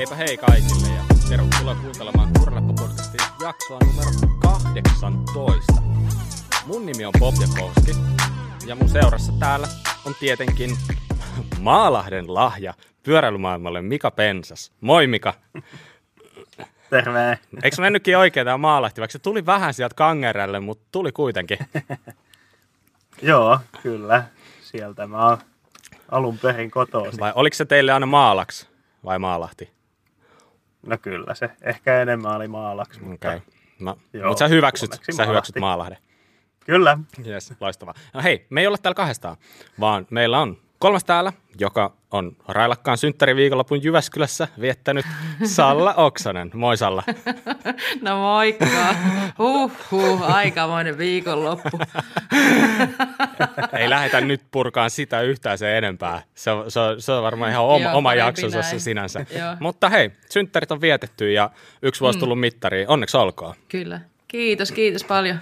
Heipä hei kaikille ja tervetuloa kuuntelemaan Kurleppa podcastin jaksoa numero 18. Mun nimi on Bob Jakowski ja mun seurassa täällä on tietenkin Maalahden lahja pyöräilymaailmalle Mika Pensas. Moi Mika! Terve. Eikö se mennytkin oikein tämä Maalahti, vaikka se tuli vähän sieltä Kangerelle, mutta tuli kuitenkin. Joo, kyllä. Sieltä mä oon alun perin kotoisin. Vai oliko se teille aina Maalaksi vai Maalahti? No kyllä se. Ehkä enemmän oli maalaksi. Mutta. Okay. No, Joo, mutta sä hyväksyt, sä hyväksyt. Maalahden. Kyllä. Yes, loistavaa. No hei, me ei olla täällä kahdestaan, vaan meillä on kolmas täällä, joka on railakkaan synttäriviikonlopun Jyväskylässä viettänyt Salla Oksanen. Moi Salla. No moikka. Huh, huh, aikamoinen viikonloppu. Ei lähdetä nyt purkaan sitä yhtään sen enempää. Se on, se on, se on varmaan ihan oma, Joo, oma jaksonsa se näin. sinänsä. Joo. Mutta hei, synttärit on vietetty ja yksi vuosi tullut mittariin. Onneksi olkoon. Kyllä. Kiitos, kiitos paljon.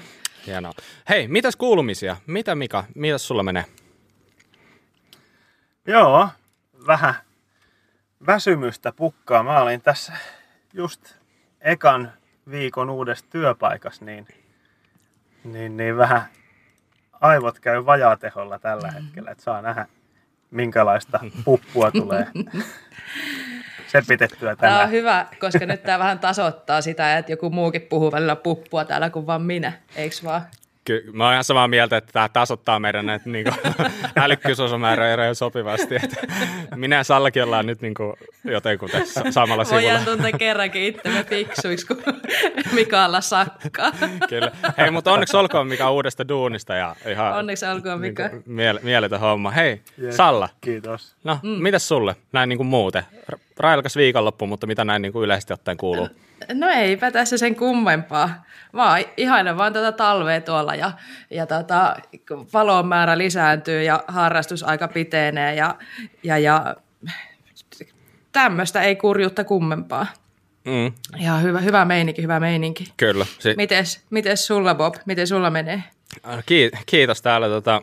Hienoa. Hei, mitäs kuulumisia? Mitä Mika, mitäs sulla menee? Joo, vähän väsymystä pukkaa. Mä olin tässä just ekan viikon uudessa työpaikassa, niin, niin, niin vähän aivot käy vajaateholla tällä hetkellä, että saa nähdä minkälaista puppua tulee se pitettyä Tämä on tänään. hyvä, koska nyt tämä vähän tasoittaa sitä, että joku muukin puhuu välillä puppua täällä kuin vaan minä, eiks vaan? Ky- mä oon ihan samaa mieltä, että tämä tasoittaa meidän näitä niinku, älykkyysosamääräeroja sopivasti. Että minä ja Sallakin ollaan nyt niinku, jotenkin sa- samalla Voidaan sivulla. tuntea kerrankin itsemme fiksuiksi, kun Mikaalla sakkaa. Kyllä. Hei, mutta onneksi olkoon Mika uudesta duunista ja ihan Onneksi olkoon Mika. niinku, miele- mieletön homma. Hei, Yes. Salla, Kiitos. no mm. mitäs sulle näin niinku muuten? R- Railkas viikonloppu, mutta mitä näin niinku yleisesti ottaen kuuluu? No eipä tässä sen kummempaa. Mä ihailen vaan tätä talvea tuolla ja, ja tota, valon määrä lisääntyy ja harrastusaika pitenee ja, ja, ja tämmöistä ei kurjuutta kummempaa. Mm, Ihan hyvä, hyvä meininki, hyvä meininki. kyllä. Si- Mites, mites sulla Bob, miten sulla menee? Ki- Kiitos täällä. Tota,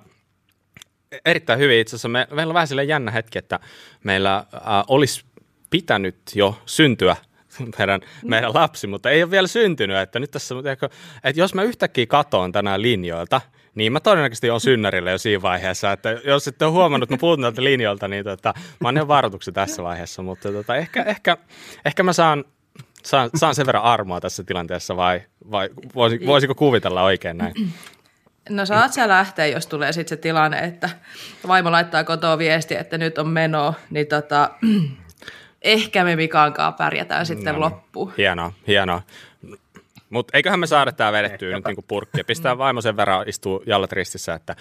erittäin hyvin itse asiassa. Me, meillä on vähän jännä hetki, että meillä äh, olisi pitänyt jo syntyä meidän, meidän lapsi, mutta ei ole vielä syntynyt. Että nyt tässä, että jos mä yhtäkkiä katoan tänään linjoilta, niin mä todennäköisesti on synnärillä jo siinä vaiheessa, että jos ette ole huomannut, että mä puhun tältä linjoilta, niin tota, mä ihan varoituksen tässä vaiheessa, mutta tota, ehkä, ehkä, ehkä mä saan, saan, saan sen verran armoa tässä tilanteessa vai, vai voisi, voisiko kuvitella oikein näin? No saat sä lähteä, jos tulee sitten se tilanne, että vaimo laittaa kotoa viesti, että nyt on meno, niin tota, ehkä me Mikankaan pärjätään sitten No no, niin. loppuun. Hienoa, hienoa. Mutta eiköhän me saada tämä vedettyä nyt niinku purkkiin. Pistää vaimo sen verran istuu jallat ristissä, että,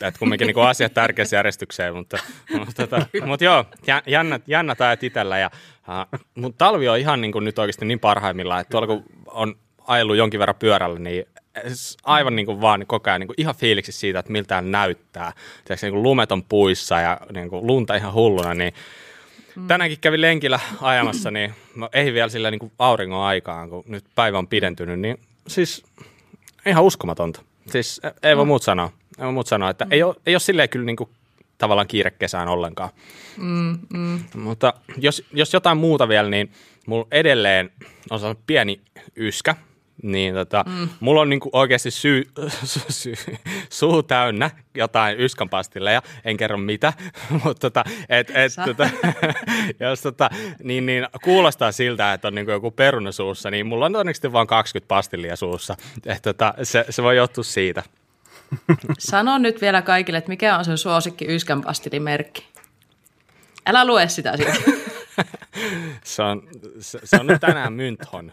että kumminkin niinku asiat tärkeässä järjestykseen. Mutta, mutta, tota, mutta joo, jä- jännä, jännä tämä itsellä. Ja, uh, mutta talvi on ihan niinku nyt oikeasti niin parhaimmillaan, että tuolla kun on ajellut jonkin verran pyörällä, niin aivan niin kuin vaan koko ajan niin kuin ihan fiiliksi siitä, että miltä tämä näyttää. Tiedätkö, niin kuin lumet on puissa ja niin kuin lunta ihan hulluna, niin Tänäänkin kävin lenkillä ajamassa, niin no, ei vielä sillä niin kuin auringon aikaan, kun nyt päivä on pidentynyt, niin siis ihan uskomatonta. Siis e- ei voi muut sanoa. Ei voi muut sanoa, että ei ole, ei ole silleen kyllä niin kuin, tavallaan kiire kesään ollenkaan. Mm, mm. Mutta jos, jos jotain muuta vielä, niin mulla edelleen on sellainen pieni yskä, niin tota, mm. mulla on niinku oikeasti syy, sy, sy, suu täynnä jotain yskänpastilleja, en kerro mitä, mutta tota, et, et, tota, jos tota, niin, niin kuulostaa siltä, että on niinku joku peruna suussa, niin mulla on todennäköisesti vain 20 pastillia suussa. Et, tota, se, se voi johtua siitä. Sano nyt vielä kaikille, että mikä on sun suosikki yskänpastilimerkki. Älä lue sitä siitä. Se on, se, se on nyt tänään Mynthon.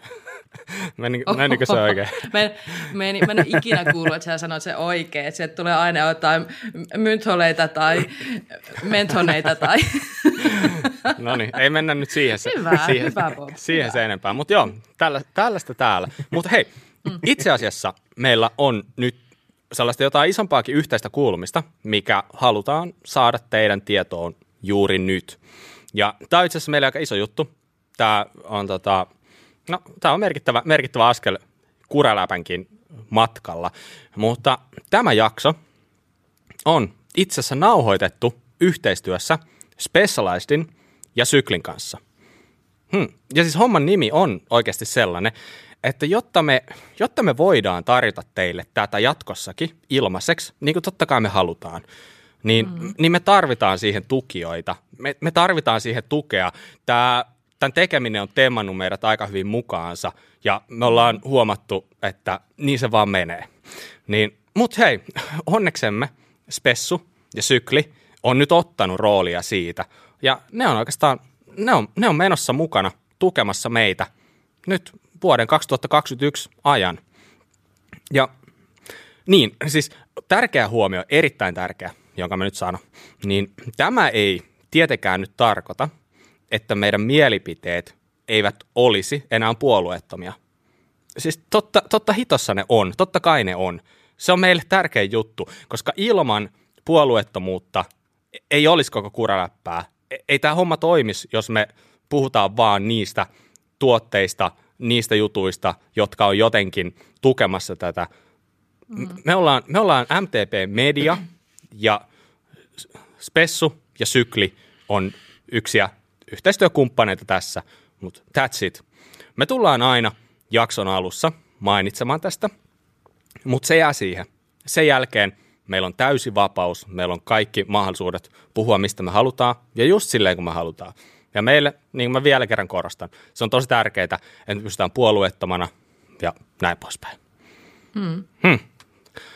Meni, menikö se oikein? Mä en, mä, en, mä en ikinä kuullut, että sä sanot se oikein, että sieltä tulee aina jotain myntholeita tai menthoneita tai... No niin, ei mennä nyt siihen, se, Hyvä, siihen, hyvä, Bob, siihen hyvä. se enempää. Mutta joo, tällä, tällaista täällä. Mutta hei, itse asiassa meillä on nyt sellaista jotain isompaakin yhteistä kuulumista, mikä halutaan saada teidän tietoon juuri nyt. Ja tämä on itse asiassa meille aika iso juttu. Tämä on, tota, no, tämä on merkittävä, merkittävä askel Kureläpänkin matkalla. Mutta tämä jakso on itse asiassa nauhoitettu yhteistyössä Specializedin ja Syklin kanssa. Hmm. Ja siis homman nimi on oikeasti sellainen, että jotta me, jotta me voidaan tarjota teille tätä jatkossakin ilmaiseksi, niin kuin totta kai me halutaan, niin, mm. niin me tarvitaan siihen tukijoita. Me, me tarvitaan siihen tukea. Tämä, tämän tekeminen on teemannut meidät aika hyvin mukaansa ja me ollaan huomattu, että niin se vaan menee. Niin, Mutta hei, onneksemme Spessu ja Sykli on nyt ottanut roolia siitä ja ne on oikeastaan, ne on, ne on menossa mukana tukemassa meitä nyt vuoden 2021 ajan. Ja niin, siis tärkeä huomio, erittäin tärkeä, jonka mä nyt sanon, niin tämä ei tietenkään nyt tarkoita, että meidän mielipiteet eivät olisi enää puolueettomia. Siis totta, totta hitossa ne on, totta kai ne on. Se on meille tärkeä juttu, koska ilman puolueettomuutta ei olisi koko kuraläppää. E, ei tämä homma toimisi, jos me puhutaan vaan niistä tuotteista, niistä jutuista, jotka on jotenkin tukemassa tätä. Mm. Me, ollaan, me ollaan MTP Media ja Spessu ja Sykli on yksiä yhteistyökumppaneita tässä, mutta that's it. Me tullaan aina jakson alussa mainitsemaan tästä, mutta se jää siihen. Sen jälkeen meillä on täysi vapaus, meillä on kaikki mahdollisuudet puhua mistä me halutaan ja just silleen kun me halutaan. Ja meille, niin kuin mä vielä kerran korostan, se on tosi tärkeää, että me pystytään puolueettomana ja näin poispäin. Hmm. Hmm.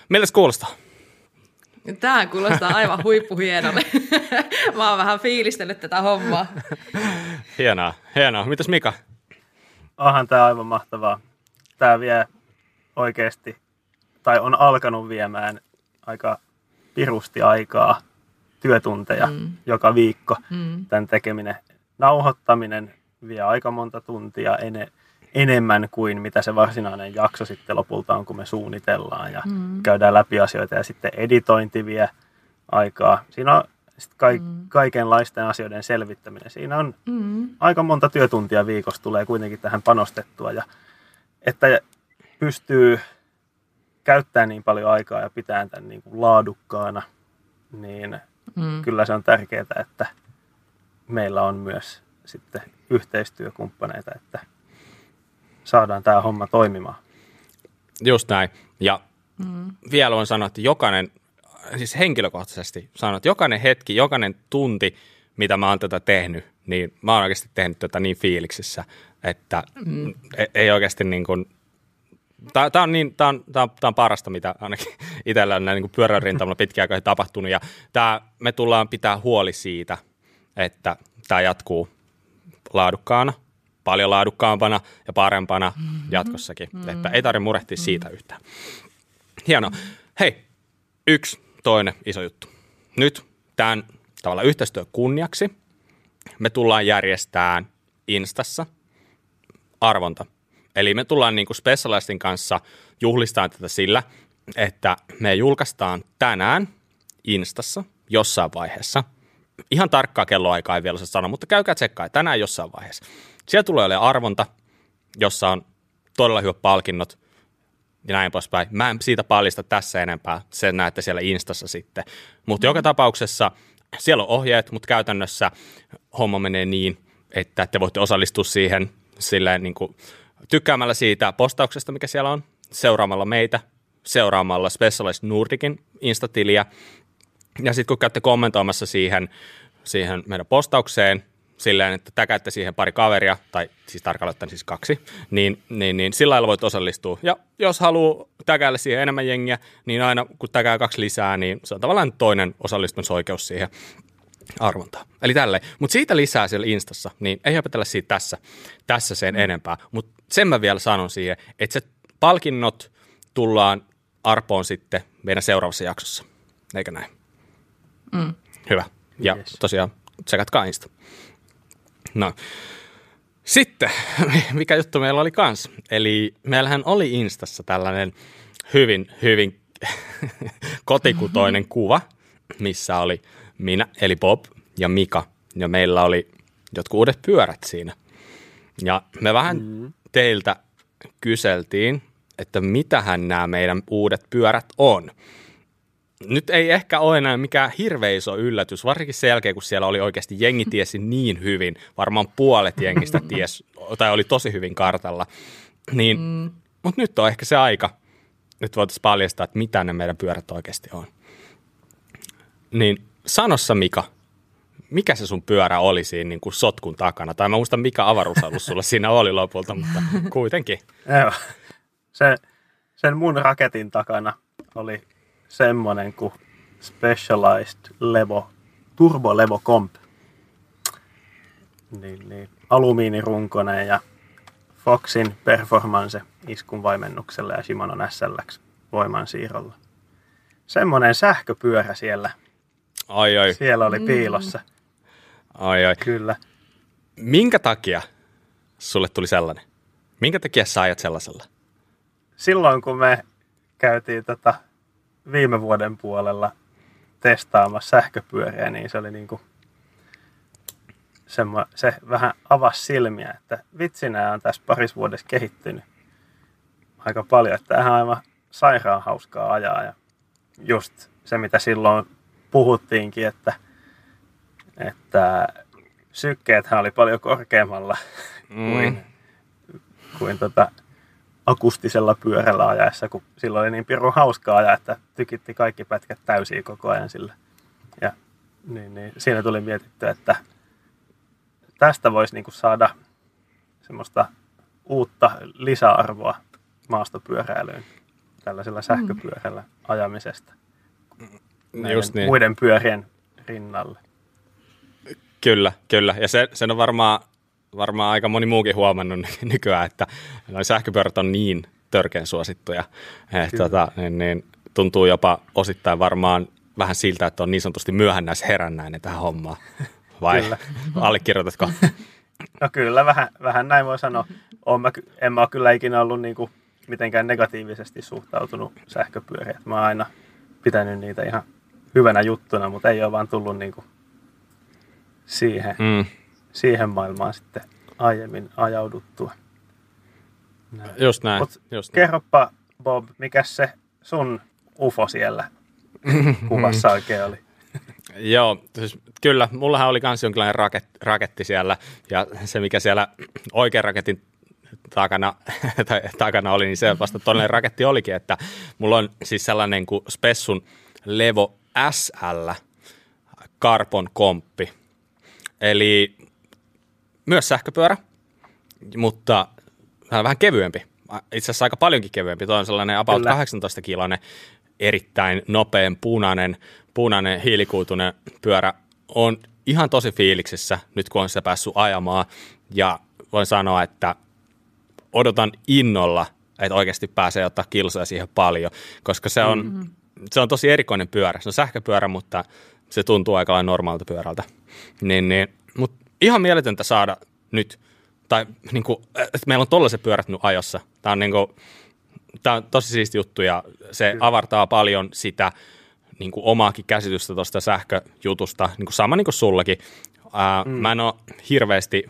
Miltä kuulostaa? Tämä kuulostaa aivan huippuhienolle. Mä oon vähän fiilistellyt tätä hommaa. Hienoa, hienoa. Mitäs Mika? Onhan tämä aivan mahtavaa. Tämä vie oikeasti, tai on alkanut viemään aika pirusti aikaa, työtunteja mm. joka viikko. Mm. Tämän tekeminen, nauhoittaminen vie aika monta tuntia ene, enemmän kuin mitä se varsinainen jakso sitten lopulta on, kun me suunnitellaan ja mm. käydään läpi asioita ja sitten editointi vie aikaa. Siinä on sitten ka- mm. kaikenlaisten asioiden selvittäminen. Siinä on mm. aika monta työtuntia viikossa tulee kuitenkin tähän panostettua ja että pystyy käyttämään niin paljon aikaa ja pitää tämän niin kuin laadukkaana, niin mm. kyllä se on tärkeää, että meillä on myös sitten yhteistyökumppaneita, että saadaan tämä homma toimimaan. Just näin. Ja mm. vielä on sanoa, että jokainen, siis henkilökohtaisesti sanon, että jokainen hetki, jokainen tunti, mitä mä oon tätä tehnyt, niin mä oon oikeasti tehnyt tätä niin fiiliksissä, että mm. E-, ei oikeasti niin kuin, Tämä on, niin, tämä, on, tämä, on, tämä on parasta, mitä ainakin itsellä on näin niin pyörän rintamalla pitkään aikaa tapahtunut. Ja tämä, me tullaan pitää huoli siitä, että tämä jatkuu laadukkaana paljon laadukkaampana ja parempana mm-hmm. jatkossakin. Mm-hmm. Että ei tarvitse murehtia mm-hmm. siitä yhtään. Hienoa. Hei, yksi toinen iso juttu. Nyt tämän tavalla yhteistyön kunniaksi me tullaan järjestämään Instassa arvonta. Eli me tullaan niin kuin Specialistin kanssa juhlistamaan tätä sillä, että me julkaistaan tänään Instassa jossain vaiheessa. Ihan tarkkaa kelloaikaa ei vielä se sano, mutta käykää tsekkaa tänään jossain vaiheessa. Siellä tulee olemaan arvonta, jossa on todella hyvät palkinnot ja näin poispäin. Mä en siitä paljasta tässä enempää, sen näette siellä Instassa sitten. Mutta mm. joka tapauksessa siellä on ohjeet, mutta käytännössä homma menee niin, että te voitte osallistua siihen silleen niin kuin tykkäämällä siitä postauksesta, mikä siellä on, seuraamalla meitä, seuraamalla Specialized Nordicin instatiliä. Ja sitten kun käytte kommentoimassa siihen, siihen meidän postaukseen, silleen, että täkäätte siihen pari kaveria, tai siis tarkalleen siis kaksi, niin, niin, niin sillä lailla voit osallistua. Ja jos haluaa täkäillä siihen enemmän jengiä, niin aina kun täkää kaksi lisää, niin se on tavallaan toinen osallistumisoikeus siihen arvontaan. Eli tälleen. Mutta siitä lisää siellä Instassa, niin ei opetella siitä tässä, tässä sen mm. enempää. Mutta sen mä vielä sanon siihen, että se palkinnot tullaan arpoon sitten meidän seuraavassa jaksossa. Eikö näin? Mm. Hyvä. Ja yes. tosiaan tsekatkaa Insta. No. Sitten, mikä juttu meillä oli kans? Eli meillähän oli Instassa tällainen hyvin, hyvin kotikutoinen kuva, missä oli minä, eli Bob ja Mika. Ja meillä oli jotkut uudet pyörät siinä. Ja me vähän mm. teiltä kyseltiin, että mitähän nämä meidän uudet pyörät on. Nyt ei ehkä ole enää mikään hirveä iso yllätys, varsinkin sen jälkeen, kun siellä oli oikeasti jengi tiesi niin hyvin, varmaan puolet jengistä ties, tai oli tosi hyvin kartalla, niin, mm. mutta nyt on ehkä se aika, nyt voitaisiin paljastaa, että mitä ne meidän pyörät oikeasti on. Niin sanossa Mika, mikä se sun pyörä oli siinä niin kuin sotkun takana? Tai mä muistan, mikä avaruusalus sulla siinä oli lopulta, mutta kuitenkin. Joo. Se, sen mun raketin takana oli semmonen kuin Specialized Levo, Turbo Levo Comp. Niin, niin, alumiinirunkonen ja Foxin Performance iskun vaimennuksella ja Shimano SLX voimansiirrolla. Semmonen sähköpyörä siellä. Ai ai. Siellä oli piilossa. Ai ai. Kyllä. Minkä takia sulle tuli sellainen? Minkä takia sä ajat sellaisella? Silloin kun me käytiin tota viime vuoden puolella testaamassa sähköpyöriä, niin se oli niin kuin semmo, se vähän avasi silmiä, että vitsinä on tässä paris vuodessa kehittynyt aika paljon, että tämähän on aivan sairaan hauskaa ajaa ja just se, mitä silloin puhuttiinkin, että, että sykkeethän oli paljon korkeammalla mm. kuin, kuin tota, akustisella pyörällä ajaessa, kun silloin oli niin pirun hauskaa ajaa, että tykitti kaikki pätkät täysiä koko ajan sillä. Ja niin, niin, siinä tuli mietitty, että tästä voisi niinku saada semmoista uutta lisäarvoa maastopyöräilyyn tällaisella sähköpyörällä ajamisesta Just niin. muiden pyörien rinnalle. Kyllä, kyllä. Ja se, sen on varmaan, varmaan aika moni muukin huomannut nykyään, että sähköpyörät on niin törkeän suosittuja. Että tota, niin, niin, tuntuu jopa osittain varmaan vähän siltä, että on niin sanotusti myöhännäis herännäinen tähän hommaan. Vai Kyllä. allekirjoitatko? No kyllä, vähän, vähän näin voi sanoa. Oon mä, en mä ole kyllä ikinä ollut niinku mitenkään negatiivisesti suhtautunut sähköpyöriin. Mä oon aina pitänyt niitä ihan hyvänä juttuna, mutta ei ole vaan tullut niinku siihen, Mm, siihen maailmaan sitten aiemmin ajauduttua. Näin. just näin. Mut just näin. kerropa Bob, mikä se sun UFO siellä kuvassa oikein oli? Joo, siis kyllä, mullahan oli myös jonkinlainen raket, raketti siellä, ja se mikä siellä oikean raketin takana, tai, takana oli, niin se vasta todellinen raketti olikin, että mulla on siis sellainen kuin Spessun Levo SL Carbon Komppi, eli myös sähköpyörä, mutta vähän, vähän kevyempi. Itse asiassa aika paljonkin kevyempi. Tuo on sellainen about Kyllä. 18 kiloinen, erittäin nopean punainen, punainen hiilikuitunen pyörä. On ihan tosi fiiliksissä nyt, kun on se päässyt ajamaan. Ja voin sanoa, että odotan innolla, että oikeasti pääsee ottaa kilsoja siihen paljon, koska se on, mm-hmm. se on tosi erikoinen pyörä. Se on sähköpyörä, mutta se tuntuu aika lailla normaalta pyörältä. Niin, niin, mutta ihan mieletöntä saada nyt, tai niin kuin, että meillä on tollaiset pyörät nyt ajossa. Tämä on, niin kuin, tämä on tosi siisti juttu ja se avartaa paljon sitä niin kuin omaakin käsitystä tuosta sähköjutusta, niin kuin sama niin kuin sullakin. Ää, mm. Mä en ole hirveästi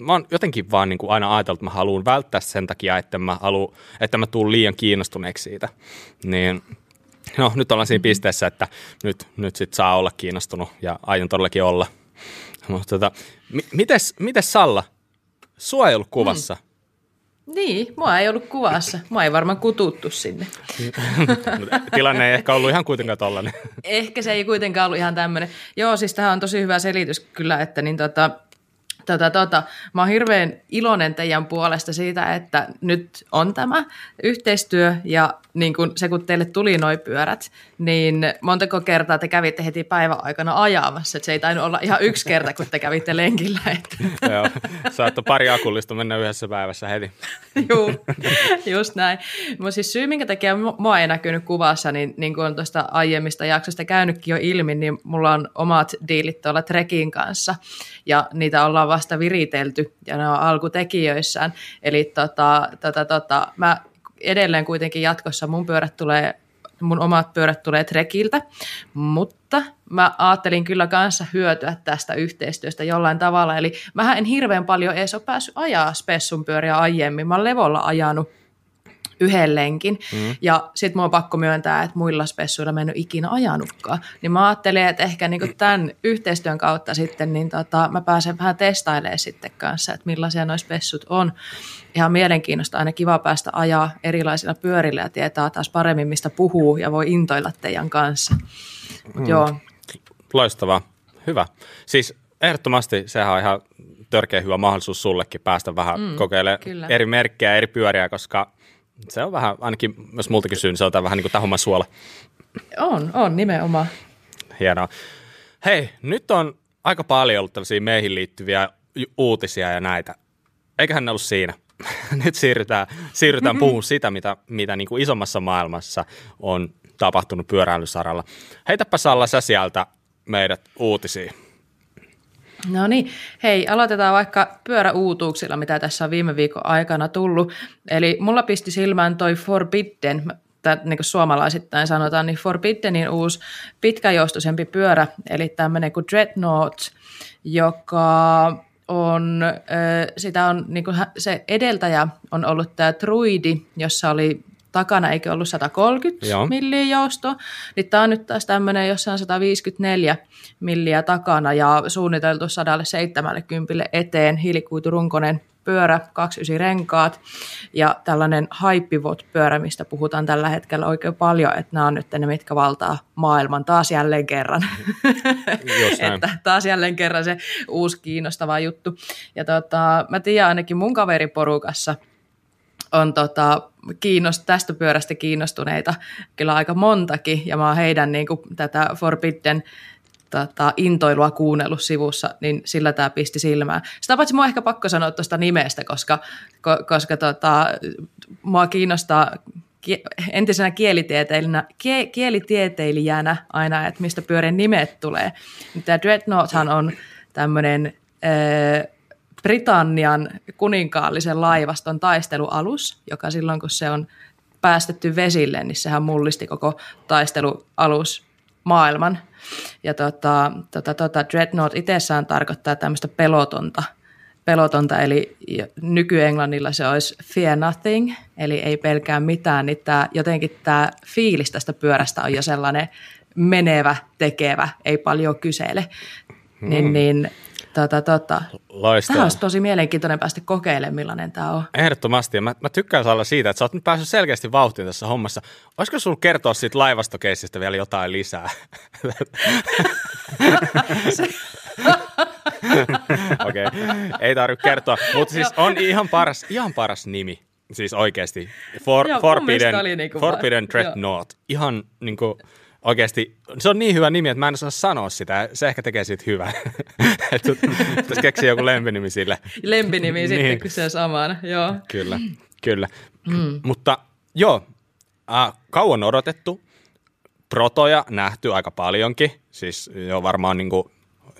mä oon jotenkin vaan niin kuin aina ajatellut, että mä haluan välttää sen takia, että mä, haluan, että mä tuun liian kiinnostuneeksi siitä. Niin, no nyt ollaan siinä pisteessä, että nyt, nyt sit saa olla kiinnostunut ja aion todellakin olla. Mutta tota, mi- mites, mites Salla? Sua ei ollut kuvassa. Niin, mua ei ollut kuvassa. Mua ei varmaan kututtu sinne. Tilanne ei ehkä ollut ihan kuitenkaan tollainen. Ehkä se ei kuitenkaan ollut ihan tämmöinen. Joo, siis tähän on tosi hyvä selitys kyllä, että niin tota, Tota, tota, mä oon hirveän iloinen teidän puolesta siitä, että nyt on tämä yhteistyö ja niin kun se, kun teille tuli noi pyörät, niin montako kertaa te kävitte heti päivän aikana ajamassa. Et se ei tainnut olla ihan yksi kerta, kun te kävitte lenkillä. Että. Joo, saattoi pari akullista mennä yhdessä päivässä heti. Juu, just näin. Mutta siis syy, minkä takia mu- mua ei näkynyt kuvassa, niin, niin kuin on tuosta aiemmista jaksosta käynytkin jo ilmi, niin mulla on omat diilit tuolla Trekin kanssa, ja niitä ollaan vasta viritelty, ja ne on alkutekijöissään. Eli tota, tota, tota, mä edelleen kuitenkin jatkossa mun pyörät tulee mun omat pyörät tulee Trekiltä, mutta mä ajattelin kyllä kanssa hyötyä tästä yhteistyöstä jollain tavalla. Eli mä en hirveän paljon edes ole päässyt ajaa Spessun pyöriä aiemmin. Mä oon Levolla ajanut yhden lenkin. Mm. Ja sitten mun on pakko myöntää, että muilla spessuilla mä en ole ikinä ajanutkaan. Niin mä ajattelin, että ehkä niinku tämän yhteistyön kautta sitten niin tota, mä pääsen vähän testailemaan sitten kanssa, että millaisia nuo spessut on. Ihan mielenkiinnosta, aina kiva päästä ajaa erilaisilla pyörillä ja tietää taas paremmin, mistä puhuu ja voi intoilla teidän kanssa. Mut mm. joo. Loistavaa. Hyvä. Siis ehdottomasti sehän on ihan törkeä hyvä mahdollisuus sullekin päästä vähän mm, kokeilemaan kyllä. eri merkkejä, eri pyöriä, koska se on vähän, ainakin jos multa kysyy, niin se on vähän niin kuin tahumman suola. On, on nimenomaan. Hienoa. Hei, nyt on aika paljon ollut tällaisia meihin liittyviä uutisia ja näitä. Eiköhän ne ollut siinä. nyt siirrytään, siirrytään puhumaan sitä, mitä, mitä niin kuin isommassa maailmassa on tapahtunut pyöräilysaralla. Heitäpä Salla sä sieltä meidät uutisiin. No niin, hei, aloitetaan vaikka pyöräuutuuksilla, mitä tässä on viime viikon aikana tullut. Eli mulla pisti silmään toi Forbidden, tai niin kuin suomalaisittain sanotaan, niin Forbiddenin uusi pitkäjoustoisempi pyörä, eli tämmöinen kuin Dreadnought, joka on, sitä on, niin kuin se edeltäjä on ollut tämä Truidi, jossa oli takana eikö ollut 130 Joo. milliä jousto, niin tämä on nyt taas tämmöinen jossain 154 milliä takana ja suunniteltu 170 eteen hiilikuiturunkonen pyörä, 29 renkaat ja tällainen hypevot pyörä, mistä puhutaan tällä hetkellä oikein paljon, että nämä on nyt ne, mitkä valtaa maailman taas jälleen kerran. että taas jälleen kerran se uusi kiinnostava juttu. Ja tota, mä tiedän ainakin mun kaveriporukassa – on tota, kiinnost, tästä pyörästä kiinnostuneita kyllä aika montakin, ja mä oon heidän niin kuin, tätä Forbidden tota, intoilua kuunnellut sivussa, niin sillä tämä pisti silmään. Sitä paitsi mua ehkä pakko sanoa tuosta nimestä, koska, ko, koska tota, mua kiinnostaa entisenä kielitieteilijänä, kie, kielitieteilijänä aina, että mistä pyörän nimet tulee. Tämä Dreadnoughthan on tämmöinen Britannian kuninkaallisen laivaston taistelualus, joka silloin kun se on päästetty vesille, niin sehän mullisti koko taistelualus maailman. Ja tota, tota, tota, Dreadnought itsessään tarkoittaa tämmöistä pelotonta, pelotonta, eli nykyenglannilla se olisi fear nothing, eli ei pelkää mitään, niin tää, jotenkin tämä fiilis tästä pyörästä on jo sellainen menevä, tekevä, ei paljon kysele. Hmm. Niin, niin Tota, tota. Loistavaa. Tämä olisi tosi mielenkiintoinen päästä kokeilemaan, millainen tämä on. Ehdottomasti. Ja mä, mä tykkään Salla siitä, että sä oot nyt päässyt selkeästi vauhtiin tässä hommassa. Olisiko sulla kertoa siitä laivastokeissistä vielä jotain lisää? Okei, okay. ei tarvitse kertoa. Mutta siis on ihan paras, ihan paras nimi. Siis oikeasti. For, Joo, Forbidden, niinku Forbidden Dreadnought. Ihan niin kuin, oikeasti, se on niin hyvä nimi, että mä en osaa sanoa sitä. Se ehkä tekee siitä hyvää. että keksiä joku lempinimi sille. Lempinimi niin. sitten, kun se on saman, joo. Kyllä, kyllä. Mm. Mutta joo, äh, kauan odotettu. Protoja nähty aika paljonkin. Siis jo varmaan niin kuin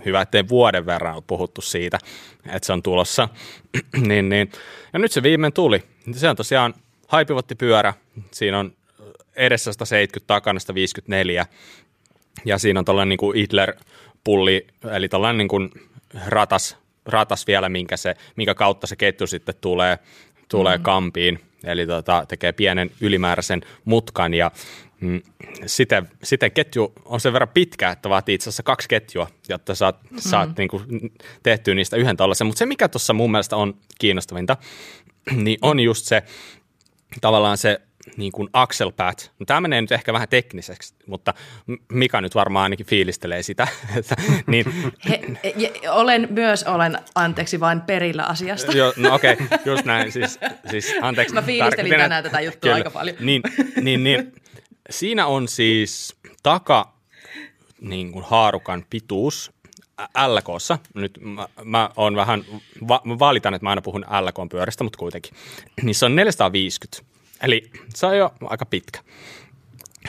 hyvä, ettei vuoden verran ole puhuttu siitä, että se on tulossa. niin, niin. Ja nyt se viimein tuli. Se on tosiaan haipivottipyörä. Siinä on edessä 170, takana 154. Ja siinä on tällainen niin Hitler-pulli, eli tällainen niin kuin ratas, ratas vielä, minkä, se, minkä kautta se ketju sitten tulee, tulee mm. kampiin. Eli tota, tekee pienen ylimääräisen mutkan ja mm, siten, siten ketju on sen verran pitkä, että vaatii itse asiassa kaksi ketjua, jotta saat, mm. saat niin kuin, tehtyä niistä yhden tällaisen. Mutta se, mikä tuossa mun mielestä on kiinnostavinta, niin on just se tavallaan se niin kuin Axelpad. No, tämä menee nyt ehkä vähän tekniseksi, mutta Mika nyt varmaan ainakin fiilistelee sitä. niin. He, he, olen myös, olen anteeksi vain perillä asiasta. jo, no okei, okay, just näin. Siis, siis, anteeksi, Mä fiilistelin tänään tätä juttua kyllä, aika paljon. Niin, niin, niin, siinä on siis taka niin kuin haarukan pituus LKssa. Nyt mä, mä oon vähän, va, mä valitan, että mä aina puhun LK pyörästä, mutta kuitenkin. Niin se on 450 Eli se on jo aika pitkä.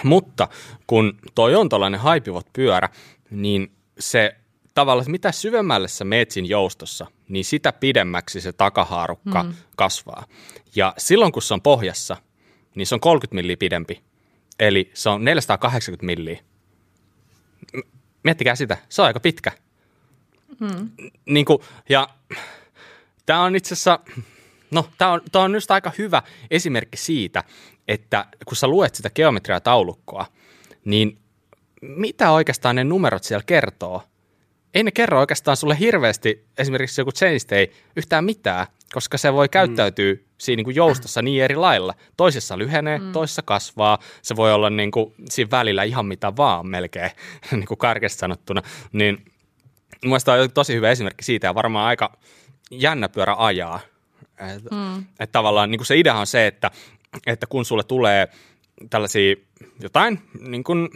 Mutta kun toi on tällainen haipivot pyörä, niin se tavallaan, mitä syvemmälle sä meet siinä joustossa, niin sitä pidemmäksi se takahaarukka mm. kasvaa. Ja silloin kun se on pohjassa, niin se on 30 milliä pidempi. Eli se on 480 milliä. Miettikää sitä, se on aika pitkä. Mm. Niin kuin, ja tämä on itse asiassa No, tämä on, tää on just aika hyvä esimerkki siitä, että kun sä luet sitä geometriataulukkoa, niin mitä oikeastaan ne numerot siellä kertoo? Ei ne kerro oikeastaan sulle hirveästi, esimerkiksi joku chainstay, yhtään mitään, koska se voi käyttäytyä mm. siinä niin kuin joustossa niin eri lailla. Toisessa lyhenee, mm. toisessa kasvaa. Se voi olla niin kuin siinä välillä ihan mitä vaan melkein, niin kuin karkeasti sanottuna. Niin Mielestäni on tosi hyvä esimerkki siitä ja varmaan aika jännä pyörä ajaa. Että mm. et tavallaan niin kuin se idea on se, että, että kun sulle tulee tällaisia jotain niin kuin,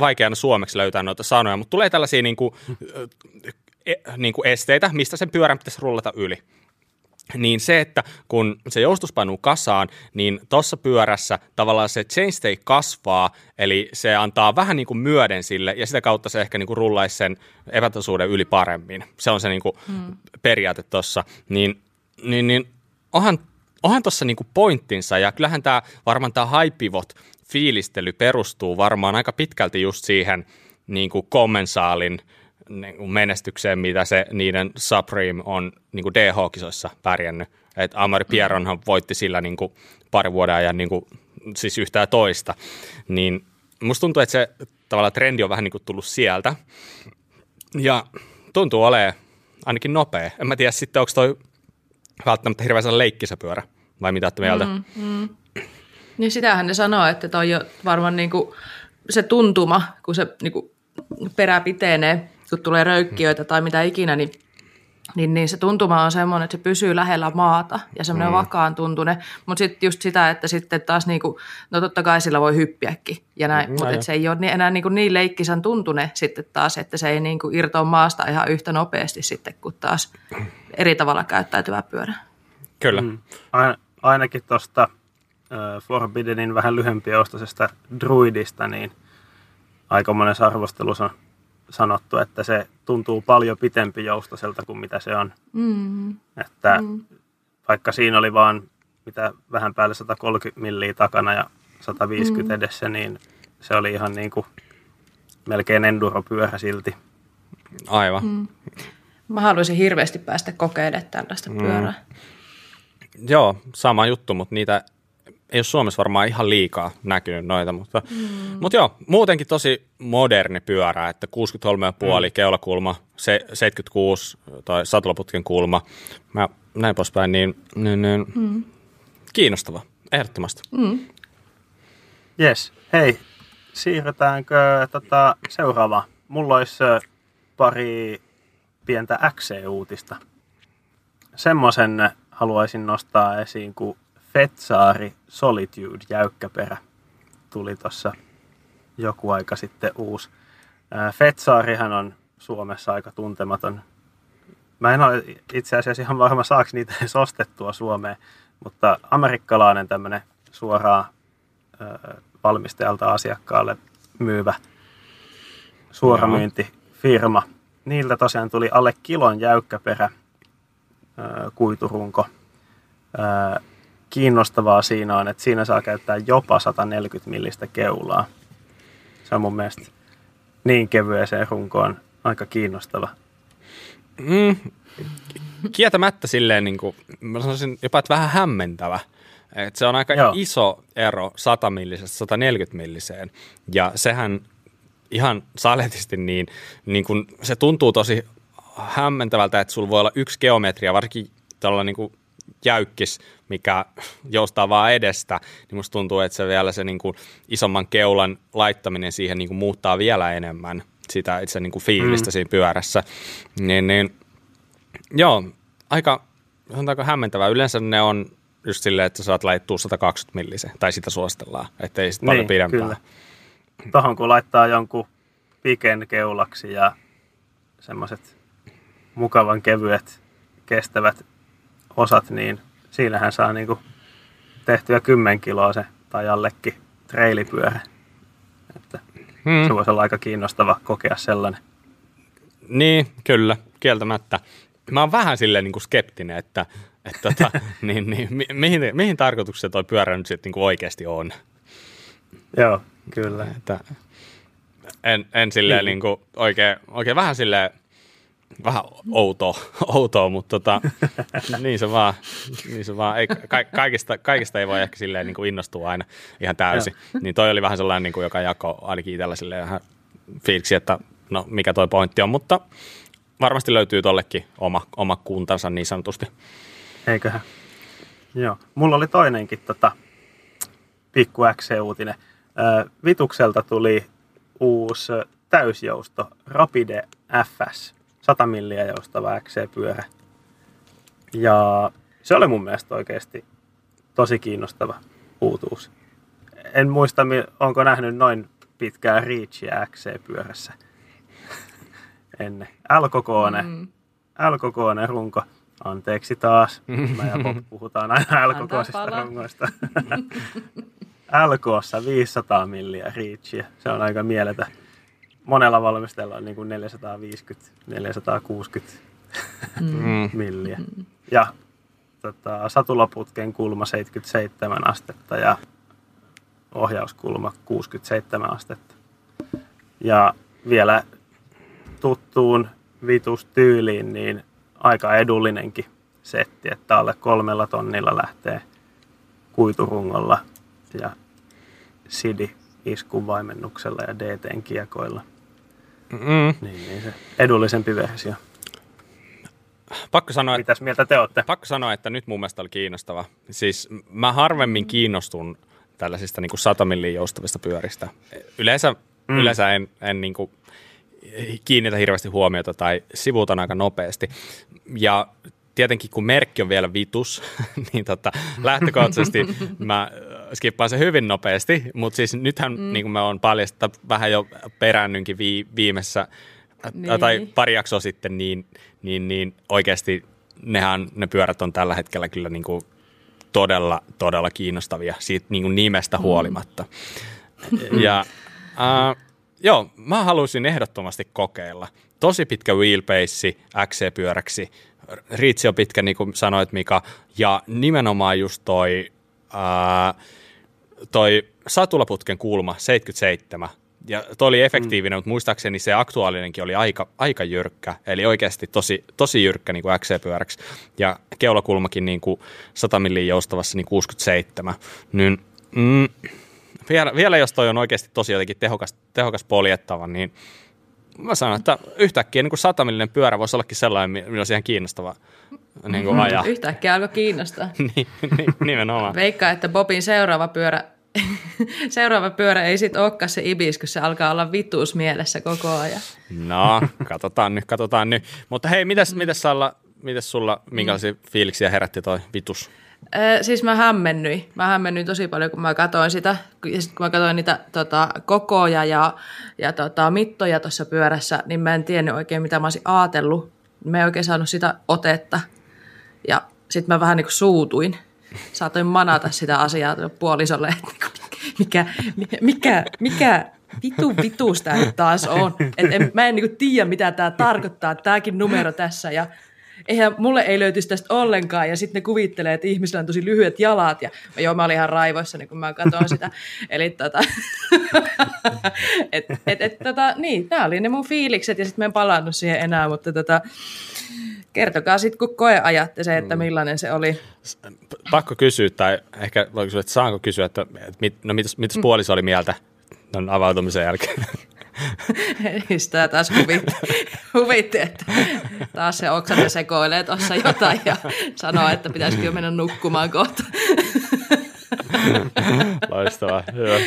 vaikeana suomeksi löytää noita sanoja, mutta tulee tällaisia niin kuin, e, niin kuin esteitä, mistä sen pyörän pitäisi rullata yli niin se, että kun se joustus painuu kasaan, niin tuossa pyörässä tavallaan se chainstay kasvaa, eli se antaa vähän niin kuin myöden sille, ja sitä kautta se ehkä niin kuin rullaisi sen epätaisuuden yli paremmin. Se on se niin kuin hmm. periaate tuossa. Niin, niin, niin onhan, onhan tuossa niin kuin pointtinsa, ja kyllähän tämä varmaan tämä high pivot fiilistely perustuu varmaan aika pitkälti just siihen niin kuin kommensaalin – menestykseen, mitä se niiden Supreme on niin kuin DH-kisoissa pärjännyt. Et Amari Pierronhan voitti sillä niin kuin pari vuoden ajan niin kuin, siis yhtään toista. Niin musta tuntuu, että se tavallaan trendi on vähän niin kuin tullut sieltä. Ja tuntuu olemaan ainakin nopea. En mä tiedä sitten, onko toi välttämättä hirveän leikkisä pyörä, vai mitä olette mieltä? Mm, mm. Niin sitähän ne sanoo, että toi on varmaan niin kuin se tuntuma, kun se niin kuin perä pitenee, kun tulee röykkiöitä tai mitä ikinä, niin niin, niin se tuntuma on semmoinen, että se pysyy lähellä maata ja semmoinen mm. vakaan tuntune. Mutta sitten just sitä, että sitten taas niinku, no totta kai sillä voi hyppiäkin ja näin, mm, mutta se ei ole enää niinku niin leikkisän tuntune sitten taas, että se ei niinku irtoa maasta ihan yhtä nopeasti sitten kuin taas eri tavalla käyttäytyvä pyörä. Kyllä. Mm. Ainakin tuosta uh, Forbidenin vähän lyhempiostasesta druidista, niin aika monessa arvostelussa on sanottu, että se tuntuu paljon pitempi joustoselta kuin mitä se on. Mm. Että mm. vaikka siinä oli vaan mitä vähän päälle 130 milliä takana ja 150 mm. edessä, niin se oli ihan niin kuin melkein enduropyörä silti. Aivan. Mm. Mä haluaisin hirveästi päästä kokeilemaan tällaista mm. pyörää. Joo, sama juttu, mutta niitä ei ole Suomessa varmaan ihan liikaa näkynyt noita, mutta, mm. mutta joo, muutenkin tosi moderni pyörä, että 63,5 mm. keulakulma, se 76 tai satulaputken kulma, mä näin poispäin, niin, niin, niin mm. kiinnostava, ehdottomasti. Mm. Yes, hei, siirrytäänkö tota, seuraavaan? Mulla olisi pari pientä XC-uutista. Semmoisen haluaisin nostaa esiin, kun Fetsaari Solitude jäykkäperä tuli tuossa joku aika sitten uusi. Fetsaarihan on Suomessa aika tuntematon. Mä en ole itse asiassa ihan varma saako niitä edes ostettua Suomeen, mutta amerikkalainen tämmöinen suoraan valmistajalta asiakkaalle myyvä suoramyyntifirma. Niiltä tosiaan tuli alle kilon jäykkäperä kuiturunko kiinnostavaa siinä on, että siinä saa käyttää jopa 140 millistä keulaa. Se on mun mielestä niin kevyeseen runkoon aika kiinnostava. Mm, kietämättä silleen, niin kuin, mä sanoisin jopa, että vähän hämmentävä. Et se on aika Joo. iso ero 100 millisestä 140 milliseen. Ja sehän ihan saletisti niin, niin kun se tuntuu tosi hämmentävältä, että sulla voi olla yksi geometria, varsinkin tällä niin kuin jäykkis, mikä joustaa vaan edestä, niin musta tuntuu, että se vielä se niin kuin isomman keulan laittaminen siihen niin kuin muuttaa vielä enemmän sitä itse niin kuin fiilistä mm. siinä pyörässä. Niin, niin, joo, aika sanotaanko hämmentävää. Yleensä ne on just silleen, että saat laittua 120 millisen, tai sitä suostellaan, ettei sitten niin, paljon pidempää. Kyllä. Tuohon kun laittaa jonkun piken keulaksi ja semmoiset mukavan kevyet, kestävät osat, niin siinähän saa niin kuin tehtyä 10 kiloa se tai allekin treilipyörä. Että hmm. Se voisi olla aika kiinnostava kokea sellainen. Niin, kyllä, kieltämättä. Mä oon vähän silleen niin kuin skeptinen, että, että tota, niin, niin, mi, mihin, mihin tarkoitukseen toi pyörä nyt sitten niin kuin oikeasti on. Joo, kyllä. Että en, en silleen niin. Niin kuin oikein, oikein vähän silleen vähän outoa, outoa mutta tota, niin se vaan, niin se vaan ei, ka, kaikista, kaikista ei voi ehkä silleen niin kuin innostua aina ihan täysin. Niin toi oli vähän sellainen, niin kuin, joka jako ainakin itsellä silleen vähän fiiliksi, että no mikä toi pointti on, mutta varmasti löytyy tollekin oma, oma kuntansa niin sanotusti. Eiköhän. Joo. Mulla oli toinenkin tota, pikku XC-uutinen. Vitukselta tuli uusi täysjousto Rapide FS, 100 milliä joustava XC-pyörä. Ja se oli mun mielestä oikeasti tosi kiinnostava uutuus. En muista, onko nähnyt noin pitkää Reachia XC-pyörässä ennen. L-kokoone, mm. L-kokoone runko. Anteeksi taas. Mä ja Bob puhutaan aina L-kokoisista rungoista. LKssa 500 milliä Reachia. Se on aika mieletä. Monella valmistajalla on niin kuin 450, 460 mm. milliä. Ja tota, satulaputken kulma 77 astetta ja ohjauskulma 67 astetta. Ja vielä tuttuun vitustyyliin, niin aika edullinenkin setti, että alle kolmella tonnilla lähtee kuiturungolla ja Sidi iskun vaimennuksella ja DTn kiekoilla. Mm. Niin, niin se edullisempi versio. Pakko sanoa, Mitäs mieltä te olette? Pakko sanoa, että nyt mun mielestä oli kiinnostava. Siis mä harvemmin kiinnostun tällaisista niin kuin 100 milliin joustavista pyöristä. Yleensä, mm. yleensä en, en niin kuin kiinnitä hirveästi huomiota tai sivuutan aika nopeasti. Ja tietenkin kun merkki on vielä vitus, niin tota, lähtökohtaisesti mä äh, skippaan se hyvin nopeasti, mutta siis nythän mm. niin kuin me on paljasta vähän jo perännynkin vi- viimeisessä äh, niin. tai pari jaksoa sitten, niin, niin, niin oikeasti nehän, ne pyörät on tällä hetkellä kyllä niin kuin todella, todella kiinnostavia siitä niin kuin nimestä mm. huolimatta. Ja äh, joo, mä haluaisin ehdottomasti kokeilla. Tosi pitkä wheelbase XC-pyöräksi. Riitsi on pitkä, niin kuin sanoit Mika, ja nimenomaan just toi, ää, toi satulaputken kulma 77. Ja toi oli efektiivinen, mm. mutta muistaakseni se aktuaalinenkin oli aika, aika jyrkkä, eli oikeasti tosi, tosi jyrkkä niin kuin XC-pyöräksi. Ja keulakulmakin niin kuin 100 milliin joustavassa niin 67. Niin, mm, vielä, vielä jos toi on oikeasti tosi jotenkin tehokas, tehokas poljettava, niin mä sanon, että yhtäkkiä niin satamillinen pyörä voisi ollakin sellainen, millä olisi ihan kiinnostava niin kuin ajaa. Yhtäkkiä alkoi kiinnostaa. niin, niin, nimenomaan. Veikkaa, että Bobin seuraava pyörä, seuraava pyörä ei sitten olekaan se Ibis, kun se alkaa olla vituus mielessä koko ajan. No, katsotaan nyt, katsotaan nyt. Mutta hei, mitäs, mitäs, Salla, mitäs sulla, minkälaisia mm. fiiliksiä herätti toi vitus? Siis mä hämmennyin. Mä hämmennyin tosi paljon, kun mä katsoin sitä. Ja sitten kun mä katsoin niitä tota, kokoja ja, ja tota, mittoja tuossa pyörässä, niin mä en tiennyt oikein, mitä mä olisin ajatellut. Mä en oikein saanut sitä otetta. Ja sitten mä vähän niin kuin suutuin. Saatoin manata sitä asiaa puolisolle, että niinku, mikä, mikä, mikä, mikä vitu vituus tämä taas on. Et en, mä en niin tiedä, mitä tämä tarkoittaa, tämäkin numero tässä. Ja eihän mulle ei löytyisi tästä ollenkaan. Ja sitten ne kuvittelee, että ihmisillä on tosi lyhyet jalat. Ja joo, mä olin ihan raivoissa, niin kun mä katsoin sitä. Eli tota, et, et, et, tota, niin, nämä oli ne mun fiilikset ja sitten mä en palannut siihen enää, mutta tota, kertokaa sitten, kun koe ajatte se, että mm. millainen se oli. Pakko kysyä, tai ehkä voiko kysyä, että saanko kysyä, että mit, no mitäs, mitäs puoliso oli mieltä avautumisen jälkeen? Sitä taas huvitti, huvitti, että taas se oksanen sekoilee tuossa jotain ja sanoo, että pitäisikö mennä nukkumaan kohta. Loistavaa, joo.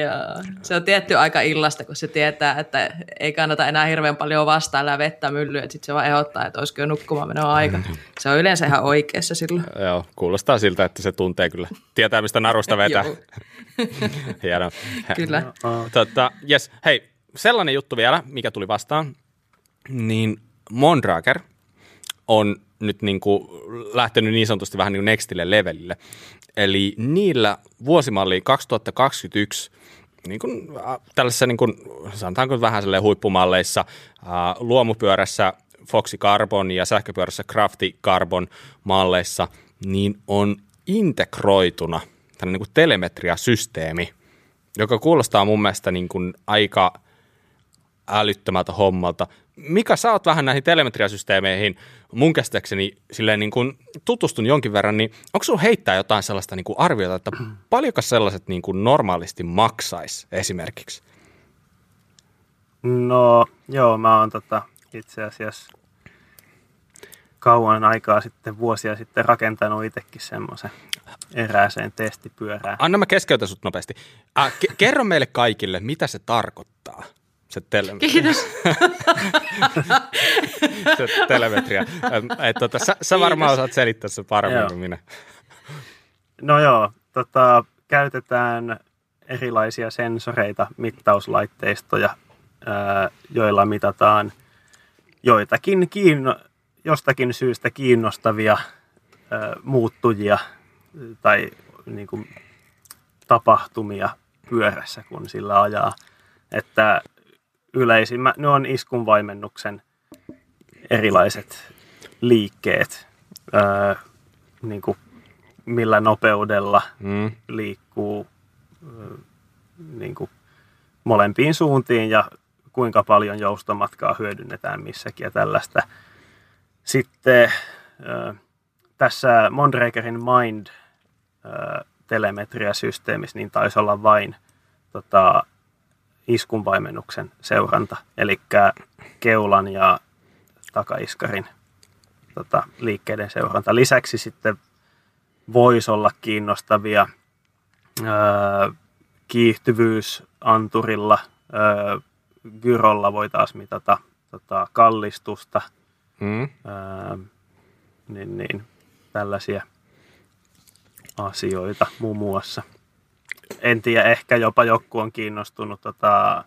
joo. Se on tietty aika illasta, kun se tietää, että ei kannata enää hirveän paljon vastailla ja vettä myllyä, että sitten se vaan ehdottaa, että olisiko jo nukkumaan menoa aika. Se on yleensä ihan oikeassa silloin. Joo, kuulostaa siltä, että se tuntee kyllä. Tietää, mistä narusta vetää. Hienoa. Kyllä. Tota, yes. Hei, sellainen juttu vielä, mikä tuli vastaan, niin Mondrager on nyt niin kuin lähtenyt niin sanotusti vähän niin kuin nextille levelille. Eli niillä vuosimalliin 2021 niin kuin, tällaisessa niin kuin, sanotaanko vähän huippumalleissa, luomupyörässä Foxy Carbon ja sähköpyörässä Crafty Carbon malleissa, niin on integroituna tällainen niin kuin telemetriasysteemi, joka kuulostaa mun mielestä niin kuin aika älyttömältä hommalta, Mika, sä oot vähän näihin telemetriasysteemeihin mun käsittääkseni silleen niin kuin tutustun jonkin verran, niin onko sulla heittää jotain sellaista niin kuin arviota, että paljonko sellaiset niin kuin normaalisti maksaisi esimerkiksi? No joo, mä oon tota, itse asiassa kauan aikaa sitten, vuosia sitten rakentanut itsekin semmoisen erääseen testipyörään. Anna mä keskeytän sut nopeasti. Äh, ke- kerro meille kaikille, mitä se tarkoittaa, se telemetria. Kiitos. se telemetria. Et, tota, sä, sä varmaan osaat selittää se paremmin Joo. kuin minä. No joo, tota, käytetään erilaisia sensoreita, mittauslaitteistoja, ää, joilla mitataan joitakin kiinno, jostakin syystä kiinnostavia ää, muuttujia tai niin kuin, tapahtumia pyörässä, kun sillä ajaa. Että yleisimmät, ne on iskunvaimennuksen erilaiset liikkeet, ää, niin kuin millä nopeudella Mm. liikkuu ö, niin kuin molempiin suuntiin ja kuinka paljon joustomatkaa hyödynnetään missäkin ja tällaista. Sitten ö, tässä Mondrakerin Mind ö, telemetriasysteemissä niin taisi olla vain tota, iskunvaimennuksen seuranta, eli keulan ja takaiskarin tota, liikkeiden seuranta. Lisäksi sitten voisi olla kiinnostavia öö, kiihtyvyysanturilla, öö, gyrolla voi taas mitata tota, kallistusta, Mm. öö, niin, niin, tällaisia asioita muun muassa. En tiedä, ehkä jopa joku on kiinnostunut tota,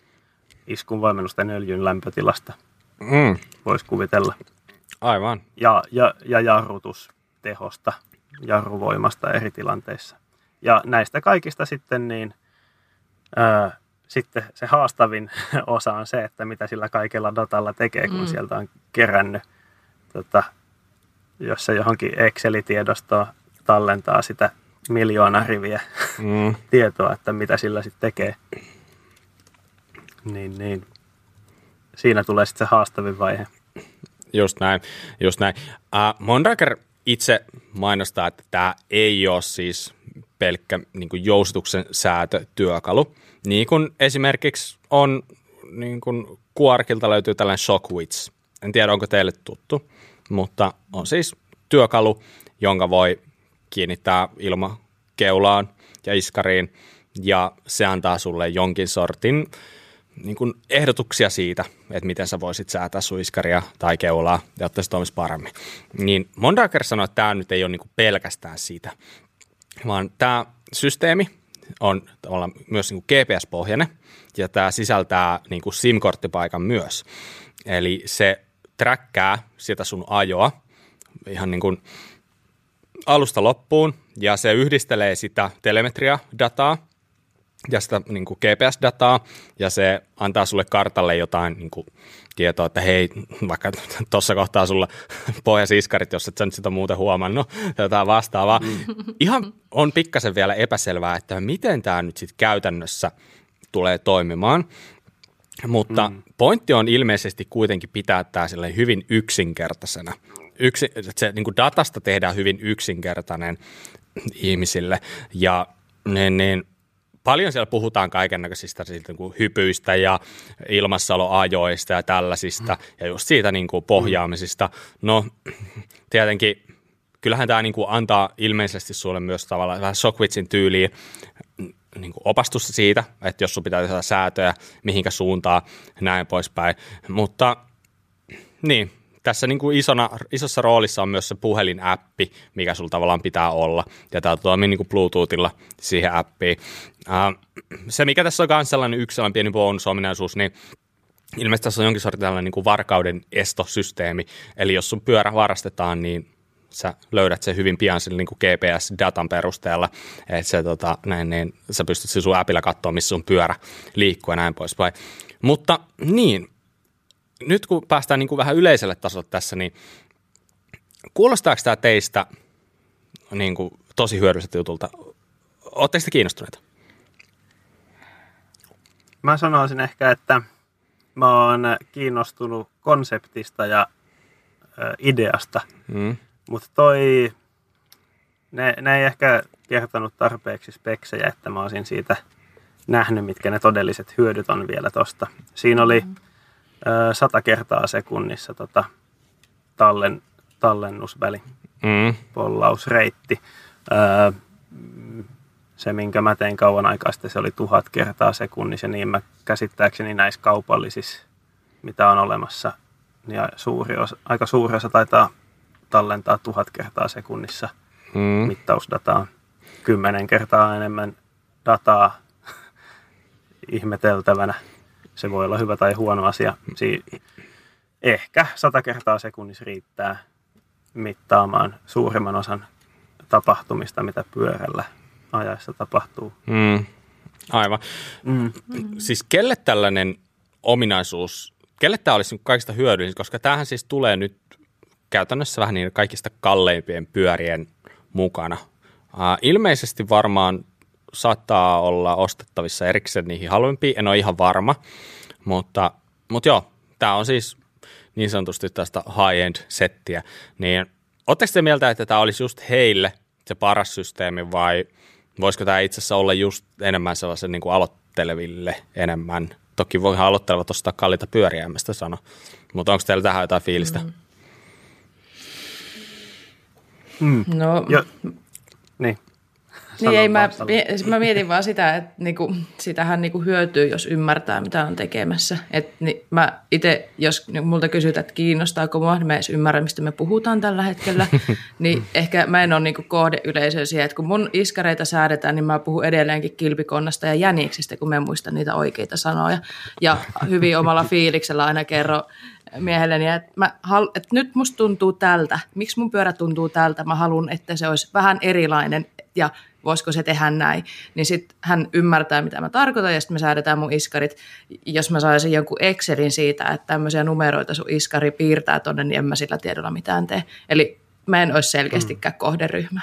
iskunvoimennusten öljyn lämpötilasta, Mm. voisi kuvitella. Aivan. ja, ja, ja jarrutustehosta, jarruvoimasta eri tilanteissa. Ja näistä kaikista sitten niin ää, sitten se haastavin osa on se, että mitä sillä kaikella datalla tekee, kun Mm. sieltä on kerännyt, tota, jos se johonkin Excel-tiedostoon tallentaa sitä miljoona riviä Mm. tietoa, että mitä sillä sitten tekee. Niin, niin. Siinä tulee sitten se haastavin vaihe. Just näin, just näin. Uh, Mondraker itse mainostaa, että tämä ei ole siis pelkkä niin kuin jousituksen säätötyökalu. Niin kuin esimerkiksi on, niin kuin Quarkilta löytyy tällainen Shockwitch. En tiedä, onko teille tuttu, mutta on siis työkalu, jonka voi kiinnittää ilmakeulaan ja iskariin, ja se antaa sulle jonkin sortin niin kuin ehdotuksia siitä, että miten sä voisit säätää sun iskaria tai keulaa, jotta se toimisi paremmin. Niin Mondaker sanoi, että tämä nyt ei ole niin kuin pelkästään siitä, vaan tämä systeemi on tavallaan myös niin kuin GPS-pohjainen ja tämä sisältää niin kuin SIM-korttipaikan myös. Eli se träkkää sitä sun ajoa ihan niin kuin alusta loppuun ja se yhdistelee sitä telemetria-dataa ja sitä niin kuin GPS-dataa, ja se antaa sulle kartalle jotain niin kuin, tietoa, että hei, vaikka tuossa kohtaa sulla pohjasiskarit, jos et sä nyt sitä muuten huomannut, jotain vastaavaa. Ihan on pikkasen vielä epäselvää, että miten tämä nyt sitten käytännössä tulee toimimaan, mutta mm. pointti on ilmeisesti kuitenkin pitää tämä hyvin yksinkertaisena. Yksi, että se niin kuin datasta tehdään hyvin yksinkertainen ihmisille, ja niin, niin, paljon siellä puhutaan kaikennäköisistä niin kuin hypyistä ja ilmassaloajoista ja tällaisista mm. ja just siitä niin kuin pohjaamisista. No tietenkin kyllähän tämä niin kuin antaa ilmeisesti sulle myös tavallaan vähän Shockwitchin tyyliin niin kuin opastusta siitä, että jos sun pitää tehdä säätöjä, mihinkä suuntaan, näin poispäin. Mutta niin, tässä niin kuin isona, isossa roolissa on myös se puhelinäppi, mikä sulla tavallaan pitää olla. Ja tämä toimii niin kuin Bluetoothilla siihen appiin. Uh, se, mikä tässä on myös sellainen yksi sellainen pieni bonusominaisuus, niin ilmeisesti tässä on jonkin sortin tällainen niin kuin varkauden estosysteemi. Eli jos sun pyörä varastetaan, niin sä löydät sen hyvin pian sille niin kuin GPS-datan perusteella, että se, tota, näin, niin, sä pystyt sun appilla katsoa, missä sun pyörä liikkuu ja näin poispäin. Mutta niin, nyt kun päästään niin kuin vähän yleiselle tasolle tässä, niin kuulostaako tämä teistä niin kuin tosi hyödylliseltä jutulta? Oletteko te kiinnostuneita? Mä sanoisin ehkä, että mä oon kiinnostunut konseptista ja ö, ideasta, Mm. mutta toi, ne, ne ei ehkä kertonut tarpeeksi speksejä, että mä olisin siitä nähnyt, mitkä ne todelliset hyödyt on vielä tosta. Siinä oli ö, 100 kertaa sekunnissa tota, tallen, tallennusväli, Mm. pollausreitti. Öö, se, minkä mä tein kauan aikaa sitten, se oli tuhat kertaa sekunnissa, niin mä käsittääkseni näissä kaupallisissa, mitä on olemassa, niin suuri osa, aika suuri osa taitaa tallentaa tuhat kertaa sekunnissa Mm. mittausdataa. Kymmenen kertaa enemmän dataa ihmeteltävänä. Se voi olla hyvä tai huono asia. Si- ehkä sata kertaa sekunnissa riittää mittaamaan suurimman osan tapahtumista, mitä pyörällä ajaessa tapahtuu. Mm. Aivan. Mm. Siis kelle tällainen ominaisuus, kelle tämä olisi kaikista hyödyllisin, koska tämähän siis tulee nyt käytännössä vähän niin kaikista kalleimpien pyörien mukana. Uh, ilmeisesti varmaan saattaa olla ostettavissa erikseen niihin halvempiin, en ole ihan varma, mutta, mutta joo, tämä on siis niin sanotusti tästä high-end settiä, niin Oletteko te mieltä, että tämä olisi just heille se paras systeemi vai voisiko tämä itse asiassa olla just enemmän sellaisen niin kuin aloitteleville enemmän? Toki voihan aloittelevat ostaa kalliita pyöriä, en mä sitä sano. Mutta onko teillä tähän jotain fiilistä? Mm. Mm. No. Sano Niin ei, mä, mie- mä mietin vaan sitä, että niinku, sitähän niinku hyötyy, jos ymmärtää, mitä on tekemässä. Et, niin mä itse, jos niin multa kysytään, että kiinnostaako mua, niin mä en edes ymmärrä, mistä me puhutaan tällä hetkellä. niin ehkä mä en ole niinku kohdeyleisö siihen, että kun mun iskareita säädetään, niin mä puhun edelleenkin kilpikonnasta ja jäniksistä, kun mä en muista niitä oikeita sanoja. Ja hyvin omalla fiiliksellä aina kerro miehelleni, että, mä hal- että nyt musta tuntuu tältä. Miksi mun pyörä tuntuu tältä? Mä haluan, että se olisi vähän erilainen ja voisiko se tehdä näin. Niin sitten hän ymmärtää, mitä mä tarkoitan ja sitten me säädetään mun iskarit. Jos mä saisin jonkun Excelin siitä, että tämmöisiä numeroita sun iskari piirtää tonne, niin en mä sillä tiedolla mitään tee. Eli mä en olisi selkeästikään mm. kohderyhmä.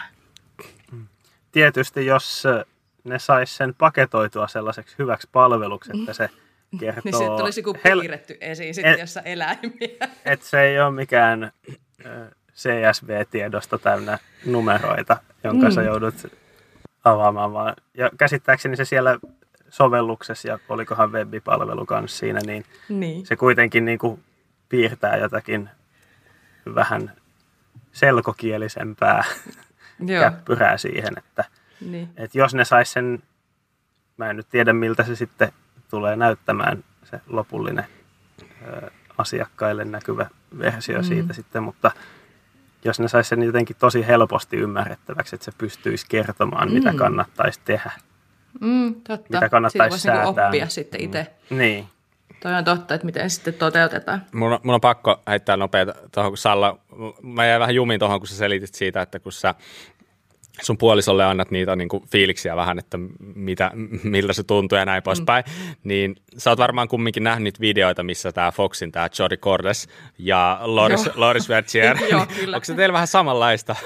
Tietysti jos ö, ne sais sen paketoitua sellaiseksi hyväksi palveluksi, että se kertoo... Niin sitten tulisi joku hel- piirretty esiin, sitten, Et- jossa eläimiä. että se ei ole mikään CSV-tiedosto täynnä numeroita, jonka mm. sä joudut avaamaan, vaan ja käsittääkseni se siellä sovelluksessa ja olikohan webipalvelu kanssa siinä, niin niin. se kuitenkin niin kuin piirtää jotakin vähän selkokielisempää Joo, käppyrää siihen, että, niin. että jos ne sais sen, mä en nyt tiedä miltä se sitten tulee näyttämään se lopullinen ö, asiakkaille näkyvä versio mm. siitä sitten, mutta jos ne sais sen jotenkin tosi helposti ymmärrettäväksi, että se pystyisi kertomaan, mm. mitä kannattaisi tehdä. Mm, totta. Mitä kannattaisi Siitä voisi niinku säätää. oppia sitten itse. Niin. Toi on totta, että miten sitten toteutetaan. Mun, on- mun on pakko heittää nopeita tuohon, kun Salla, mä jäin vähän jumiin tuohon, kun sä selitit siitä, että kun sä sun puolisolle annat niitä niin kuin fiiliksiä vähän, että mitä, miltä se tuntuu ja näin poispäin, niin sä oot varmaan kumminkin nähnyt niitä videoita, missä tämä Foxin, tämä Jody Cordes ja Loris, Joo. Loris Vertier, Joo, onko se teillä vähän samanlaista?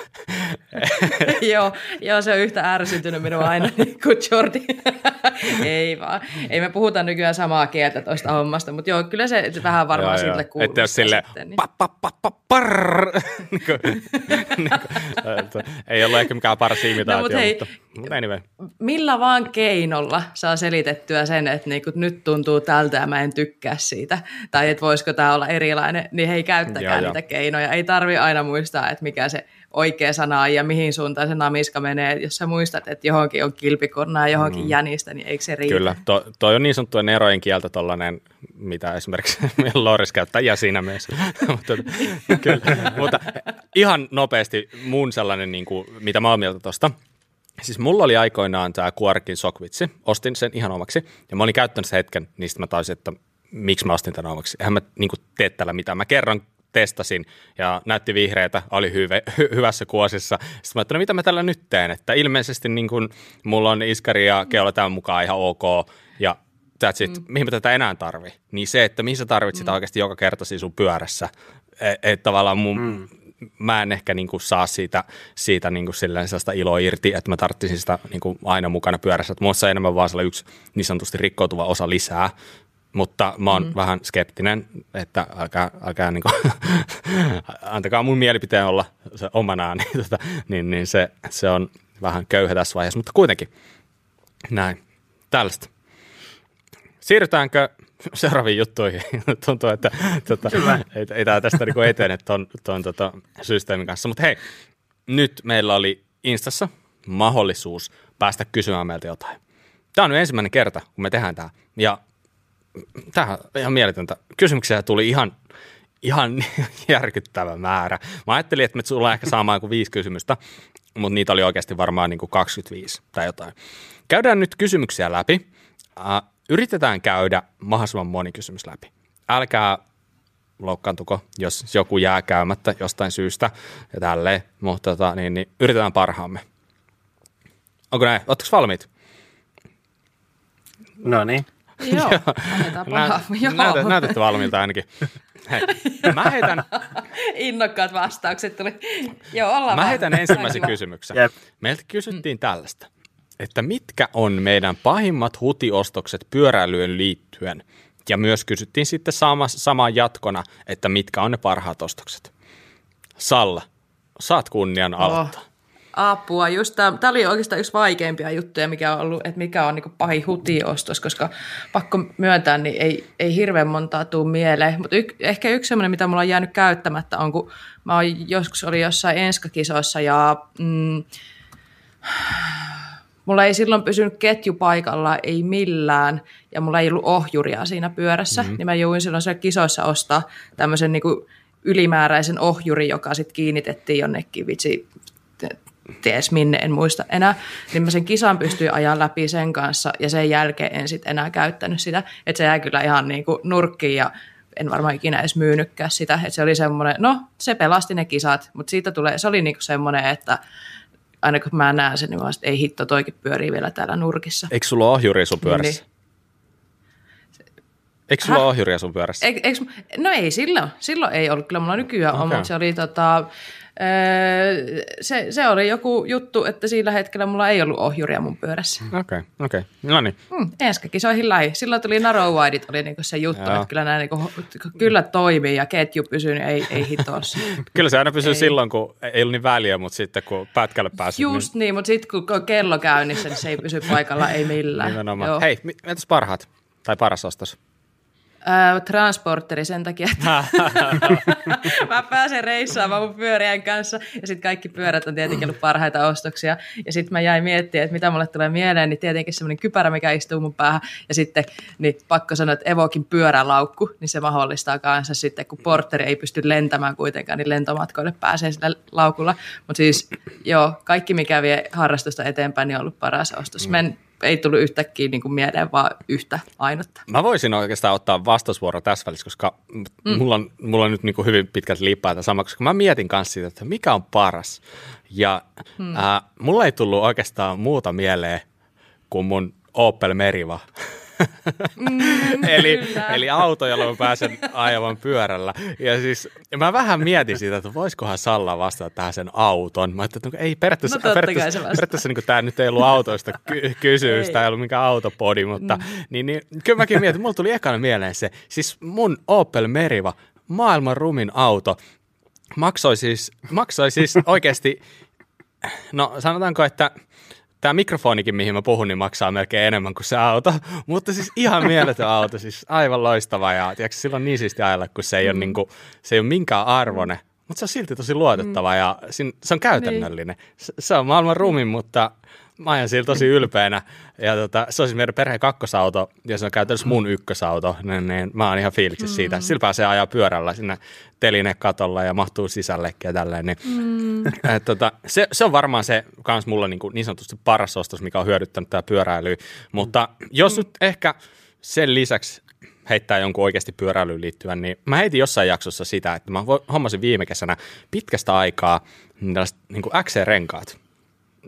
Joo, joo, se on yhtä ärsytynyt minua aina niin kuin Jordi. Ei vaan. Ei me puhuta nykyään samaa kieltä toista hommasta, mutta joo, kyllä se vähän varmaan Joo, joo. sille kuuluu. Että jos sille niin. pa, pa, pa, pa, parr, niin kuin, niin kuin, ei ollut ehkä mikään paras imitaatio, No, mut hei, mutta, mutta anyway. Millä vaan keinolla saa selitettyä sen, että niinku, nyt tuntuu tältä ja mä en tykkää siitä, tai että voisiko tämä olla erilainen, niin hei käyttäkää Joo, joo. niitä keinoja. Ei tarvi aina muistaa, että mikä se oikea sana on ja mihin suuntaan se namiska menee. Jos sä muistat, että johonkin on kilpikonnaa ja johonkin mm. jänistä, niin eikö se riitä? Kyllä, to, toi on niin sanottu erojen kieltä tollainen, mitä esimerkiksi Loris käyttää, ja siinä myös. mutta, kyllä, mutta ihan nopeasti mun sellainen, niin kuin, mitä mä oon mieltä tosta. Siis mulla oli aikoinaan tämä Quarkin sokvitsi, ostin sen ihan omaksi, ja mä olin käyttänyt sen hetken, niin sitten mä taisin, että miksi mä ostin tämän omaksi. Eihän mä niin kuin, tee tällä mitään. Mä kerran testasin ja näytti vihreätä, oli hyve, hy, hyvässä kuosissa. Sitten mä ajattelin, no mitä mä tällä nyt teen, että ilmeisesti niin kun, mulla on iskari ja keula tämän mukaan ihan ok ja that's it, mm. mihin mä tätä enää tarvi. Niin se, että mihin sä tarvit sitä oikeasti joka kerta siinä sun pyörässä, että et tavallaan mun, mm. mä en ehkä niinku saa siitä, siitä niinku silleen sellaista iloa irti, että mä tarvitsin sitä niinku aina mukana pyörässä. Että mulla on enemmän vaan sellainen yksi niin sanotusti rikkoutuva osa lisää, mutta mä oon mm. vähän skeptinen, että älkää, älkää niin kuin, antakaa mun mielipiteen olla se omanaan, niin, tota, niin, niin se, se on vähän köyhä tässä vaiheessa, mutta kuitenkin näin, tällaista. Siirrytäänkö seuraaviin juttuihin? Tuntuu, että tota, ei, ei tämä tästä niin etene tuon, tuon tota, systeemin kanssa, mutta hei, nyt meillä oli Instassa mahdollisuus päästä kysymään meiltä jotain. Tämä on nyt ensimmäinen kerta, kun me tehdään tämä. Ja tähän ihan mieletöntä. Kysymyksiä tuli ihan, ihan järkyttävä määrä. Mä ajattelin, että me tullaan ehkä saamaan joku viisi kysymystä, mutta niitä oli oikeasti varmaan niin kuin 25 tai jotain. Käydään nyt kysymyksiä läpi. Uh, yritetään käydä mahdollisimman moni kysymys läpi. Älkää loukkaantuko, jos joku jää käymättä jostain syystä ja tälleen, mutta tota, niin, niin, yritetään parhaamme. Onko näin? Oletteko valmiit? No niin. Joo, Nä, näytät, näytätte valmiilta ainakin. Hei, mä heitän... Innokkaat vastaukset tuli. Joo, ollaan Mä heitän ensimmäisen kysymyksen. Yep. Meiltä kysyttiin mm. tällaista, että mitkä on meidän pahimmat hutiostokset pyöräilyyn liittyen? Ja myös kysyttiin sitten sama, samaan jatkona, että mitkä on ne parhaat ostokset. Salla, saat kunnian oh. Apua, just tämä, oli oikeastaan yksi vaikeimpia juttuja, mikä on ollut, että mikä on niin pahin hutiostos, koska pakko myöntää, niin ei, ei hirveän montaa tule mieleen. Mutta y, ehkä yksi sellainen, mitä mulla on jäänyt käyttämättä, on kun mä oon joskus oli jossain enskakisoissa ja mm, mulla ei silloin pysynyt ketju paikalla, ei millään, ja mulla ei ollut ohjuria siinä pyörässä, mm-hmm. niin mä jouduin silloin siellä kisoissa ostaa tämmöisen niin ylimääräisen ohjuri, joka sitten kiinnitettiin jonnekin vitsi ties minne, en muista enää, niin mä sen kisan pystyin ajaa läpi sen kanssa ja sen jälkeen en sitten enää käyttänyt sitä, että se jäi kyllä ihan niin kuin nurkkiin ja en varmaan ikinä edes myynytkään sitä, että se oli semmoinen, no se pelasti ne kisat, mutta siitä tulee, se oli niin kuin semmoinen, että aina kun mä näen sen, niin mä ei hitto, toikin pyörii vielä täällä nurkissa. Eikö sulla ole ohjuri sun pyörässä? Niin. Eikö sulla ole sun pyörässä? Eik, eik, no ei silloin. Silloin ei ollut. Kyllä mulla nykyään okay. on, mutta se oli tota, Öö, se, se oli joku juttu, että sillä hetkellä mulla ei ollut ohjuria mun pyörässä. Okei, okay, okei. Okay. No niin. Mm, enskakisoihin lähi. Silloin tuli narrow wideit, oli niinku se juttu, Joo. että kyllä nämä niinku, kyllä toimii ja ketju pysyy, niin ei, ei hitossa. kyllä se aina pysyy ei. silloin, kun ei ollut niin väliä, mutta sitten kun pätkälle pääsi. Just niin, niin mutta sitten kun kello käynnissä, niin se ei pysy paikalla, ei millään. Nimenomaan. Joo. Hei, entäs parhaat? Tai paras ostos? Ää, transporteri sen takia, että mä pääsen reissaamaan mun pyörien kanssa ja sitten kaikki pyörät on tietenkin ollut parhaita ostoksia. Ja sitten mä jäin miettimään, että mitä mulle tulee mieleen, niin tietenkin semmoinen kypärä, mikä istuu mun päähän. Ja sitten niin pakko sanoa, että Evokin pyörälaukku, niin se mahdollistaa kanssa sitten, kun porteri ei pysty lentämään kuitenkaan, niin lentomatkoille pääsee sillä laukulla. Mutta siis joo, kaikki mikä vie harrastusta eteenpäin, niin on ollut paras ostos. Mm. Men ei tullut yhtäkkiä niin kuin mieleen vaan yhtä ainutta. Mä voisin oikeastaan ottaa vastausvuoro tässä välissä, koska mm. mulla, on, mulla on nyt niin kuin hyvin pitkät liippaa tämä sama, koska mä mietin kanssa siitä, että mikä on paras. Ja mm. äh, mulla ei tullut oikeastaan muuta mieleen kuin mun Opel Meriva. Mm, eli, eli auto, jolla mä pääsen ajavan pyörällä. Ja siis mä vähän mietin siitä, että voisikohan Salla vastata tähän sen auton. Mä ajattelin, että no ei periaatteessa, no periaatteessa, periaatteessa niin tämä nyt ei ollut autoista ky- kysymys, tämä ei ollut mikään autopodi, mutta mm. niin, niin, kyllä mäkin mietin, mulla tuli ekana mieleen se, siis mun Opel Meriva, maailman rumin auto, maksoi siis, maksoi siis oikeasti, no sanotaanko, että tämä mikrofonikin, mihin mä puhun, niin maksaa melkein enemmän kuin se auto. Mutta siis ihan mieletön auto, siis aivan loistava ja tiedätkö, sillä on niin siisti ajalla, kun se ei, mm. ole, niin kuin, se ei ole minkään arvone. Mutta se on silti tosi luotettava mm. ja se on käytännöllinen. Niin. Se, se on maailman rumin, mutta mä ajan sillä tosi ylpeänä. Ja tota, se on siis meidän perheen kakkosauto, ja se on käytännössä mun ykkösauto, niin, niin mä oon ihan fiiliksissä siitä. Mm. Sillä pääsee ajaa pyörällä sinne telinekatolla ja mahtuu sisällekin ja tälleen. Niin, mm. et, tota, se, se, on varmaan se kans mulla niin, kuin, niin sanotusti paras ostos, mikä on hyödyttänyt tämä pyöräily. Mutta mm. jos nyt ehkä sen lisäksi heittää jonkun oikeasti pyöräilyyn liittyen, niin mä heitin jossain jaksossa sitä, että mä hommasin viime kesänä pitkästä aikaa niin kuin XC-renkaat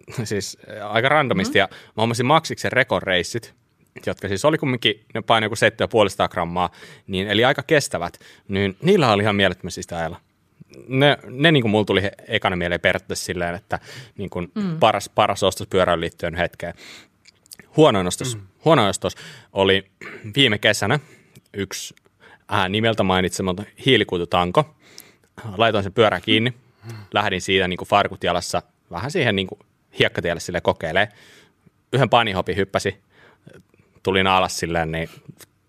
siis äh, aika randomisti, mm-hmm. ja mä hommasin Maxiksen rekorreissit, jotka siis oli kumminkin, ne painoi joku 7,5 grammaa, niin, eli aika kestävät, niin niillä oli ihan mielettömästi sitä ajalla. Ne, ne niin kuin mulla tuli ekana mieleen periaatteessa silleen, että niin kuin mm. paras, paras ostos pyöräilyyn liittyen hetkeen. Huono ostos, mm. huono ostos oli viime kesänä, yksi äh, nimeltä mainitsematon hiilikuitutanko. Laitoin sen pyörä kiinni, lähdin siitä niin kuin farkut jalassa vähän siihen niin kuin hiekkatielle sille kokeilee. Yhden panihopin hyppäsi, tulin alas silleen, niin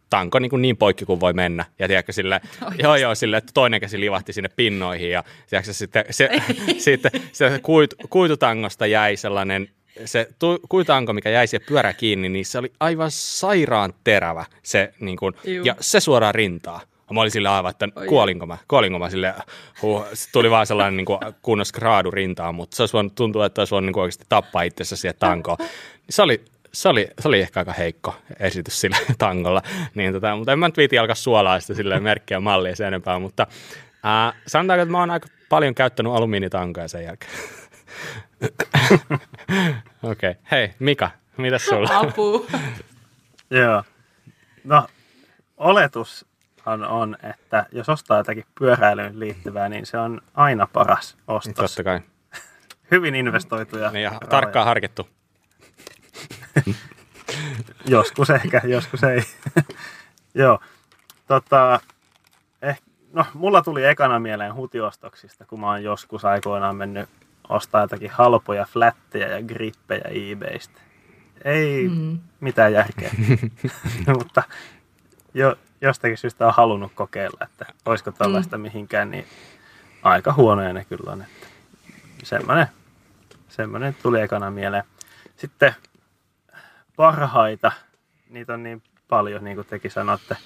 tanko niin, kuin niin poikki kuin voi mennä. Ja tiedätkö, sille, joo, joo, sille, että toinen käsi livahti sinne pinnoihin ja tiedätkö, sitten, se, sitten se kuit, kuitutangosta jäi sellainen se tu, kuitanko, mikä jäi siihen pyörä kiinni, niin se oli aivan sairaan terävä se, niin kuin, ja se suoraan rintaa. Mä olin sillä aivan, että kuolinko mä, kuolinko mä sille, huh, tuli vaan sellainen niin kuin, kunnos kraadu rintaan, mutta se olisi voinut tuntua, että olisi voinut niin kuin, oikeasti tappaa itsessä siihen tankoon. Se oli, se oli, se oli ehkä aika heikko esitys sillä tangolla, niin tota, mutta en mä nyt viiti alkaa suolaa sitä silleen merkkiä mallia sen enempää, mutta äh, sanotaanko, että mä oon aika paljon käyttänyt alumiinitankoja sen jälkeen. Okei, okay. hei Mika, mitä sulla? Apu. Joo. No, oletushan on, että jos ostaa jotakin pyöräilyyn liittyvää, niin se on aina paras ostos. Totta kai. Hyvin investoituja. Niin, ja tarkkaan harkittu. joskus ehkä, joskus ei. Joo. Tota, eh, no, mulla tuli ekana mieleen hutiostoksista, kun mä oon joskus aikoinaan mennyt ostaa jotakin halpoja flättejä ja grippejä eBaystä. Ei mm. mitään järkeä. Mutta jo, jostakin syystä on halunnut kokeilla, että olisiko tällaista mm. mihinkään, niin aika huonoja ne kyllä on. Että semmoinen, semmoinen tuli ekana mieleen. Sitten parhaita, niitä on niin paljon, niin kuin tekin sanotte.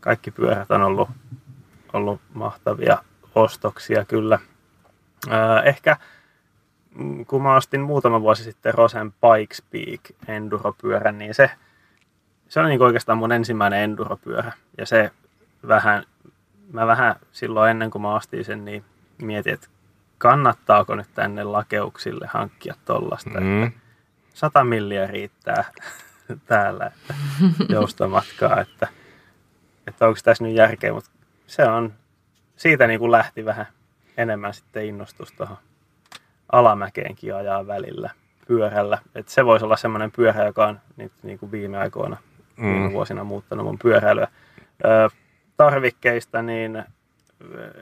Kaikki pyörät on ollut, ollut mahtavia ostoksia kyllä. ehkä Mm, kun mä ostin muutama vuosi sitten Rosen Pikes Peak enduropyörän, niin se, se on niin oikeastaan mun ensimmäinen enduropyörä. Ja se vähän, mä vähän silloin ennen kuin mä ostin sen, niin mietin, että kannattaako nyt tänne lakeuksille hankkia tollasta. Mm. Että 100 milliä riittää täällä että joustomatkaa, että, että onko tässä nyt järkeä, mutta se on, siitä niin kuin lähti vähän enemmän sitten innostus tuohon alamäkeenkin ajaa välillä pyörällä. Et se voisi olla semmoinen pyörä, joka on nyt niin kuin viime aikoina, mm. viime vuosina muuttanut mun pyöräilyä. Tarvikkeista niin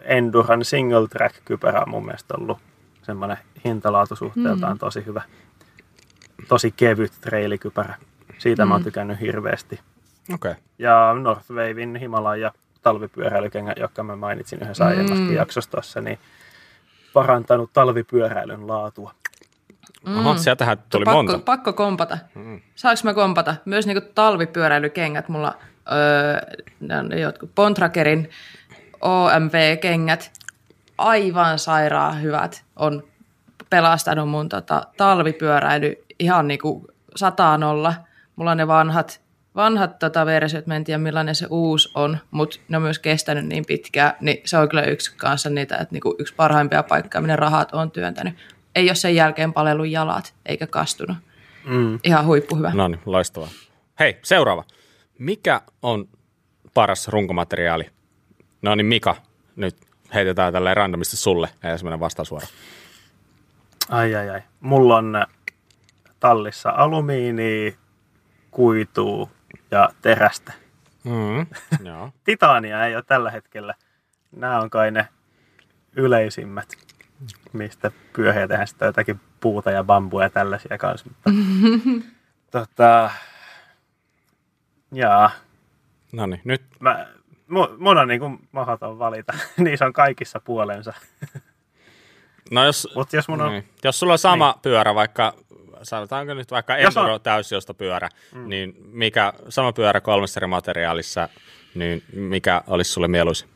Enduran single track kypärä on mun mielestä ollut semmoinen hintalaatusuhteeltaan mm. tosi hyvä. Tosi kevyt treilikypärä. Siitä mm. mä oon mm. tykännyt hirveästi. Okay. Ja Northwavein Himalaya talvipyöräilykengä, joka mä mainitsin yhdessä mm. aiemmassa jaksossa niin parantanut talvipyöräilyn laatua. Mm. Oho, sieltähän tuli pakko, monta. Pakko kompata. Mm. Saanko mä kompata? Myös niin talvipyöräilykengät mulla, öö, jotkut Pontrakerin OMV-kengät, aivan sairaan hyvät, on pelastanut mun tota, talvipyöräily ihan niin kuin sataan olla. Mulla on ne vanhat vanhat tota versiot, mä en tiedä millainen se uusi on, mutta ne on myös kestänyt niin pitkään, niin se on kyllä yksi kanssa niitä, että niinku yksi parhaimpia paikkaa, minne rahat on työntänyt. Ei ole sen jälkeen palellut jalat, eikä kastunut. Mm. Ihan huippuhyvä. No niin, loistavaa. Hei, seuraava. Mikä on paras runkomateriaali? No niin, Mika, nyt heitetään tälleen randomisti sulle ensimmäinen vastausvuoro. Ai ai ai. Mulla on tallissa alumiini, kuituu, ja terästä. Mm, joo. Titania ei ole tällä hetkellä. Nämä on kai ne yleisimmät, mistä pyöhiä tehdään sitten jotakin puuta ja bambua ja tällaisia kanssa. Mutta, tota, jaa. No niin, nyt. Mä, mun on niin kuin mahdoton valita. Niissä on kaikissa puolensa. No jos, Mut jos, mun on, niin. jos sulla on sama niin. pyörä, vaikka sanotaanko nyt vaikka Enduro on... täysjostopyörä, mm. niin mikä, sama pyörä kolmessa eri materiaalissa, niin mikä olisi sulle mieluisin?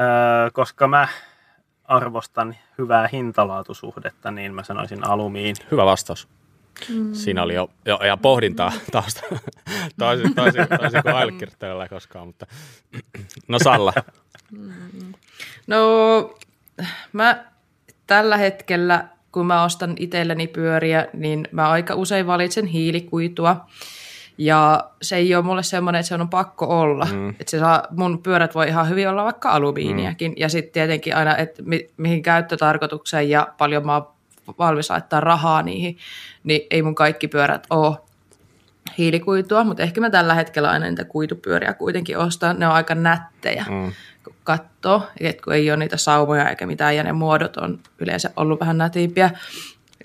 Öö, koska mä arvostan hyvää hintalaatusuhdetta, niin mä sanoisin alumiin. Hyvä vastaus. Mm. Siinä oli jo, jo ja pohdintaa taas toisin, toisin, toisin kuin allekirjoittajalla koskaan, mutta no Salla. Mm. No mä tällä hetkellä kun mä ostan itselleni pyöriä, niin mä aika usein valitsen hiilikuitua. Ja se ei ole mulle semmoinen, että se on pakko olla. Mm. Että se saa, mun pyörät voi ihan hyvin olla vaikka alumiiniakin. Mm. Ja sitten tietenkin aina, että mi, mihin käyttötarkoitukseen ja paljon mä oon valmis laittaa rahaa niihin, niin ei mun kaikki pyörät ole hiilikuitua, mutta ehkä mä tällä hetkellä aina niitä kuitupyöriä kuitenkin ostan. Ne on aika nättejä, mm. kun katsoo, että kun ei ole niitä saumoja eikä mitään, ja ne muodot on yleensä ollut vähän nätiimpiä.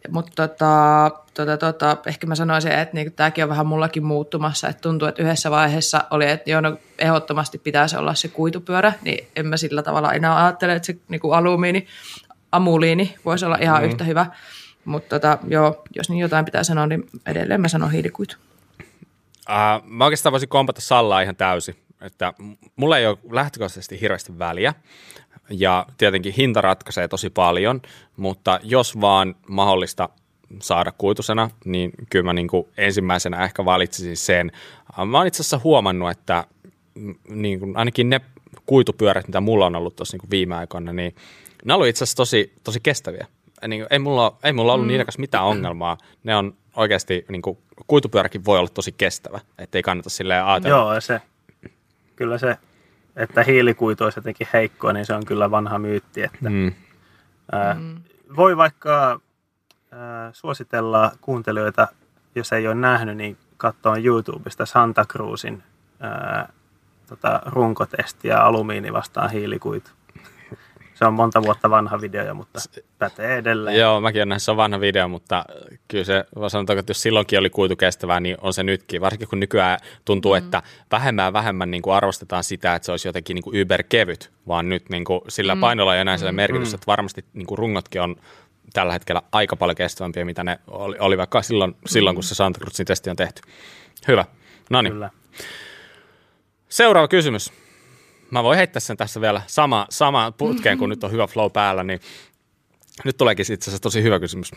Mutta tota, tota, tota, ehkä mä sanoisin, että niinku, tämäkin on vähän mullakin muuttumassa, että tuntuu, että yhdessä vaiheessa oli, että joo, no, ehdottomasti pitäisi olla se kuitupyörä, niin en mä sillä tavalla enää ajattele, että se niinku alumiini, amuliini voisi olla ihan mm. yhtä hyvä. Mutta tota, joo, jos niin jotain pitää sanoa, niin edelleen mä sanon hiilikuitu. Uh, mä oikeastaan voisin kompata Sallaa ihan täysin, että mulla ei ole lähtökohtaisesti hirveästi väliä, ja tietenkin hinta ratkaisee tosi paljon, mutta jos vaan mahdollista saada kuitusena, niin kyllä mä niin kuin ensimmäisenä ehkä valitsisin sen. Mä oon itse asiassa huomannut, että niin kuin ainakin ne kuitupyörät, mitä mulla on ollut tuossa niin viime aikoina, niin ne on ollut itse asiassa tosi, tosi kestäviä. Niin, ei, mulla, ei mulla ollut mm. niiden kanssa mitään ongelmaa. Ne on oikeasti, niin kuin, kuitupyöräkin voi olla tosi kestävä, että ei kannata silleen ajatella. Joo, se, kyllä se, että hiilikuitu olisi jotenkin heikkoa, niin se on kyllä vanha myytti, että mm. ää, mm. voi vaikka ää, suositella kuuntelijoita, jos ei ole nähnyt, niin katsoa YouTubesta Santa Cruzin ää, tota, runkotestiä alumiini vastaan hiilikuitu. Se on monta vuotta vanha video, mutta pätee edelleen. Joo, mäkin olen nähnyt, se on vanha video, mutta kyllä se, sanotaanko, että jos silloinkin oli kuitu kestävää, niin on se nytkin. Varsinkin kun nykyään tuntuu, mm. että vähemmän ja vähemmän niin kuin arvostetaan sitä, että se olisi jotenkin niin kuin yberkevyt, vaan nyt niin kuin sillä mm. painolla ei enää mm. merkitys, mm. että varmasti niin kuin rungotkin on tällä hetkellä aika paljon kestävämpiä, mitä ne oli, oli vaikka silloin, mm. silloin, kun se Santa Cruzin testi on tehty. Hyvä. No niin. Seuraava kysymys mä voin heittää sen tässä vielä sama, sama putkeen, kun nyt on hyvä flow päällä, niin nyt tuleekin itse asiassa tosi hyvä kysymys.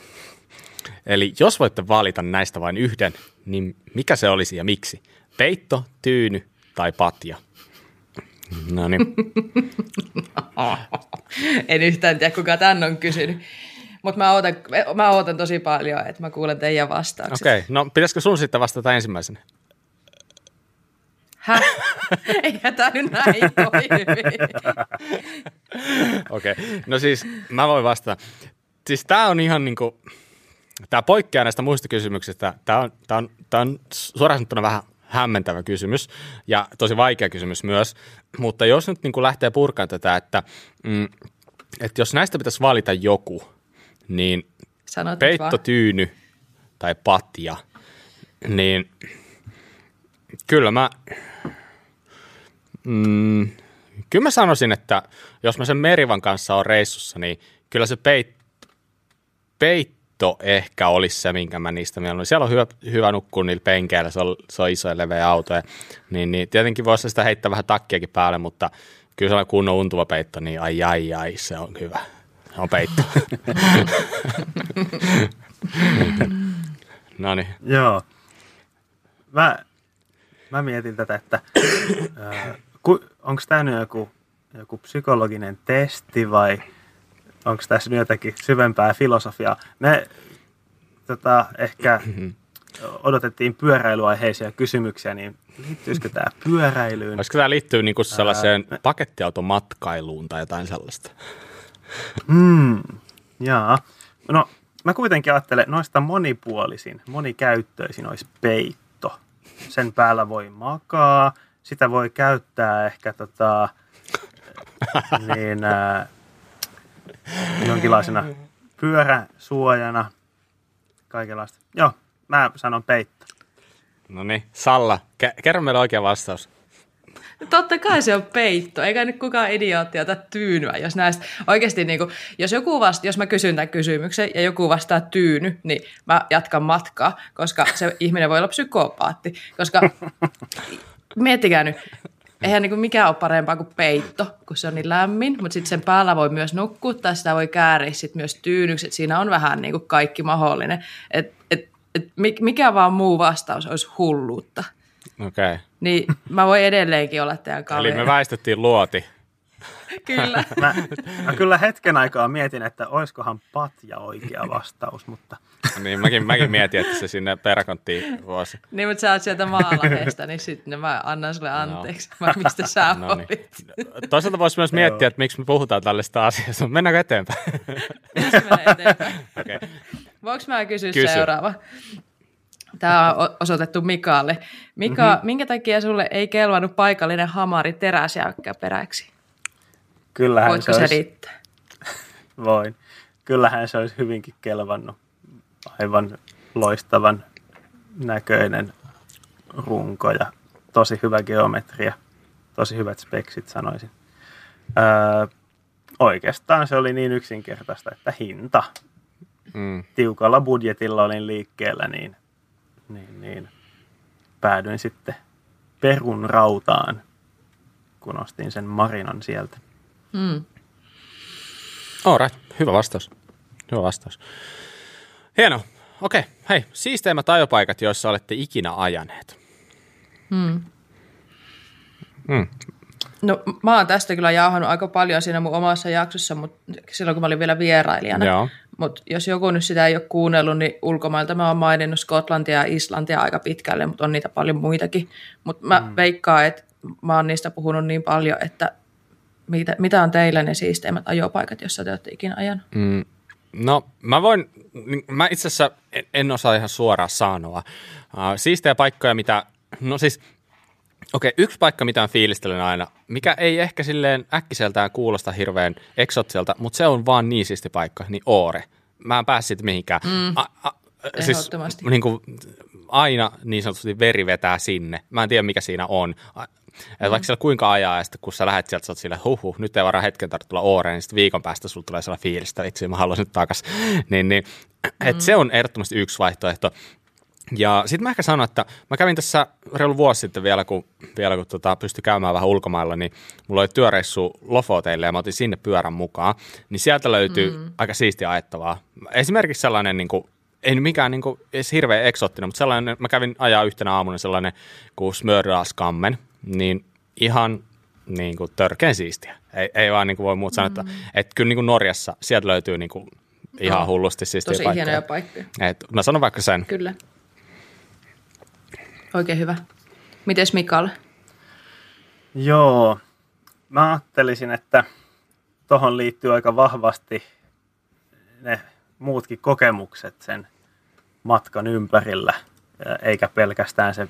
Eli jos voitte valita näistä vain yhden, niin mikä se olisi ja miksi? Peitto, tyyny tai patja? No niin. en yhtään tiedä, kuka tän on kysynyt. Mutta mä ootan, mä ootan tosi paljon, että mä kuulen teidän vastaukset. Okei, okay. no pitäisikö sun sitten vastata ensimmäisenä? Häh? Eihän tämä nyt näin Okei, okay. no siis mä voin vastata. Siis tämä on ihan niin kuin, tämä poikkeaa näistä muista kysymyksistä. Tämä on, tämä on, tämä on suoraan sanottuna vähän hämmentävä kysymys ja tosi vaikea kysymys myös. Mutta jos nyt niin kuin lähtee purkaan tätä, että, mm, että jos näistä pitäisi valita joku, niin Sanot peitto, tyyny tai patja, niin kyllä mä Mm, kyllä mä sanoisin, että jos mä sen Merivan kanssa on reissussa, niin kyllä se peit, peitto ehkä olisi se, minkä mä niistä mieluummin. Siellä on hyvä, hyvä nukkua niillä penkeillä, se on, se on iso ja leveä auto. Ja, niin, niin, tietenkin voisi sitä heittää vähän takkiakin päälle, mutta kyllä se on kunnon untuva peitto, niin ai ai ai, se on hyvä. Se on peitto. no niin. Joo. Mä, mä mietin tätä, että äh, onko tämä nyt joku, joku psykologinen testi vai onko tässä nyt jotakin syvempää filosofiaa? Me tota, ehkä odotettiin pyöräilyaiheisia kysymyksiä, niin liittyisikö tämä pyöräilyyn? Olisiko tämä liittyy niinku sellaiseen Ää, pakettiautomatkailuun tai jotain sellaista? Hmm, jaa. No, mä kuitenkin ajattelen, noista monipuolisin, monikäyttöisin olisi peitto. Sen päällä voi makaa, sitä voi käyttää ehkä tota, niin, ää, jonkinlaisena pyöräsuojana, kaikenlaista. Joo, mä sanon peitto. No niin, Salla, kerro meille oikea vastaus. Totta kai se on peitto, eikä nyt kukaan idiootti ota tyynyä, jos näistä oikeasti niin kuin, jos joku vasta, jos mä kysyn tämän kysymyksen ja joku vastaa tyyny, niin mä jatkan matkaa, koska se ihminen voi olla psykopaatti, koska miettikää nyt, eihän niin mikään ole parempaa kuin peitto, kun se on niin lämmin, mutta sitten sen päällä voi myös nukkua tai sitä voi kääriä sit myös tyynykset. Siinä on vähän niin kuin kaikki mahdollinen. Et, et, et mikä vaan muu vastaus olisi hulluutta. Okei. Okay. Niin mä voin edelleenkin olla teidän kaveri. Eli me väistettiin luoti. kyllä. Mä, mä kyllä hetken aikaa mietin, että olisikohan patja oikea vastaus, mutta... niin, mäkin, mäkin mietin, että se sinne peräkonttiin voisi. Niin, mutta sä oot sieltä maalahdesta, niin sitten mä annan sulle no. anteeksi, no. mistä sä no niin. Toisaalta voisi myös miettiä, että miksi me puhutaan tällaista asiasta. Mennäänkö eteenpäin? Mennään eteenpäin. okay. Voinko mä kysyä Kysy. seuraava? Tämä on osoitettu Mikaalle. Mika, mm-hmm. minkä takia sulle ei kelvannut paikallinen hamari teräsjäykkä peräksi? Kyllähän Voitko se olisi, selittää? voin. Kyllähän se olisi hyvinkin kelvannut. Aivan loistavan näköinen runko ja tosi hyvä geometria. Tosi hyvät speksit sanoisin. Öö, oikeastaan se oli niin yksinkertaista, että hinta. Mm. Tiukalla budjetilla olin liikkeellä, niin, niin, niin päädyin sitten perun rautaan, kun ostin sen marinan sieltä. Mm. All right. Hyvä vastaus. Hyvä vastaus. Hieno. Okei. Hei, siisteimmät ajopaikat, joissa olette ikinä ajaneet. Mm. Mm. No mä oon tästä kyllä jauhannut aika paljon siinä mun omassa jaksossa, mutta silloin kun mä olin vielä vierailijana. Joo. Mutta jos joku nyt sitä ei ole kuunnellut, niin ulkomailta mä oon maininnut Skotlantia ja Islantia aika pitkälle, mutta on niitä paljon muitakin. Mutta mä mm. veikkaan, että mä oon niistä puhunut niin paljon, että mitä, mitä on teillä ne siisteimmät ajopaikat, jossa te olette ikinä ajanut? Mm. No, mä voin, niin mä itse asiassa en, en osaa ihan suoraan sanoa. Uh, siistejä paikkoja, mitä, no siis, okei, okay, yksi paikka, mitä fiilistelen aina, mikä ei ehkä silleen äkkiseltään kuulosta hirveän eksotselta, mutta se on vaan niin siisti paikka, niin Oore. Mä en päässyt mihinkään. Mm. A, a, siis, niin kuin, aina niin sanotusti veri vetää sinne. Mä en tiedä, mikä siinä on. Mm. Vaikka siellä kuinka ajaa, ja sitten kun sä lähdet sieltä, sä oot sille, huhu, nyt ei varaa hetken tarvitse tulla Ooreen, niin sitten viikon päästä sulla tulee sellainen fiilis, että itse mä haluaisin nyt takas. niin, niin, mm. et se on ehdottomasti yksi vaihtoehto. Ja sitten mä ehkä sanon, että mä kävin tässä reilu vuosi sitten vielä, kun, vielä kun tota, pystyi käymään vähän ulkomailla, niin mulla oli työreissu Lofoteille ja mä otin sinne pyörän mukaan. Niin sieltä löytyy mm. aika siistiä ajettavaa. Esimerkiksi sellainen, niin kuin, ei mikään niin kuin, edes hirveän eksoottinen, mutta sellainen, mä kävin ajaa yhtenä aamuna sellainen kuin Smördalskammen, niin ihan niin kuin törkeän siistiä. Ei, ei vaan niin kuin voi muuta sanoa, että, että kyllä niin kuin Norjassa sieltä löytyy niin kuin ihan No, hullusti siistiä Tosi paikkoja. hienoja paikkoja. Et, mä sanon vaikka sen. Kyllä. Oikein hyvä. Mites Mikalle? Joo, mä ajattelisin, että tohon liittyy aika vahvasti ne muutkin kokemukset sen matkan ympärillä, eikä pelkästään se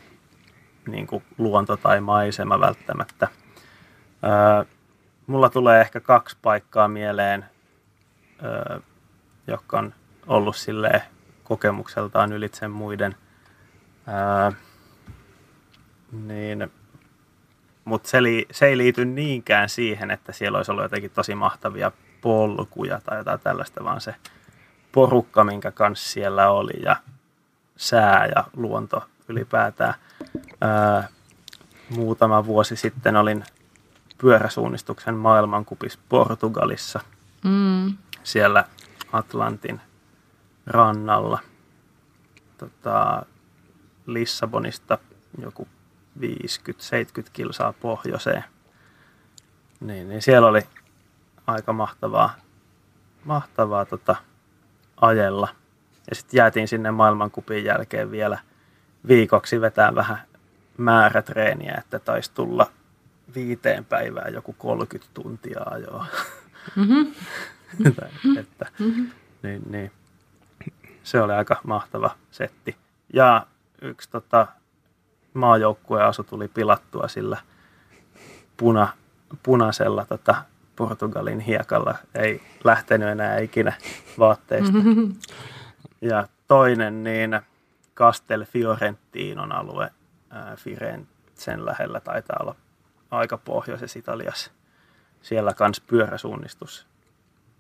niin kuin luonto tai maisema välttämättä. Öö, mulla tulee ehkä kaksi paikkaa mieleen, öö, jotka on ollut silleen kokemukseltaan ylitse muiden. Öö, niin, mutta se, se ei liity niinkään siihen, että siellä olisi ollut jotenkin tosi mahtavia polkuja tai jotain tällaista, vaan se porukka, minkä kanssa siellä oli ja sää ja luonto ylipäätään. Ää, muutama vuosi sitten olin pyöräsuunnistuksen maailmankupissa Portugalissa, Mm. siellä Atlantin rannalla. Tota, Lissabonista joku 50-70 kilsaa pohjoiseen. Niin, niin siellä oli aika mahtavaa, mahtavaa tota, ajella. Ja sitten jäätiin sinne maailmankupin jälkeen vielä viikoksi vetää vähän määrätreeniä, että taisi tulla viiteen päivään joku 30 tuntia ajoa. Mm-hmm. että, niin, niin. Se oli aika mahtava setti. Ja yksi tota, maajoukkueen asu tuli pilattua sillä puna, punaisella tota, Portugalin hiekalla. Ei lähtenyt enää ikinä vaatteista. Ja toinen niin Castel Fiorentinon alue Firenzen lähellä taitaa olla aika pohjoisessa Italiassa. Siellä kans pyöräsuunnistus.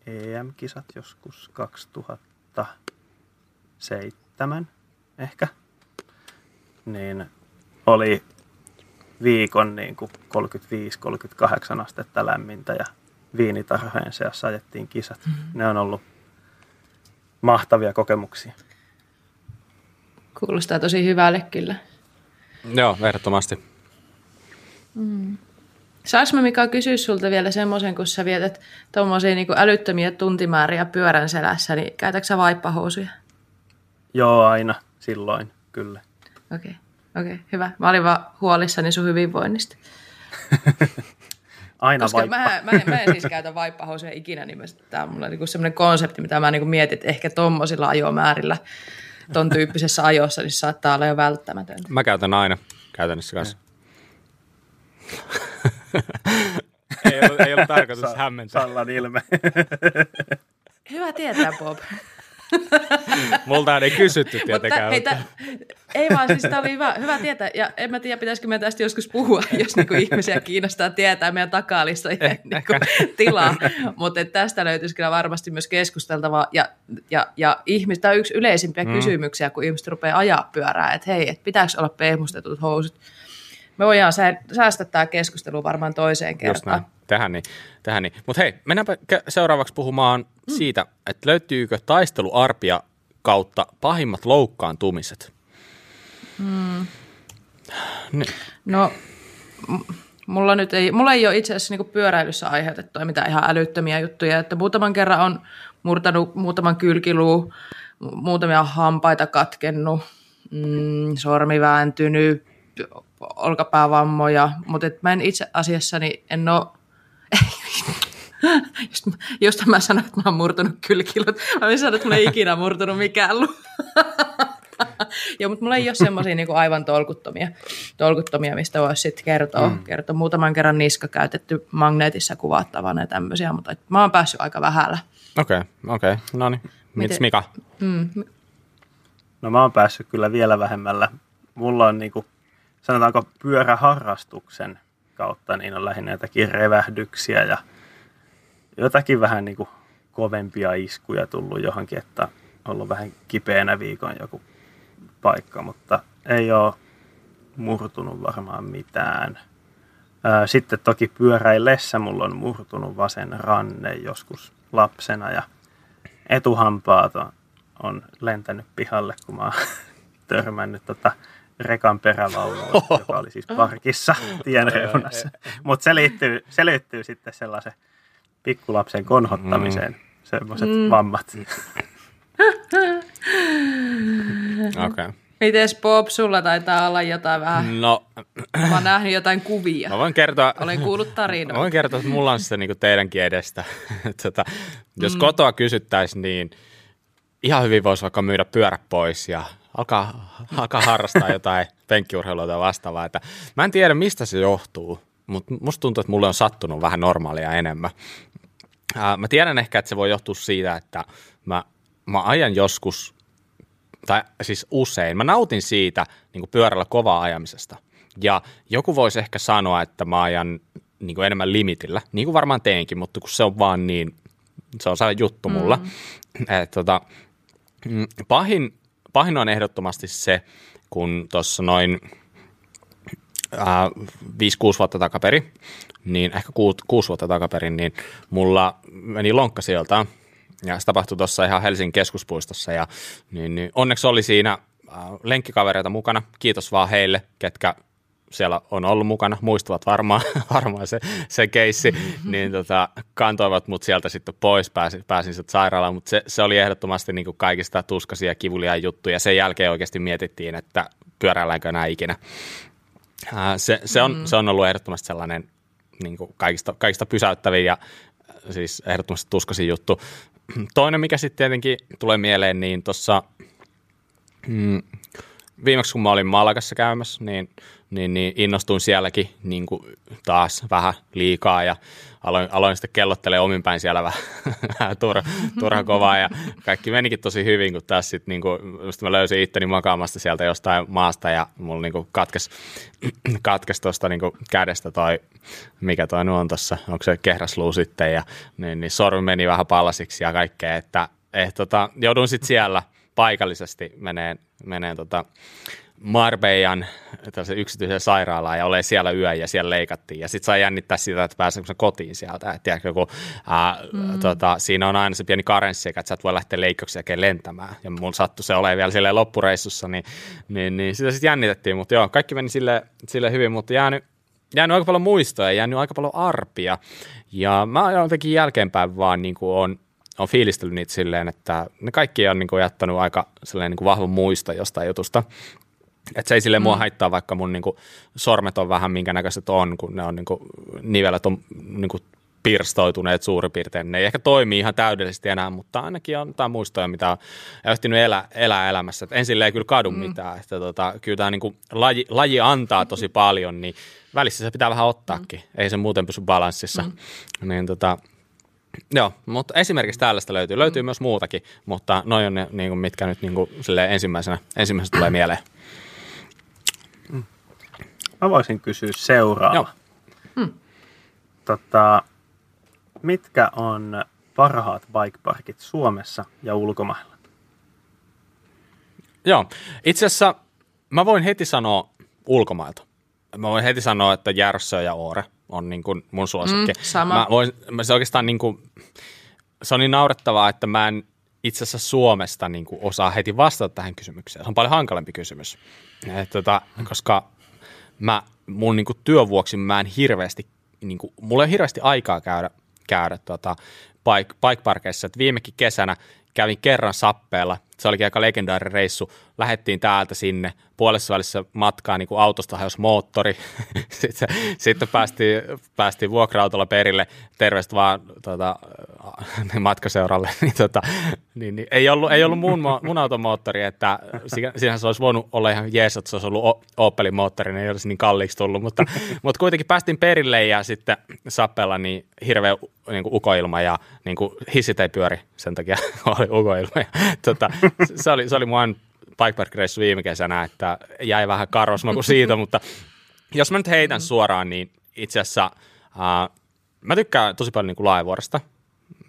EM-kisat joskus 2007 ehkä. Niin oli viikon niin kuin 35-38 astetta lämmintä ja viinitarhojen seassa ajettiin kisat. Mm-hmm. Ne on ollut mahtavia kokemuksia. Kuulostaa tosi hyvälle kyllä. Joo, ehdottomasti. Saanko mä Mika kysyä sulta vielä semmoisen, kun sä vietät tuommoisia niin älyttömiä tuntimääriä pyörän selässä, niin käytätkö sä vaippahousuja? Joo, aina silloin, kyllä. Okei, okay. okei, okay, hyvä. Mä olin vaan huolissani sun hyvinvoinnista. Aina Koska vaippa. mä, mä, en, mä en siis käytä vaippahousuja ikinä, niin tämä on mulla niinku semmoinen konsepti, mitä mä niinku mietin, että ehkä tommosilla ajomäärillä ton tyyppisessä ajossa, niin saattaa olla jo välttämätöntä. Mä käytän aina käytännössä kanssa. ei, ollut, ei ollut tarkoitus Sa- hämmentää. Sallan ilme. Hyvä tietää, Bob. Multa ei kysytty Mutta tietenkään. hei, mutta- tä, ei vaan, siis tämä oli hyvä, hyvä tietää. Ja en mä tiedä, pitäisikö meidän tästä joskus puhua, jos niinku ihmisia kiinnostaa tietää meidän takalistojen niinku tilaa. Mutta tästä löytyisi kyllä varmasti myös keskusteltavaa. Ja, ja, ja ihmis, tämä on yksi yleisimpiä mm. kysymyksiä, kun ihmiset rupeaa ajaa pyörää, että hei, et pitääkö olla pehmustetut housut. Me voidaan sää- säästää tämä keskustelu varmaan toiseen kertaan. Tähän niin. Tähän niin. Mutta hei, mennäänpä seuraavaksi puhumaan mm. siitä, että löytyykö taisteluarpia kautta pahimmat loukkaantumiset. Niin. No, mulla, nyt ei, mulla ei ole itse asiassa niinku pyöräilyssä aiheutettua mitään ihan älyttömiä juttuja, että muutaman kerran on murtanut muutaman kylkiluu, mu- muutamia hampaita katkennut, mm, sormi vääntynyt, olkapäävammoja, mutta et mä en itse asiassa niin en ole Just, just mä sanoin, että mä oon murtunut kylkilut. Mä en sano, että mulla ei ikinä murtunut mikään lu. Joo, mutta mulla ei ole semmoisia niinku aivan tolkuttomia, tolkuttomia, mistä voisi sitten kertoa. Mm. kertoa. Muutaman kerran niska käytetty magneetissa kuvattavana ja tämmöisiä, mutta et mä oon päässyt aika vähällä. Okei, okay, okei. Okay. No niin. Mites Mika? Mm. No mä oon päässyt kyllä vielä vähemmällä. Mulla on niinku, sanotaanko pyöräharrastuksen kautta, niin on lähinnä jotakin revähdyksiä ja jotakin vähän niinku kovempia iskuja tullut johonkin, että on ollut vähän kipeänä viikon joku paikka, mutta ei ole murtunut varmaan mitään. Ää, Sitten toki pyöräillessä mulla on murtunut vasen ranne joskus lapsena ja etuhampaat on, on lentänyt pihalle, kun mä oon törmännyt tota rekan perävaunuun, joka oli siis parkissa tien reunassa. Mutta se liittyy, se liittyy sitten sellaisen pikkulapsen konhottamiseen, semmoiset Mm. vammat. Okei. Okay. Mites Bob, sulla taitaa olla jotain vähän, No, mä oon nähnyt jotain kuvia. mä voin kertoa... Olen kuullut Mä tarinoita. voin kertoa, että mulla on se niin teidänkin edestä. tota, jos Mm. kotoa kysyttäisiin, niin ihan hyvin voisi vaikka myydä pyörä pois ja alkaa, alkaa harrastaa jotain penkkiurheilua tai vastaavaa. Että mä en tiedä, mistä se johtuu, mutta musta tuntuu, että mulle on sattunut vähän normaalia enemmän. Ää, mä tiedän ehkä, että se voi johtua siitä, että mä, mä ajan joskus, tai siis usein, mä nautin siitä niin pyörällä kovaa ajamisesta. Ja joku voisi ehkä sanoa, että mä ajan niin kuin enemmän limitillä, niin kuin varmaan teenkin, mutta kun se on vaan niin, se on sellainen juttu mulla. Mm. Et, tota, mm, pahin, pahin on ehdottomasti se, kun tuossa noin ää, 5-6 vuotta takaperi, niin ehkä 6 vuotta takaperin, niin mulla meni lonkka sieltä. Ja se tapahtui tuossa ihan Helsingin keskuspuistossa ja niin, niin onneksi oli siinä äh, lenkkikavereita mukana. Kiitos vaan heille, ketkä siellä on ollut mukana, muistavat varmaan, varmaan se, se keissi, niin tota, kantoivat mut sieltä sitten pois, pääsin, pääsin sitten sairaalaan, mutta se, se, oli ehdottomasti niin kuin kaikista tuskaisia kivulia juttuja. Sen jälkeen oikeasti mietittiin, että pyöräilläänkö enää ikinä. Ää, se, se, on, mm. se on ollut ehdottomasti sellainen niin kuin kaikista, kaikista pysäyttävin ja siis ehdottomasti tuskasin juttu. Toinen, mikä sitten tietenkin tulee mieleen, niin tuossa mm, viimeksi kun mä olin Malakassa käymässä, niin, niin, niin innostuin sielläkin niin kuin taas vähän liikaa ja aloin, aloin sitten kellottelemaan omin päin siellä vähän, vähän turha, turha kovaa ja kaikki menikin tosi hyvin, kun tässä sitten niin kuin, mä löysin itteni makaamasta sieltä jostain maasta ja mulla niin kuin katkes, katkes tuosta niin kädestä toi, mikä toi on tuossa, onko se kehräsluu sitten ja niin, niin sormi meni vähän pallasiksi ja kaikkea, että et, tota, joudun sitten siellä paikallisesti meneen, meneen tota Marbeijan yksityiseen sairaalaan ja olen siellä yön ja siellä leikattiin. Ja sitten saa jännittää sitä, että pääseekö se kotiin sieltä. Et tiedätkö, kun, ää, mm. tota, siinä on aina se pieni karenssi, että sä et voi lähteä leikkauksen jälkeen lentämään. Ja mulla sattui se olemaan vielä silleen loppureissussa, niin, niin, niin sitä sitten jännitettiin. Mutta joo, kaikki meni sille, sille hyvin, mutta jäänyt, jäänyt aika paljon muistoja, jäänyt aika paljon arpia. Ja mä jotenkin jälkeenpäin vaan niin kuin on on fiilistellyt niitä silleen, että ne kaikki on niin kuin jättänyt aika sellainen niin kuin vahva muisto jostain jutusta. Että se ei sille mm. mua haittaa, vaikka mun niin kuin sormet on vähän minkä näköiset on, kun ne on niin kuin, nivelet on niin kuin pirstoituneet suurin piirtein. Ne ei ehkä toimi ihan täydellisesti enää, mutta ainakin on jotain muistoja, mitä on ehtinyt elää, elää elämässä. Et ensin ei kyllä kadu mm. mitään. Että tota, kyllä tämä niin laji, laji antaa tosi paljon, niin välissä se pitää vähän ottaakin. Mm. Ei se muuten pysy balanssissa. Mm. Niin tota, Joo, mutta esimerkiksi tällaista löytyy. Löytyy mm. myös muutakin, mutta noin on ne, niin kuin, mitkä nyt niin kuin, ensimmäisenä, ensimmäisenä tulee mieleen. Mm. Mä voisin kysyä seuraava. Hmm. Tota, mitkä on parhaat bikeparkit Suomessa ja ulkomailla? Joo, itse asiassa mä voin heti sanoa ulkomailta. Mä voin heti sanoa, että Järssö ja Oore on niin kuin mun suosikki. Mm, sama. Mä voin, mä se oikeastaan niin kuin, se on niin naurettavaa, että mä en itse asiassa Suomesta niin kuin osaa heti vastata tähän kysymykseen. Se on paljon hankalampi kysymys, Et, tota, koska mä, mun niin kuin työvuoksi mä en hirveästi, niin kuin, mulla ei hirveästi aikaa käydä, käydä tota, bike, bike parkeissa. Et viimekin kesänä kävin kerran sappeella. Se olikin aika legendaarinen reissu. Lähettiin täältä sinne. Puolessa välissä matkaa niin kuin autosta hajosi moottori. sitten, sitten päästiin, päästiin vuokra-autolla perille. Terveistä vaan tuota, matkaseuralle. niin, tota, niin, niin, ei ollut, ei ollut mun, mun auton moottori, että siinähän se olisi voinut olla ihan jees, että se olisi ollut Opelin moottori, niin ei olisi niin kalliiksi tullut. Mutta, mutta kuitenkin päästiin perille ja sitten sappeella niin hirveä niin kuin ukoilma ja niin kuin hissit ei pyöri, sen takia oli ukoilma. Ja, tota, se, oli, se oli mun bikepark-reissu viime kesänä, että jäi vähän karosmaku siitä, mutta jos mä nyt heitän suoraan, niin itse asiassa uh, mä tykkään tosi paljon niin kuin Laajavuorosta,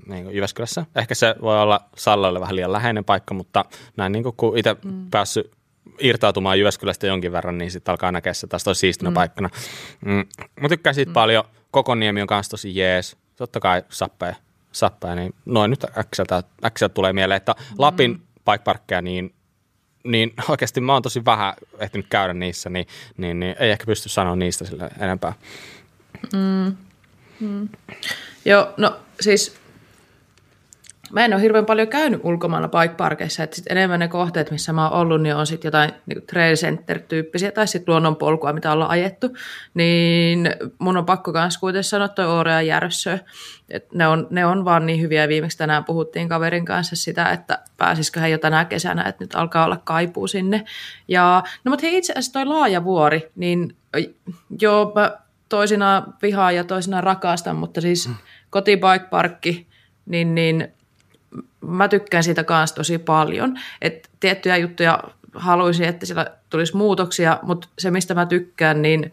niin kuin Jyväskylässä. Ehkä se voi olla Sallalle vähän liian läheinen paikka, mutta näin niin kuin, kun itse mm. päässyt irtautumaan Jyväskylästä jonkin verran, niin sitten alkaa näkeä se taas tosi siistinä mm. paikkana. Mm. Mä tykkään siitä mm. paljon. Kokoniemi on kanssa tosi jees totta kai sappeen, sappeen niin noin nyt äkseltä, äkseltä tulee mieleen, että mm. Lapin bike parkkeja, niin niin oikeasti mä oon tosi vähän ehtinyt käydä niissä, niin, niin, niin ei ehkä pysty sanoa niistä sille enempää. Mm. Mm. Joo, no siis mä en ole hirveän paljon käynyt ulkomailla bike-parkeissa, että sit enemmän ne kohteet, missä mä oon ollut, niin on sitten jotain niin trail center-tyyppisiä tai sitten luonnonpolkua, mitä ollaan ajettu, niin mun on pakko myös kuitenkin sanoa toi Oore ja Järssö, että ne on, ne on vaan niin hyviä. Viimeksi tänään puhuttiin kaverin kanssa sitä, että pääsisikö he jo tänä kesänä, että nyt alkaa olla kaipuu sinne. Ja, no mutta hei itse asiassa toi laaja vuori, niin joo, mä toisinaan vihaan ja toisinaan rakastan, mutta siis mm. kotibike-parkki, niin, niin mä tykkään siitä kanssa tosi paljon. Et tiettyjä juttuja haluaisin, että siellä tulisi muutoksia, mutta se, mistä mä tykkään, niin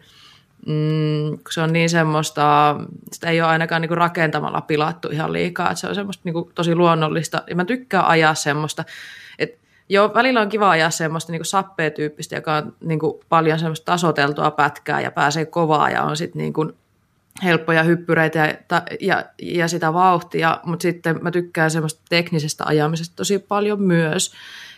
mm, se on niin semmoista, sitä ei ole ainakaan niinku rakentamalla pilattu ihan liikaa, että se on semmoista niinku tosi luonnollista. Ja mä tykkään ajaa semmoista, että Joo, välillä on kiva ajaa semmoista niin sappea-tyyppistä, joka on niin kuin paljon semmoista tasoteltua pätkää ja pääsee kovaa ja on sitten niin kuin helppoja hyppyreitä ja, ja, ja sitä vauhtia, mutta sitten mä tykkään semmoista teknisestä ajamisesta tosi paljon myös.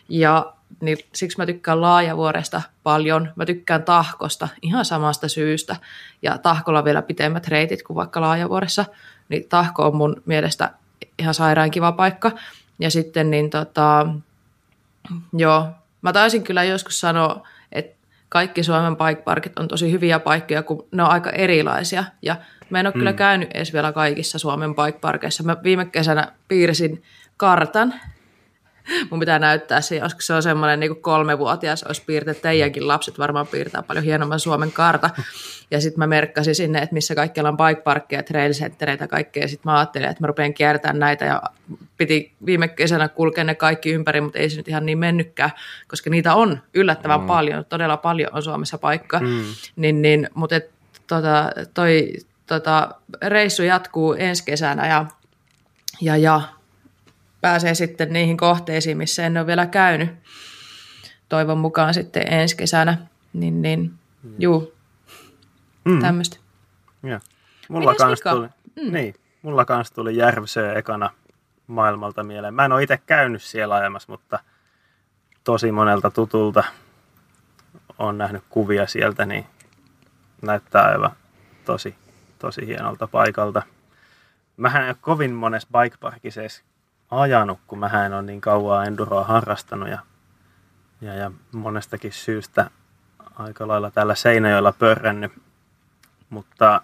Ja niin siksi mä tykkään laajavuoresta paljon. Mä tykkään tahkosta ihan samasta syystä. Ja tahkolla vielä pitemmät reitit kuin vaikka laajavuoressa. Niin tahko on mun mielestä ihan sairaan kiva paikka. Ja sitten niin tota, joo, mä taisin kyllä joskus sanoa, kaikki Suomen bike parkit on tosi hyviä paikkoja, kun ne on aika erilaisia. Ja mä en ole mm. kyllä käynyt edes vielä kaikissa Suomen bike parkeissa. Mä viime kesänä piirsin kartan. Mun pitää näyttää se, koska se on semmoinen niin kolmevuotias, olisi piirtänyt teidänkin lapset varmaan piirtää paljon hienomman Suomen karta. Ja sitten mä merkkasin sinne, että missä kaikkialla on bike parkkeja, trail centereitä ja kaikkea. Sitten mä ajattelin, että mä rupean kiertämään näitä ja piti viime kesänä kulkea ne kaikki ympäri, mutta ei se nyt ihan niin mennytkään, koska niitä on yllättävän mm. paljon, todella paljon on Suomessa paikka. Mm. Niin, niin, mutta et, tota, toi tota, reissu jatkuu ensi kesänä ja, ja, ja pääsee sitten niihin kohteisiin, missä en ole vielä käynyt. Toivon mukaan sitten ensi kesänä. Niin, niin mm. juu, mm. tämmöistä. Ja. Mulla kans tuli, mm. niin, mulla kans tuli Järvsö ekana maailmalta mieleen. Mä en ole itse käynyt siellä ajamassa, mutta tosi monelta tutulta on nähnyt kuvia sieltä, niin näyttää aivan tosi, tosi hienolta paikalta. Mähän en ole kovin monessa bikeparkissa ajanut, kun mä en ole niin kauan enduroa harrastanut ja, ja, ja monestakin syystä aika lailla täällä Seinäjoella pörrännyt. Mutta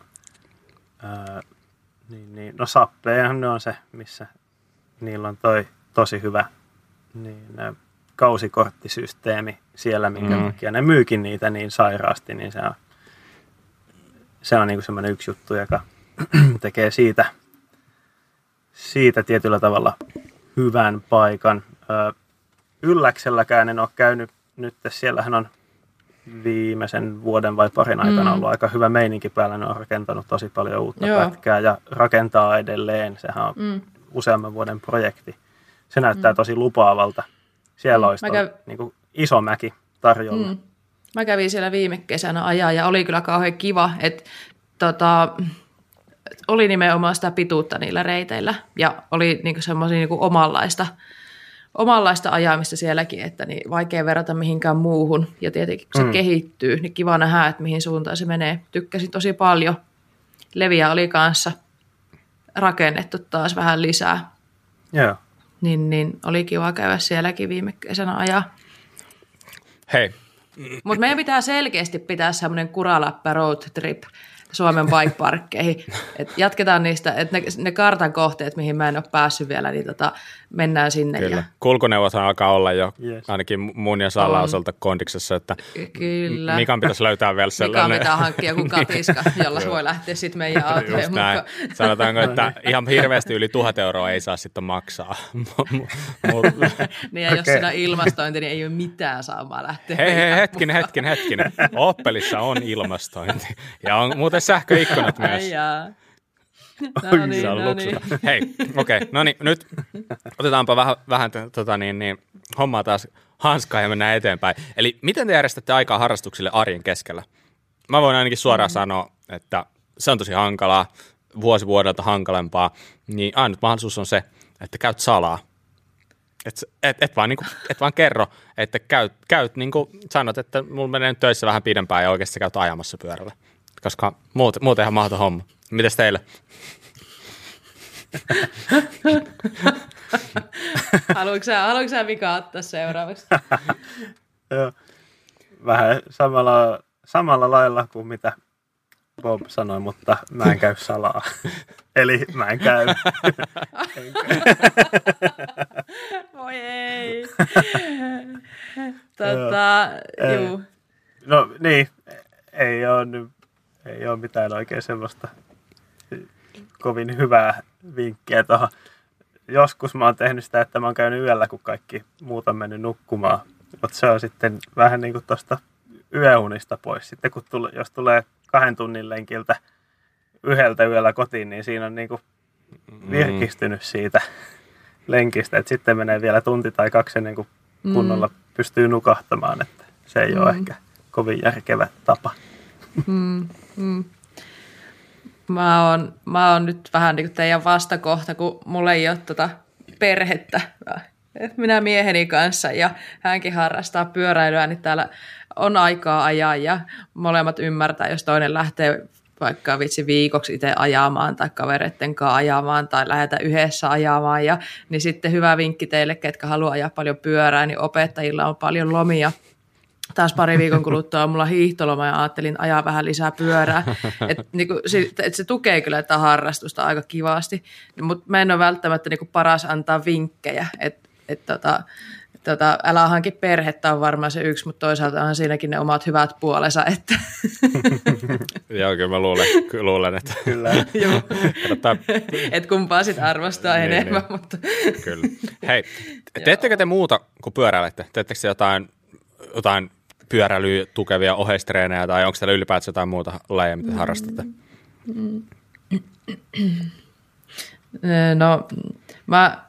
ää, Niin, niin. No sappejahan ne on se, missä niillä on toi tosi hyvä niin, kausikorttisysteemi siellä, minkä mm. takia ne myykin niitä niin sairaasti, niin se on, se on niin semmoinen yksi juttu, joka tekee siitä, siitä tietyllä tavalla hyvän paikan. Ylläkselläkään en ole käynyt nyt, siellähän on viimeisen vuoden vai parin aikana mm. ollut aika hyvä meininki päällä. Ne on rakentanut tosi paljon uutta Joo. pätkää ja rakentaa edelleen. Sehän on mm. useamman vuoden projekti. Se näyttää mm. tosi lupaavalta. Siellä mm. olisi käv... niin kuin iso mäki tarjolla. Mm. Mä kävin siellä viime kesänä ajaa ja oli kyllä kauhean kiva, että tota, oli nimenomaan sitä pituutta niillä reiteillä ja oli niin semmoisia niin omanlaista, omanlaista ajamista sielläkin, että niin vaikea verrata mihinkään muuhun. Ja tietenkin kun se mm. kehittyy, niin kiva nähdä, että mihin suuntaan se menee. Tykkäsin tosi paljon. Leviä oli kanssa rakennettu taas vähän lisää. Joo. Niin, niin oli kiva käydä sielläkin viime kesänä ajaa. Hei. Mutta meidän pitää selkeästi pitää semmoinen Kuralappä road trip Suomen bike-parkkeihin. Et jatketaan niistä, että ne, ne kartan kohteet, mihin mä en ole päässyt vielä, niin tota, mennään sinne. Kyllä. Ja... Kulkuneuvothan alkaa olla jo yes. ainakin mun ja Salla osalta kondiksessa, että Kyllä. Mikan pitäisi löytää vielä sellainen. Mikan pitää hankkia joku katiska, jolla voi lähteä sitten meidän autojen mukaan. Sanotaanko, että ihan hirveästi yli tuhat euroa ei saa sitten maksaa. niin ja jos okay. siinä on ilmastointi, niin ei ole mitään saamaan lähteä. Hei, hei, hetkinen, hetkinen, hetkinen. Oppelissa on ilmastointi. Ja on muuten sähköikkunat myös. No niin, no niin. Hei, okei, okay, no niin, nyt otetaanpa vähän, vähän tota niin, niin, hommaa taas hanskaa ja mennään eteenpäin. Eli miten te järjestätte aikaa harrastuksille arjen keskellä? Mä voin ainakin suoraan mm-hmm. sanoa, että se on tosi hankalaa, vuosi vuodelta hankalempaa, niin ainut mahdollisuus on se, että käyt salaa. Et, et, et, vaan, niinku, et vaan kerro, että käyt, käyt niin kuin sanot, että mulla menee nyt töissä vähän pidempään ja oikeasti käyt ajamassa pyörällä koska muut, muuten ihan mahdoton homma. Mites teille? haluatko, sä, haluatko sä Mika ottaa seuraavaksi? Joo. Vähän samalla, samalla lailla kuin mitä Bob sanoi, mutta mä en käy salaa. Eli mä en käy. Voi ei. tota, juu. No niin, ei ole nyt ei ole mitään oikein semmoista kovin hyvää vinkkiä tuohon. Joskus mä oon tehnyt sitä, että mä oon käynyt yöllä, kun kaikki muut on mennyt nukkumaan. Mutta se on sitten vähän niin kuin tuosta yöunista pois. Sitten kun tule, jos tulee kahden tunnin lenkiltä yhdeltä yöllä kotiin, niin siinä on niin kuin mm. virkistynyt siitä lenkistä. Et sitten menee vielä tunti tai kaksi ennen kuin kunnolla mm. pystyy nukahtamaan. Että se ei mm. ole ehkä kovin järkevä tapa. Mm. Mm. Mä oon, mä oon nyt vähän niin kuin teidän vastakohta, kun mulla ei ole tota perhettä. Minä mieheni kanssa ja hänkin harrastaa pyöräilyä, niin täällä on aikaa ajaa ja molemmat ymmärtää, jos toinen lähtee vaikka vitsi viikoksi itse ajamaan tai kavereiden kanssa ajamaan tai lähetä yhdessä ajamaan. Ja, niin sitten hyvä vinkki teille, ketkä haluaa ajaa paljon pyörää, niin opettajilla on paljon lomia taas pari viikon kuluttua on mulla hiihtoloma ja ajattelin ajaa vähän lisää pyörää. Et, niinku, se, et se tukee kyllä tätä harrastusta aika kivasti, mutta mä en ole välttämättä niinku paras antaa vinkkejä, että et, tota, tota, älä hanki perhettä on varmaan se yksi, mutta toisaalta on siinäkin ne omat hyvät puolensa. Että. Joo, kyllä mä luulen, luulen että kyllä. että kumpaa sitten arvostaa niin, enemmän. Niin. Mutta. kyllä. Hei, teettekö te muuta kuin pyöräilette? Teettekö jotain, jotain pyöräilyä tukevia oheistreenejä tai onko teillä ylipäätään jotain muuta lajeja, mitä harrastatte? No, mä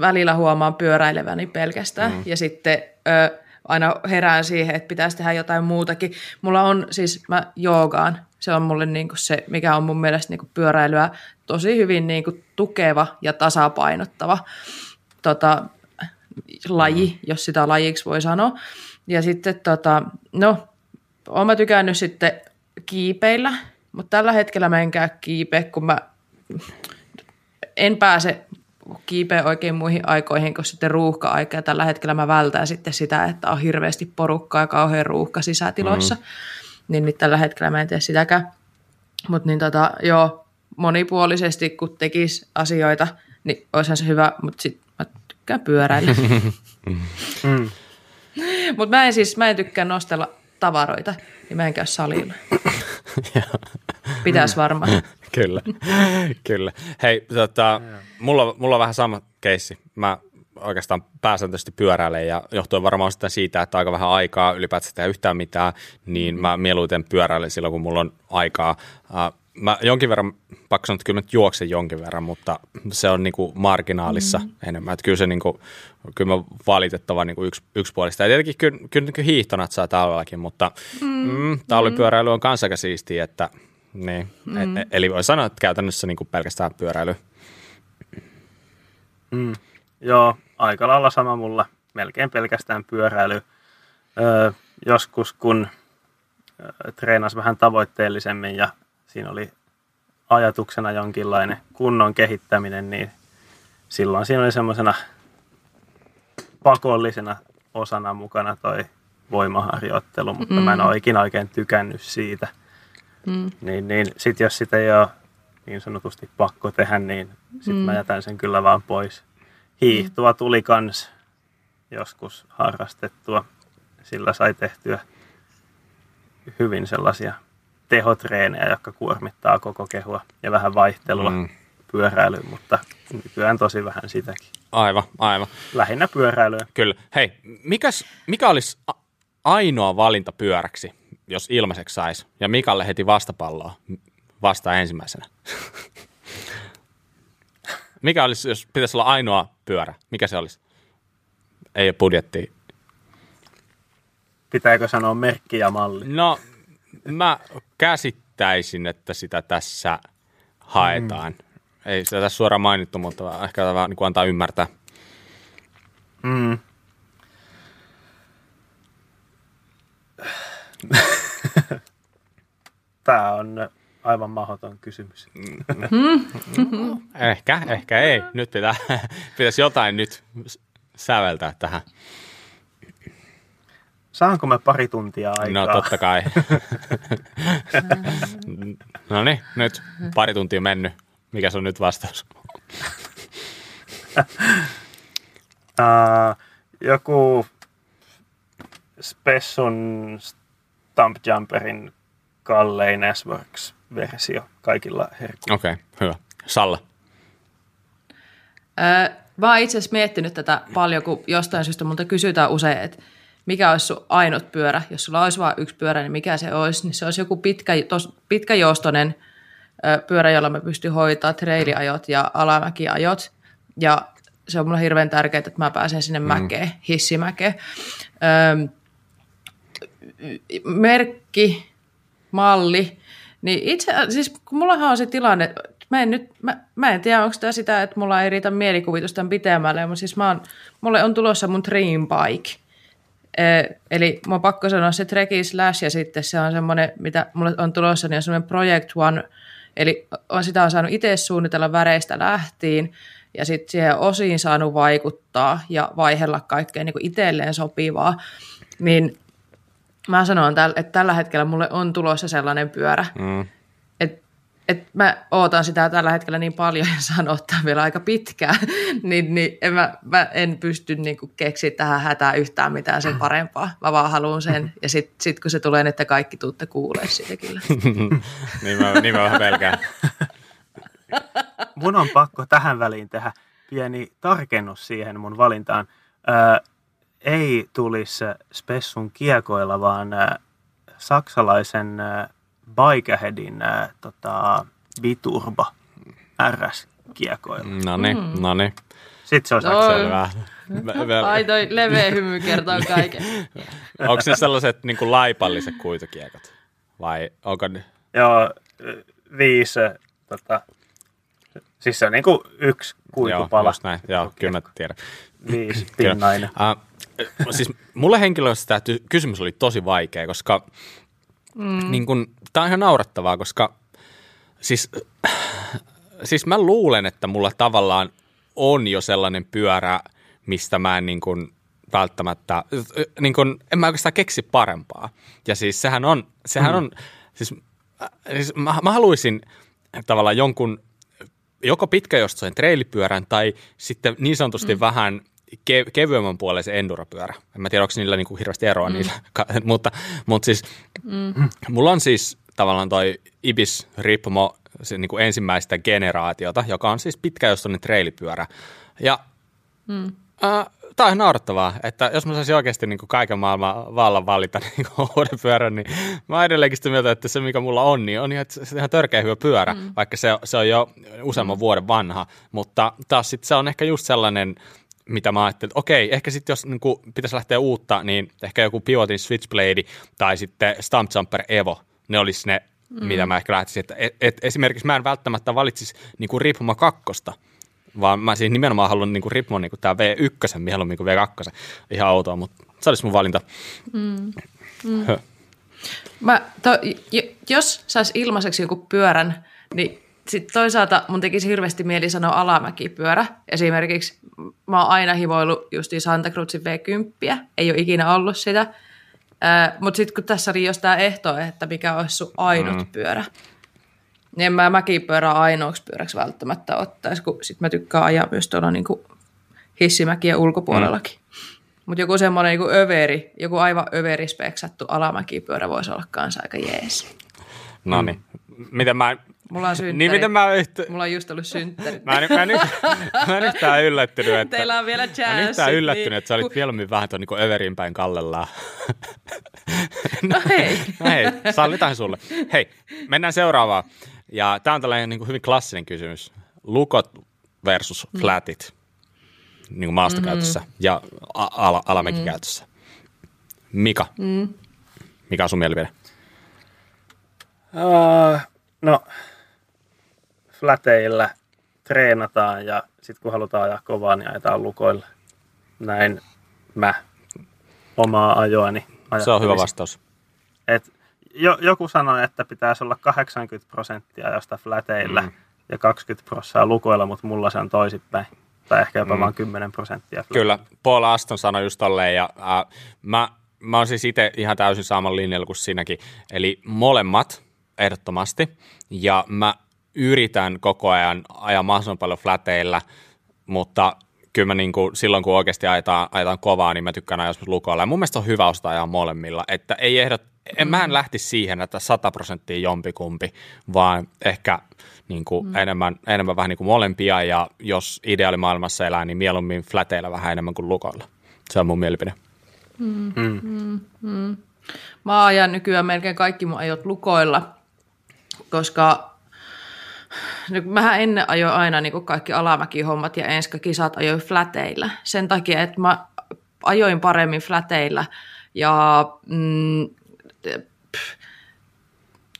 välillä huomaan pyöräileväni pelkästään mm. ja sitten ö, aina herään siihen, että pitäisi tehdä jotain muutakin. Mulla on siis, mä joogaan, se on mulle niinku se, mikä on mun mielestä niinku pyöräilyä tosi hyvin niinku tukeva ja tasapainottava tota, laji, mm. jos sitä lajiksi voi sanoa. Ja sitten tota, no, oon mä tykännyt sitten kiipeillä, mutta tällä hetkellä mä en käy kiipeä, kun mä en pääse kiipeä oikein muihin aikoihin kuin sitten ruuhka-aika. Ja tällä hetkellä mä vältän sitten sitä, että on hirveästi porukkaa ja kauhean ruuhka sisätiloissa. Mm. Niin, niin tällä hetkellä mä en tee sitäkään. Mutta niin tota, joo, monipuolisesti, kun tekisi asioita, niin olisihan se hyvä, mutta sitten mä tykkään pyöräillä. Mm. mutta mä en siis, mä en tykkää nostella tavaroita, niin mä en käy salilla. Pitäisi varmaan. Kyllä, kyllä. Hei, tota, mulla, mulla on vähän sama keissi. Mä oikeastaan pääsääntöisesti pyöräilen ja johtuen varmaan osittain siitä, että aika vähän aikaa ylipäätään tehdä yhtään mitään, niin mä mieluiten pyöräilen silloin, kun mulla on aikaa. Uh, mä jonkin verran, pakko sanoa, että kyllä mä juoksen jonkin verran, mutta se on niinku marginaalissa mm-hmm. enemmän. Että kyllä se niinku, kyllä mä valitettavan niinku yks, yksipuolista. Ja tietenkin kyllä, kyllä, kyllä hiihtonat saa talvellakin, mutta mm-hmm. mm, talvipyöräily on kanssa aika siistiä, että niin. Mm-hmm. E- eli voi sanoa, että käytännössä niinku pelkästään pyöräily. Mm. Joo, aika lailla sama mulla. Melkein pelkästään pyöräily. Öö, joskus kun treenasi vähän tavoitteellisemmin ja siinä oli ajatuksena jonkinlainen kunnon kehittäminen, niin silloin siinä oli semmoisena pakollisena osana mukana toi voimaharjoittelu, mutta mm. mä en ole ikinä oikein tykännyt siitä. Mm. Niin, niin sit jos sitä ei ole niin sanotusti pakko tehdä, niin sit mm. mä jätän sen kyllä vaan pois. Hiihtoa tuli kans joskus harrastettua. Sillä sai tehtyä hyvin sellaisia tehotreenejä, jotka kuormittaa koko kehua ja vähän vaihtelua mm. pyöräilyyn, mutta nykyään tosi vähän sitäkin. Aivan, aivan. Lähinnä pyöräilyä. Kyllä. Hei, mikäs, mikä olisi ainoa valinta pyöräksi, jos ilmaiseksi saisi? Ja Mikalle heti vastapalloa vasta ensimmäisenä. mikä olisi, jos pitäisi olla ainoa pyörä? Mikä se olisi? Ei ole budjettia. Pitääkö sanoa merkki ja malli? No, mä käsittäisin, että sitä tässä haetaan. Mm. Ei sitä tässä suoraan mainittu, mutta ehkä vähän niin antaa ymmärtää. Mm. Tämä on aivan mahdoton kysymys. ehkä, ehkä ei. Nyt pitää, pitäisi jotain nyt säveltää tähän. Saanko me pari tuntia aikaa? No totta kai. no niin, nyt pari tuntia mennyt. Mikä se on nyt vastaus? uh, joku Spessun Stump Jumperin kallein S-Works-versio kaikilla herkuilla. Okei, okay, hyvä. Salla? Öö, mä oon itse asiassa miettinyt tätä paljon, kun jostain syystä multa kysytään usein, että mikä olisi sun ainut pyörä. Jos sulla olisi vain yksi pyörä, niin mikä se olisi? Niin se olisi joku pitkä, tos, pitkäjoustoinen pyörä, jolla mä pystyn hoitaa treiliajot ja alamäkiajot. Ja se on mulle hirveän tärkeää, että mä pääsen sinne mm. mäkeen, hissimäkeen. Öö, merkki, malli, niin itse siis kun mullahan on se tilanne, mä en, nyt, mä, mä en tiedä, onko tämä sitä, että mulla ei riitä mielikuvitus tämän pitemmälle, mutta siis mä oon, mulle on tulossa mun dream bike – eli mä on pakko sanoa se Treki Slash ja sitten se on semmoinen, mitä mulle on tulossa, niin on semmoinen Project One, eli on sitä on saanut itse suunnitella väreistä lähtiin ja sitten siihen osiin saanut vaikuttaa ja vaihella kaikkea niin itselleen sopivaa, niin mä sanon, että tällä hetkellä mulle on tulossa sellainen pyörä, mm et mä ootan sitä tällä hetkellä niin paljon ja saan ottaa vielä aika pitkään, niin, niin en mä, mä en pysty niinku keksiä tähän hätään yhtään mitään sen parempaa. Mä vaan haluan sen ja sitten sit kun se tulee, niin että kaikki tuutte kuulee siitä kyllä. niin, mä, niin mä vähän pelkään. Mun on pakko tähän väliin tehdä pieni tarkennus siihen mun valintaan. Ää, ei tulisi Spessun kiekoilla, vaan ää, saksalaisen ää, Bikeaheadin ää, tota, Biturba RS-kiekoilla. No niin, mm. no niin. Sitten se on no, selvä. Ai toi leveä hymy kertoo kaiken. Onko ne sellaiset niin kuin laipalliset kuitukiekot? Vai onko ne? Joo, viisi, tota, siis se on niin kuin yksi kuitupala. Joo, just näin. Joo, kyllä mä tiedän. Viisi pinnainen. Uh, siis mulle henkilöisesti tämä kysymys oli tosi vaikea, koska mm. niin kun, tämä on ihan naurattavaa, koska siis, siis mä luulen, että mulla tavallaan on jo sellainen pyörä, mistä mä en niin kun välttämättä, niin kun, en mä oikeastaan keksi parempaa. Ja siis sehän on, sehän mm. on, siis, siis mä, mä haluaisin, tavallaan jonkun joko pitkäjostoisen treilipyörän tai sitten niin sanotusti mm. vähän ke- kevyemmän puoleisen enduropyörä. En mä tiedä, onko niillä niinku hirveästi eroa mm. niillä, mutta, mutta siis mm. mulla on siis tavallaan toi Ibis Ripmo se niin kuin ensimmäistä generaatiota, joka on siis pitkäjostoinen treilipyörä. Ja mm. äh, tämä on naurattavaa, että jos mä saisin oikeasti niin kuin kaiken maailman vallan valita niin uuden pyörän, niin mä edelleenkin sitä mieltä, että se mikä mulla on, niin on ihan, se ihan törkeä hyvä pyörä, mm. vaikka se, se on jo useamman mm. vuoden vanha. Mutta taas sitten se on ehkä just sellainen, mitä mä ajattelin, että okei, ehkä sitten jos niin kuin, pitäisi lähteä uutta, niin ehkä joku Pivotin Switchblade tai sitten Stump Jumper Evo, ne olisi ne, mm. mitä mä ehkä lähtisin. Että et, et, esimerkiksi mä en välttämättä valitsisi niin kuin Ripuma kakkosta, vaan mä siis nimenomaan haluan niin Ripmon niin tämä V1 mieluummin kuin V2. Ihan outoa, mutta se olisi mun valinta. Mm. Mm. Mä, to, jos saisi ilmaiseksi joku pyörän, niin sitten toisaalta mun tekisi hirveästi mieli sanoa alamäkipyörä. Esimerkiksi mä oon aina hivoillut justiin Santa Cruzin V10, ei ole ikinä ollut sitä. Mutta sitten kun tässä oli jostain ehto, että mikä olisi sun ainut mm. pyörä, niin en mä mäkipyörää ainoaksi pyöräksi välttämättä ottaisi, kun sit mä tykkään ajaa myös tuolla niin hissimäkien ulkopuolellakin. Mm. Mutta joku semmoinen niin överi, joku aivan överi speksattu alamäkipyörä voisi olla kanssa aika jees. No niin. Miten mä Mulla on synttäri. Niin miten mä yhtä... Mulla on just ollut synttäri. mä, en, mä, en, mä en yhtään yllättynyt, että... Teillä on vielä chanssit. Mä en yhtään yllättynyt, niin... että sä olit mieluummin vähän tuon niin Överin päin kallellaan. no hei. no hei, sallitaan sulle. Hei, mennään seuraavaan. Ja tämä on tällainen niin kuin hyvin klassinen kysymys. Lukot versus mm. flatit niin kuin maastokäytössä mm-hmm. ja ala, alamäkikäytössä. Mm. Mika, mm. mikä on sun mielipide? Uh, no, flateilla treenataan ja sitten kun halutaan ajaa kovaa, niin ajetaan lukoilla. Näin mä omaa ajoani Se on hyvä vastaus. Et jo, joku sanoi, että pitäisi olla 80 prosenttia josta flateilla mm. ja 20 prosenttia lukoilla, mutta mulla se on toisinpäin. Tai ehkä jopa mm. vain 10 prosenttia. Kyllä, Paul Aston sanoi just tolleen, ja äh, mä, mä oon siis itse ihan täysin saman linjalla kuin sinäkin. Eli molemmat ehdottomasti, ja mä yritän koko ajan ajaa mahdollisimman paljon flateilla, mutta kyllä mä niin kuin, silloin kun oikeasti ajetaan, ajetaan kovaa, niin mä tykkään ajaa lukoilla. Ja mun mielestä on hyvä ostaa ajaa molemmilla, että ei ehdot, en, mä en lähtisi siihen, että 100 prosenttia jompikumpi, vaan ehkä niin kuin mm. enemmän, enemmän vähän niin kuin molempia, ja jos ideaalimaailmassa elää, niin mieluummin flateilla vähän enemmän kuin lukoilla. Se on mun mielipide. Mm. Mm. Mm. Mm. Mä ajan nykyään melkein kaikki mun ajot lukoilla, koska no, mähän ennen ajoin aina niin kaikki alamäkihommat ja enskakisat ajoin flateilla. Sen takia, että mä ajoin paremmin flateilla ja mm,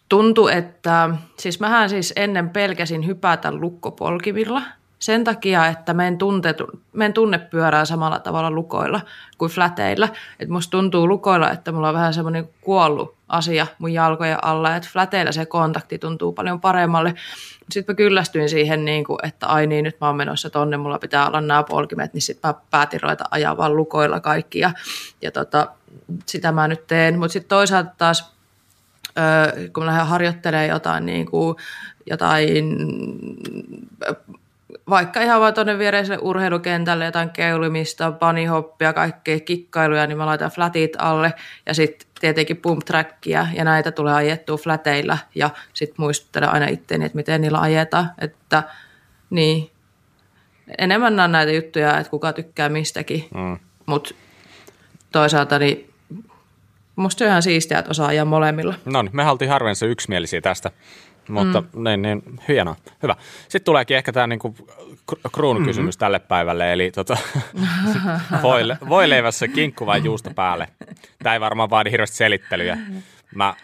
tuntui, että siis mähän siis ennen pelkäsin hypätä lukkopolkimilla sen takia, että mä en, tunte, mä en tunne pyörää samalla tavalla lukoilla kuin fläteillä. Että musta tuntuu lukoilla, että mulla on vähän semmoinen kuollut asia mun jalkojen alla, että fläteillä se kontakti tuntuu paljon paremmalle. Sitten mä kyllästyin siihen, niin kuin, että ai niin, nyt mä oon menossa tonne, mulla pitää olla nämä polkimet, niin sitten mä päätin ruveta ajaa vaan lukoilla kaikki ja, ja tota, sitä mä nyt teen. Mutta sitten toisaalta taas kun lähden harjoittelemaan jotain, niin kuin, jotain vaikka ihan vaan tuonne viereiselle urheilukentälle jotain keulimista, bunnyhoppia, kaikkea kikkailuja, niin mä laitan flatit alle ja sitten tietenkin pump trackia ja näitä tulee ajettua flateilla ja sitten muistuttelen aina itteeni, että miten niillä ajetaan, että niin enemmän on näitä juttuja, että kuka tykkää mistäkin, mm. mutta toisaalta niin musta on ihan siistiä, että osaa ajaa molemmilla. No niin, me haltiin harvoin se yksimielisiä tästä, mutta mm. niin, niin, hienoa, hyvä. Sitten tuleekin ehkä tämä niinku kruunukysymys mm-hmm. tälle päivälle, eli tota, voi, voi leivässä kinkku vai juusto päälle? Tämä ei varmaan vaadi hirveästi selittelyä. Mä,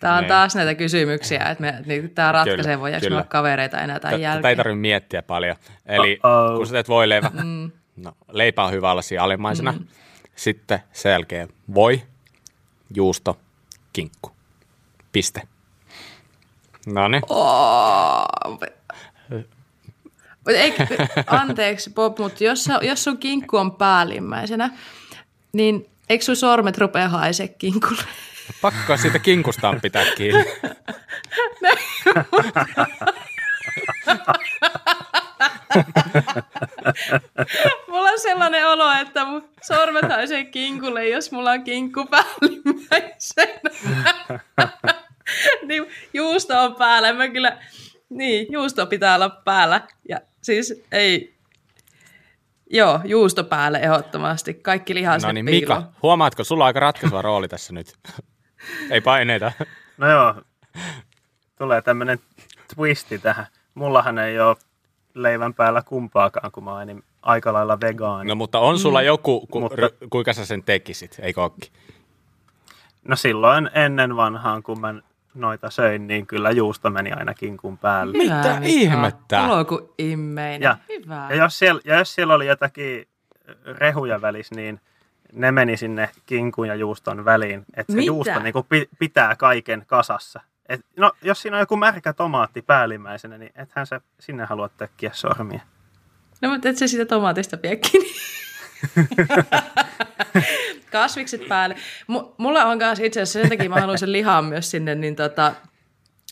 Tämä on niin. taas näitä kysymyksiä, että me, niin, tämä ratkaisee, voidaanko olla kavereita enää tämän T- jälkeen. Tätä ei tarvitse miettiä paljon. Eli Uh-oh. kun sä teet voileivä, mm. no, leipä on hyvä olla siinä alimmaisena. Mm. Sitten sen jälkeen voi, juusto, kinkku. Piste. No niin. Oh. Anteeksi Bob, mutta jos, jos sun kinkku on päällimmäisenä, niin eikö sun sormet rupea haisee kinkulle? Pakkaa siitä kinkustaan pitää kiinni. mulla on sellainen olo, että mun sormet haisee kinkulle, jos mulla on kinkku päällimmäisenä. niin juusto on päällä. Mä kyllä, niin, juusto pitää olla päällä. Ja siis ei, joo, juusto päälle ehdottomasti. Kaikki lihaset No niin, Mika, huomaatko, sulla on aika ratkaiseva rooli tässä nyt. ei paineita. No joo, tulee tämmöinen twisti tähän. Mullahan ei ole leivän päällä kumpaakaan, kun mä oon niin aika lailla vegaani. No mutta on sulla joku, ku, Mutta- r- kuinka sä sen tekisit, ei kokki? No silloin ennen vanhaan, kun mä noita söin, niin kyllä juusto meni aina kinkun päälle. Mitä ihmettä? Tulo kuin immeinen. Ja- Hyvä. Ja jos siellä, ja jos siellä oli jotakin rehuja välissä, niin ne meni sinne kinkun ja juuston väliin. Että se Mitä? juusto niin kuin pitää kaiken kasassa. Et, no, jos siinä on joku märkä tomaatti päällimmäisenä, niin ethän se sinne halua tökkiä sormia. No mutta et se sitä tomaatista pidä kiinni. Kasvikset päälle. M- mulla on kanssa itse asiassa sen takia mä haluan sen lihaa myös sinne niin tota,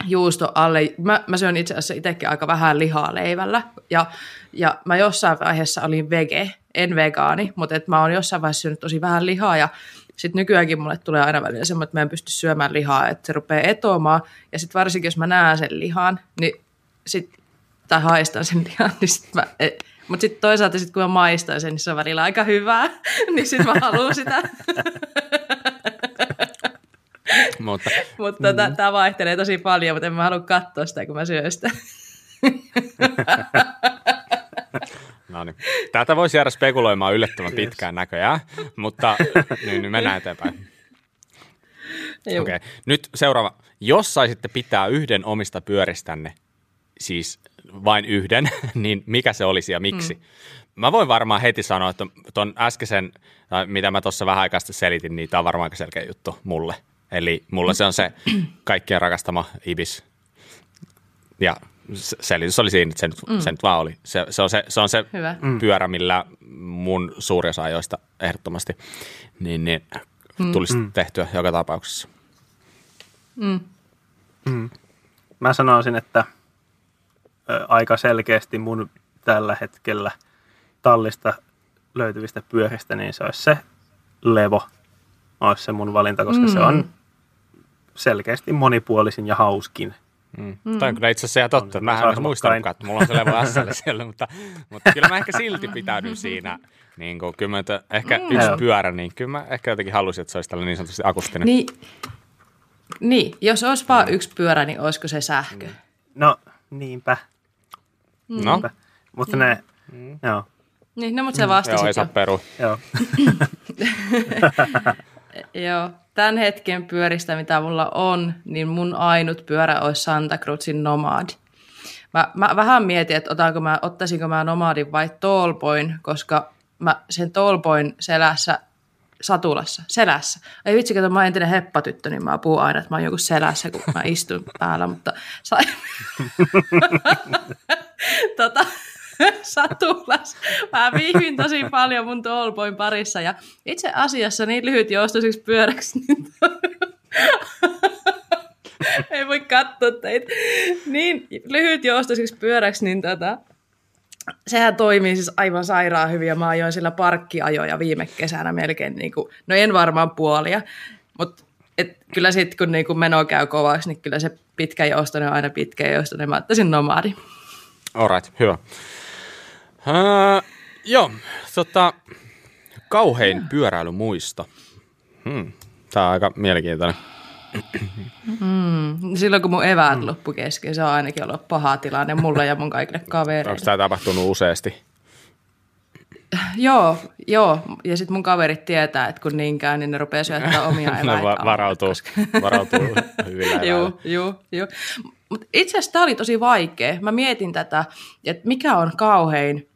juusto alle. Mä, mä syön itse asiassa itsekin aika vähän lihaa leivällä. Ja, ja mä jossain vaiheessa olin vege, en vegaani, mutta et mä oon jossain vaiheessa syönyt tosi vähän lihaa ja sitten nykyäänkin mulle tulee aina välillä semmoinen, että mä en pysty syömään lihaa, että se rupeaa etoamaan. Ja sitten varsinkin, jos mä näen sen lihan, niin sit, tai haistan sen lihan, niin sit mä, e, mutta sitten toisaalta sit, kun mä maistan sen, niin se on välillä aika hyvää, niin sitten mä haluan sitä. Mutta Mutta mm. tämä vaihtelee tosi paljon, mutta en mä halua katsoa sitä, kun mä syön sitä. no niin. Tätä voisi jäädä spekuloimaan yllättävän pitkään näköjään, mutta niin, niin mennään eteenpäin. Okei. Okay. Nyt seuraava. Jos saisitte pitää yhden omista pyöristänne, siis vain yhden, niin mikä se olisi ja miksi? Mm. Mä voin varmaan heti sanoa, että tuon äskeisen, mitä mä tuossa vähän aikaa sitten selitin, niin tämä on varmaan aika selkeä juttu mulle. Eli mulle se on se kaikkien rakastama Ibis. Ja se- selitys oli siinä, että se nyt, mm. se nyt vaan oli. Se, se, on se, se on se Hyvä. pyörä, millä mun suuri osa ajoista ehdottomasti niin, niin tulisi mm. tehtyä joka tapauksessa. Mä sanoisin, että aika selkeästi mun tällä hetkellä tallista löytyvistä pyöristä, niin se olisi se Levo. Olisi se mun valinta, koska mm. se on selkeästi monipuolisin ja hauskin. Mm. Mm. Tämä on kyllä itse asiassa ihan totta. On Mä en myös edes muistanut, arvokkain. että mulla on se levo SL siellä, mutta, mutta kyllä mä ehkä silti pitäydyn siinä. Niin kuin, kyllä mä, ehkä mm. yksi pyörä, niin kyllä mä ehkä jotenkin halusin, että se olisi tällainen niin sanotusti akustinen. Niin, niin, jos olisi vaan yksi pyörä, niin olisiko se sähkö? No, niinpä. No, niinpä. Mutta ne, joo, Niin, no mutta se vastasit joo, ei saa peru. joo. Joo, tämän hetken pyöristä, mitä mulla on, niin mun ainut pyörä olisi Santa Cruzin Nomad. Mä, mä vähän mietin, että otanko mä, ottaisinko mä Nomadin vai Tallboyn, koska mä sen Tallboyn selässä, satulassa, selässä. Ei vitsi, kato, mä oon entinen heppatyttö, niin mä puhun aina, että mä oon joku selässä, kun mä istun päällä, mutta sai... tota, satulas. Mä viihdyin tosi paljon mun Tallboyn parissa ja itse asiassa niin lyhyt joustoisiksi pyöräksi, niin ei voi katsoa teitä. Niin lyhyt joustoisiksi pyöräksi, niin tota, sehän toimii siis aivan sairaan hyvin ja mä ajoin sillä parkkiajoja viime kesänä melkein, niin kuin, no en varmaan puolia, mutta et kyllä sitten kun niin kuin meno käy kovaksi, niin kyllä se pitkä joustoinen on aina pitkä joustoinen. Mä ottaisin nomadi. Alright, hyvä. Uh, joo, tota, kauhein pyöräilymuisto. Hmm. Tämä on aika mielenkiintoinen. Silloin kun mun eväät mm. loppu kesken, se on ainakin ollut paha tilanne mulle ja mun kaikille kavereille. Onko tämä tapahtunut useasti? Joo, joo. Ja sitten mun kaverit tietää, että kun niin käy, niin ne rupeaa syöttämään omia eväitä. Va- varautuu, koska- varautuu hyvillä. Joo, joo, joo. Mutta itse asiassa tämä oli tosi vaikea. Mä mietin tätä, että mikä on kauhein.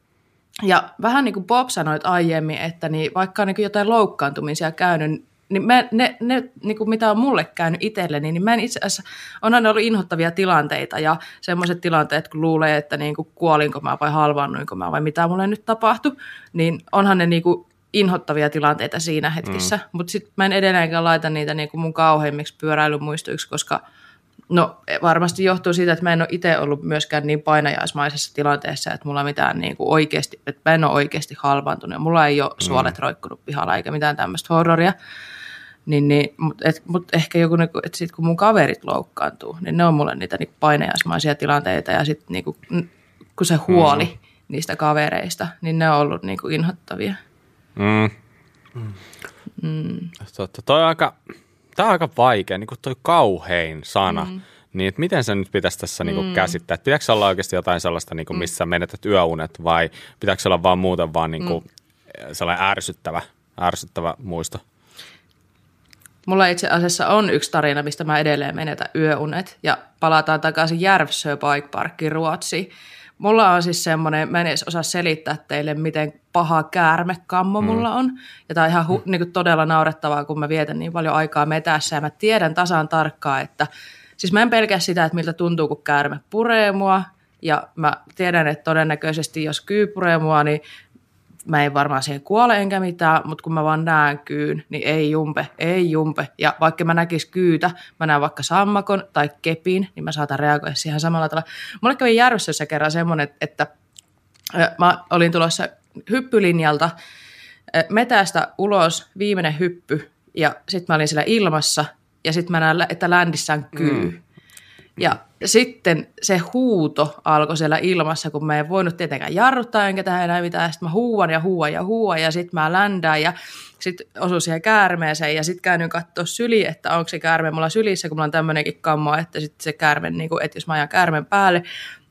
Ja vähän niin kuin Bob sanoit aiemmin, että niin vaikka on niin jotain loukkaantumisia käynyt, niin mä, ne, ne niin kuin mitä on mulle käynyt itselleni, niin mä en itse asiassa, on aina ollut inhottavia tilanteita ja semmoiset tilanteet, kun luulee, että niin kuin kuolinko mä vai halvaannuinko mä vai mitä mulle nyt tapahtui, niin onhan ne niin kuin inhottavia tilanteita siinä hetkessä, mm. mutta sitten mä en edelleenkään laita niitä niin kuin mun kauheimmiksi pyöräilymuistoiksi, koska No varmasti johtuu siitä, että mä en ole itse ollut myöskään niin painajaismaisessa tilanteessa, että mulla mitään niin kuin oikeasti, että mä en ole oikeasti halvaantunut. Mulla ei ole suolet roikkunut pihalla eikä mitään tämmöistä horroria. Niin, niin, mutta mut ehkä joku, niinku, että sit kun mun kaverit loukkaantuu, niin ne on mulle niitä niin painajaismaisia tilanteita ja sitten niin kun se huoli mm. niistä kavereista, niin ne on ollut niin kuin inhottavia. Mm. Mm. Mm. Totta, toi on aika, tämä on aika vaikea, niin kuin toi kauhein sana. Mm. Niin, että miten se nyt pitäisi tässä niin kuin mm. käsittää? Pitääkö olla oikeasti jotain sellaista, niin kuin, mm. missä menetät yöunet vai pitääkö olla vaan muuten vaan niin kuin, mm. sellainen ärsyttävä, ärsyttävä muisto? Mulla itse asiassa on yksi tarina, mistä mä edelleen menetän yöunet ja palataan takaisin Järvsö Bike Parkkiin Ruotsiin. Mulla on siis semmoinen, mä en edes osaa selittää teille, miten paha käärmekammo mm. mulla on. Ja tämä on ihan hu, niin kuin todella naurettavaa, kun mä vietän niin paljon aikaa metässä ja mä tiedän tasan tarkkaan, että siis mä en pelkää sitä, että miltä tuntuu, kun käärme puree mua. Ja mä tiedän, että todennäköisesti jos kyy puree mua, niin mä en varmaan siihen kuole enkä mitään, mutta kun mä vaan näen kyyn, niin ei jumpe, ei jumpe. Ja vaikka mä näkis kyytä, mä näen vaikka sammakon tai kepin, niin mä saatan reagoida siihen samalla tavalla. Mulle kävi Järvestössä kerran semmoinen, että mä olin tulossa hyppylinjalta metästä ulos, viimeinen hyppy, ja sitten mä olin siellä ilmassa, ja sitten mä näen, että ländissä on kyy. Mm. Ja sitten se huuto alkoi siellä ilmassa, kun mä en voinut tietenkään jarruttaa enkä tehdä enää mitään. Sitten mä huuan ja huuan ja huuan ja sitten mä ländään ja sitten osun siihen käärmeeseen ja sitten käännyin katsoa syli, että onko se käärme mulla sylissä, kun mulla on tämmöinenkin kammo, että sitten se käärme, niin kuin, että jos mä ajan käärmen päälle,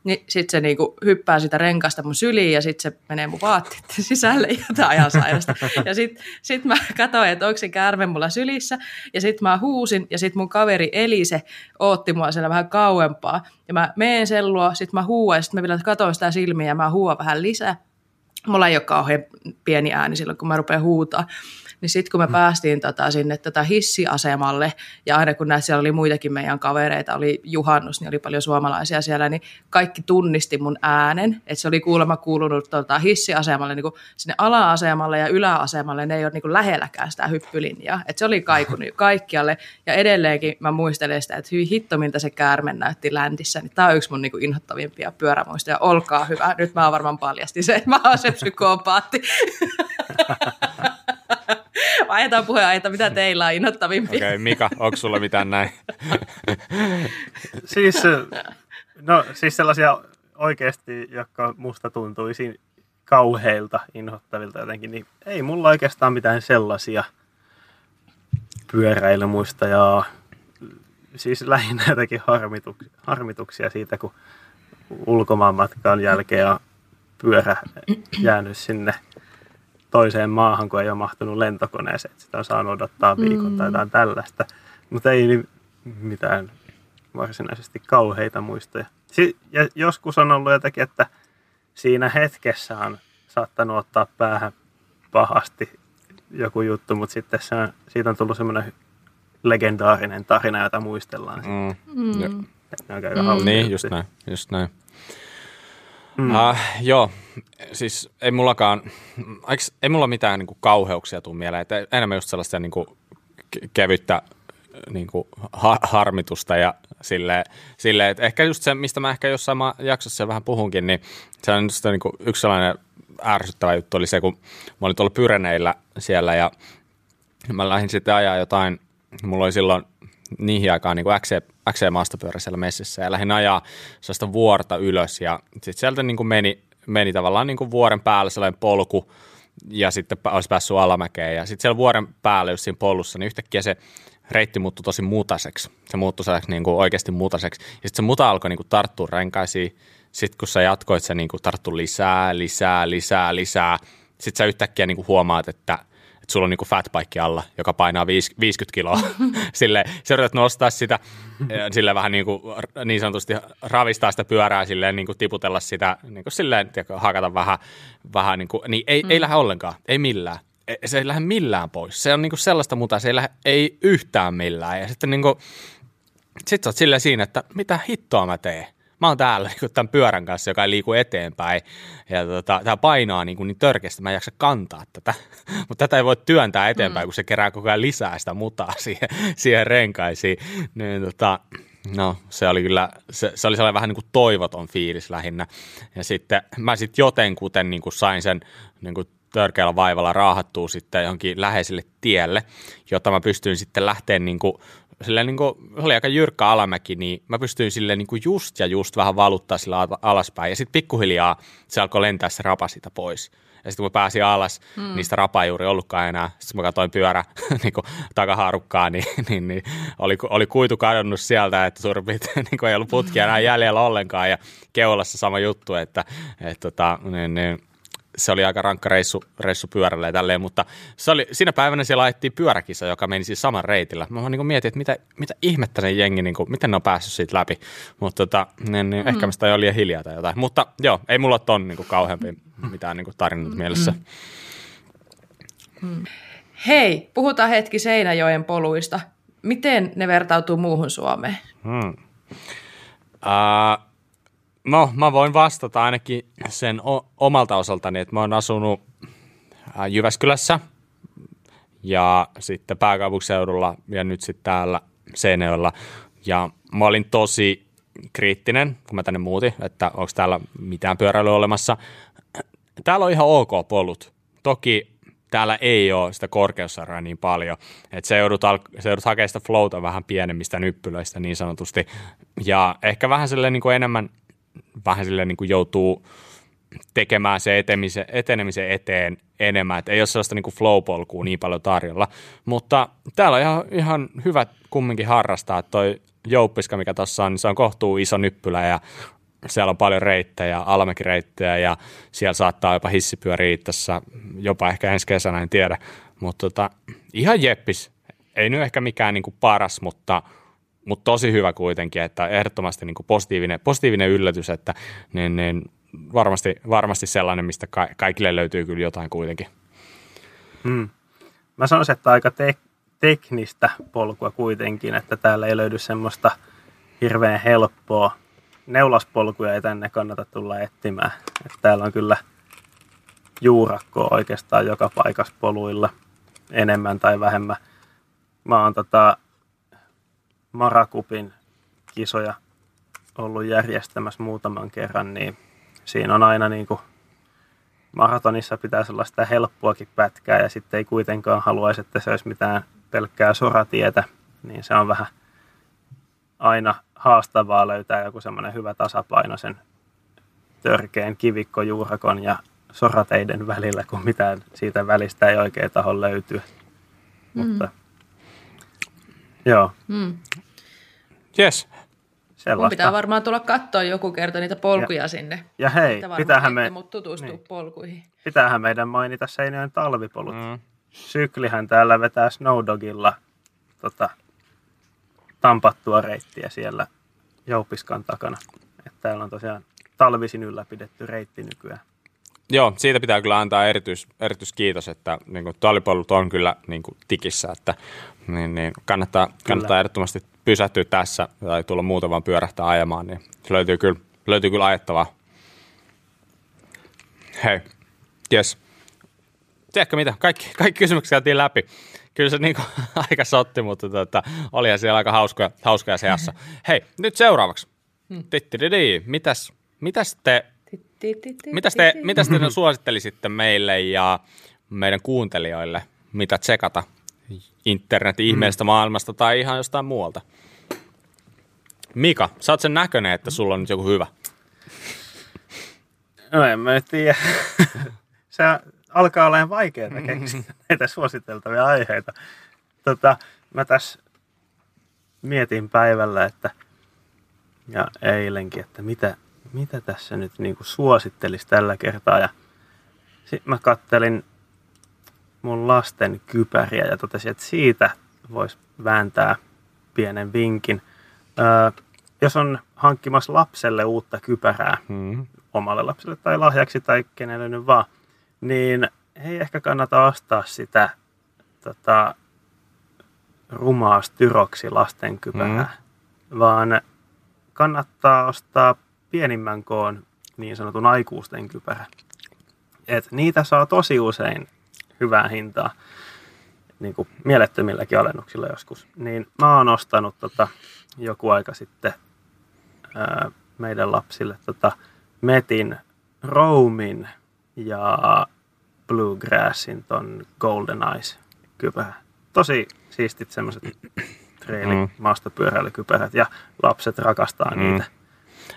niin sitten se niinku hyppää sitä renkasta mun syliin ja sitten se menee mun vaatteet sisälle jotain ajan sairasta. Ja sitten sit mä katsoin, että onko se käärme mulla sylissä ja sitten mä huusin ja sitten mun kaveri Elise ootti mua siellä vähän kauempaa. Ja mä meen sen luo, sitten mä huuan ja sitten mä vielä katsoin sitä silmiä ja mä huuan vähän lisää. Mulla ei ole kauhean pieni ääni silloin, kun mä rupean huutaa. Niin sitten kun me mm. päästiin tota, sinne tätä hissiasemalle, ja aina kun näissä siellä oli muitakin meidän kavereita, oli juhannus, niin oli paljon suomalaisia siellä, niin kaikki tunnisti mun äänen, että se oli kuulemma kuulunut tota, hissiasemalle niin kuin sinne ala-asemalle ja yläasemalle, ne ei ole niin kuin lähelläkään sitä hyppylinjaa. Että se oli kaikunut kaikkialle, ja edelleenkin mä muistelen sitä, että hyvin hitto, miltä se käärme näytti läntissä, niin tämä on yksi mun niin kuin inhottavimpia pyörämuistoja. Olkaa hyvä, nyt mä varmaan paljastin se, että mä oon se psykopaatti. Vaihdetaan puheenaiheita, mitä teillä on innoittavimpia. Okei, okay, Mika, onko sulla mitään näin? siis, no, siis sellaisia oikeasti, jotka musta tuntuisi kauheilta, inhottavilta jotenkin, niin ei mulla oikeastaan mitään sellaisia pyöräilymuista ja siis lähinnä jotenkin harmituksia, harmituksia siitä, kun ulkomaanmatkan jälkeen on pyörä jäänyt sinne toiseen maahan, kun ei ole mahtunut lentokoneeseen. Sitä on saanut odottaa viikon mm. tai jotain tällaista. Mutta ei mitään varsinaisesti kauheita muistoja. Si- ja joskus on ollut jotenkin, että siinä hetkessä on saattanut ottaa päähän pahasti joku juttu, mutta sitten se on, siitä on tullut semmoinen legendaarinen tarina, jota muistellaan. Mm. Mm. mm. Niin, just näin, just näin. Mm. Uh, joo, siis ei mullakaan, ei mulla mitään niin kuin, kauheuksia tule mieleen, että enemmän just sellaista niin kuin, kevyttä niin kuin, ha- harmitusta ja sille, sille, että ehkä just se, mistä mä ehkä jossain jaksossa vähän puhunkin, niin se on just niin kuin, yksi sellainen ärsyttävä juttu oli se, kun mä olin tuolla Pyreneillä siellä ja mä lähdin sitten ajaa jotain, mulla oli silloin niihin aikaan niin XC, XC-maastopyörä siellä messissä ja lähdin ajaa sellaista vuorta ylös ja sitten sieltä niin kuin meni, meni tavallaan niin kuin vuoren päällä sellainen polku ja sitten olisi päässyt alamäkeen ja sitten siellä vuoren päällä just siinä polussa, niin yhtäkkiä se reitti muuttui tosi mutaseksi. Se muuttui sellaiseksi niin kuin oikeasti mutaseksi ja sitten se muta alkoi niin kuin tarttua renkaisiin. Sitten kun sä jatkoit, se niin kuin tarttui lisää, lisää, lisää, lisää. Sitten sä yhtäkkiä niin kuin huomaat, että – että sulla on niin fatbike alla, joka painaa 50 kiloa. sille sä yrität nostaa sitä, sille vähän niin, kuin, niin sanotusti ravistaa sitä pyörää, silleen niin kuin tiputella sitä, niin kuin silleen, hakata vähän, vähän niin kuin, niin ei, mm. ei lähde ollenkaan, ei millään. E, se ei lähde millään pois. Se on niin kuin sellaista mutta se ei lähde, ei yhtään millään. Ja sitten niin kuin, sit sä oot silleen siinä, että mitä hittoa mä teen mä oon täällä niin tämän pyörän kanssa, joka ei liiku eteenpäin. Ja tota, tämä painaa niin, kuin niin törkeästi, mä en jaksa kantaa tätä. Mutta tätä ei voi työntää eteenpäin, mm. kun se kerää koko ajan lisää sitä mutaa siihen, siihen renkaisiin. Niin, tota, No, se oli kyllä, se, se oli sellainen vähän niin kuin toivoton fiilis lähinnä. Ja sitten mä sitten jotenkuten niin kuin sain sen niin kuin törkeällä vaivalla raahattua sitten johonkin läheiselle tielle, jotta mä pystyin sitten lähteä niin kuin, silleen niin kuin, se oli aika jyrkkä alamäki, niin mä pystyin silleen niin kuin just ja just vähän valuttaa sillä alaspäin. Ja sitten pikkuhiljaa se alkoi lentää se rapa siitä pois. Ja sitten kun mä pääsin alas, mm. niistä rapa ei juuri ollutkaan enää. Sitten mä katsoin pyörä niin takahaarukkaa, niin, niin, niin oli, oli kuitu kadonnut sieltä, että surpit niin ei ollut putkia enää jäljellä ollenkaan. Ja keulassa sama juttu, että, että tota, niin, niin, se oli aika rankka reissu, reissu pyörälle ja tälleen, mutta se oli, siinä päivänä siellä laitettiin pyöräkisa, joka meni siis saman reitillä. Mä niin mietin, että mitä, mitä ihmettä ne jengi, niin kuin, miten ne on päässyt siitä läpi, mutta tota, niin, niin, mm. ehkä mä sitä liian hiljaa tai jotain. Mutta joo, ei mulla ton niin kuin, kauheampi mitään niin kuin, tarinat mm. mielessä. Mm. Hei, puhutaan hetki Seinäjoen poluista. Miten ne vertautuu muuhun Suomeen? Hmm. Uh, No, mä voin vastata ainakin sen o- omalta osaltani, että mä oon asunut äh, Jyväskylässä ja sitten pääkaupunkiseudulla ja nyt sitten täällä Seinäjoella. Ja mä olin tosi kriittinen, kun mä tänne muutin, että onko täällä mitään pyöräilyä olemassa. Täällä on ihan ok polut. Toki täällä ei ole sitä korkeussarjaa niin paljon, että se joudut, al- se joudut hakemaan sitä flowta vähän pienemmistä nyppylöistä niin sanotusti. Ja ehkä vähän silleen niin kuin enemmän – vähän sille niin kuin joutuu tekemään se etenemisen, etenemisen eteen enemmän, että ei ole sellaista niin flow-polkua niin paljon tarjolla, mutta täällä on ihan, ihan hyvä kumminkin harrastaa, toi jouppiska, mikä tuossa on, niin se on kohtuu iso nyppylä ja siellä on paljon reittejä, alamäkireittejä ja siellä saattaa jopa hissipyöriä tässä jopa ehkä ensi kesänä, en tiedä, mutta tota, ihan jeppis, ei nyt ehkä mikään niin kuin paras, mutta – mutta tosi hyvä kuitenkin, että ehdottomasti niin kuin positiivinen, positiivinen yllätys, että niin, niin varmasti, varmasti sellainen, mistä ka- kaikille löytyy kyllä jotain kuitenkin. Hmm. Mä sanoisin, että aika te- teknistä polkua kuitenkin, että täällä ei löydy semmoista hirveän helppoa neulaspolkuja ei tänne kannata tulla etsimään. Että täällä on kyllä juurakkoa oikeastaan joka paikassa poluilla enemmän tai vähemmän. Mä oon tota, Marakupin kisoja ollut järjestämässä muutaman kerran, niin siinä on aina niin kuin maratonissa pitää sellaista helppoakin pätkää ja sitten ei kuitenkaan haluaisi, että se olisi mitään pelkkää soratietä, niin se on vähän aina haastavaa löytää joku semmoinen hyvä tasapaino sen törkeän kivikkojuurakon ja sorateiden välillä, kun mitään siitä välistä ei oikein taho löytyä. Mm. Mutta Joo. Mm. Yes. Mun pitää varmaan tulla katsoa joku kerta niitä polkuja ja, sinne. Ja hei, pitäähän me... Mut tutustua niin. polkuihin. Pitäähän meidän mainita Seinäjoen talvipolut. Mm. Syklihän täällä vetää Snowdogilla tota, tampattua reittiä siellä Jouppiskan takana. Että täällä on tosiaan talvisin ylläpidetty reitti nykyään. Joo, siitä pitää kyllä antaa erityis, erityiskiitos, että niin kuin, tuolipolut on kyllä niin kuin, tikissä, että niin, niin, kannattaa, kannattaa ehdottomasti pysähtyä tässä tai tulla muuta vaan pyörähtää ajamaan, niin se löytyy kyllä, löytyy kyllä ajettavaa. Hei, jes. Tiedätkö mitä? Kaikki, kaikki kysymykset käytiin läpi. Kyllä se niin kuin, aika sotti, mutta tota, olihan siellä aika hauskoja, hauskoja seassa. Hei, nyt seuraavaksi. Hmm. Mitäs, mitäs te Mitäs te, mitäs te suosittelisitte meille ja meidän kuuntelijoille, mitä tsekata internetin ihmeestä maailmasta tai ihan jostain muualta? Mika, sä oot sen näköinen, että sulla on nyt joku hyvä. No en mä nyt tiedä. Se alkaa olemaan vaikeaa keksiä näitä suositeltavia aiheita. Tota, mä tässä mietin päivällä, että ja eilenkin, että mitä, mitä tässä nyt niin kuin suosittelisi tällä kertaa. Ja sitten mä kattelin mun lasten kypäriä ja totesin, että siitä voisi vääntää pienen vinkin. Öö, jos on hankkimassa lapselle uutta kypärää, mm. omalle lapselle tai lahjaksi tai kenelle nyt vaan, niin ei ehkä kannata ostaa sitä tota, rumaa styroksi lasten kypärää, mm. vaan kannattaa ostaa pienimmän koon niin sanotun aikuisten kypärä. Et niitä saa tosi usein hyvää hintaa. niin kuin mielettömilläkin alennuksilla joskus. Niin mä oon ostanut tota, joku aika sitten ää, meidän lapsille tota, Metin Roamin ja Bluegrassin ton Golden Eyes kypärä. Tosi siistit semmoiset treili mm. ja lapset rakastaa mm. niitä.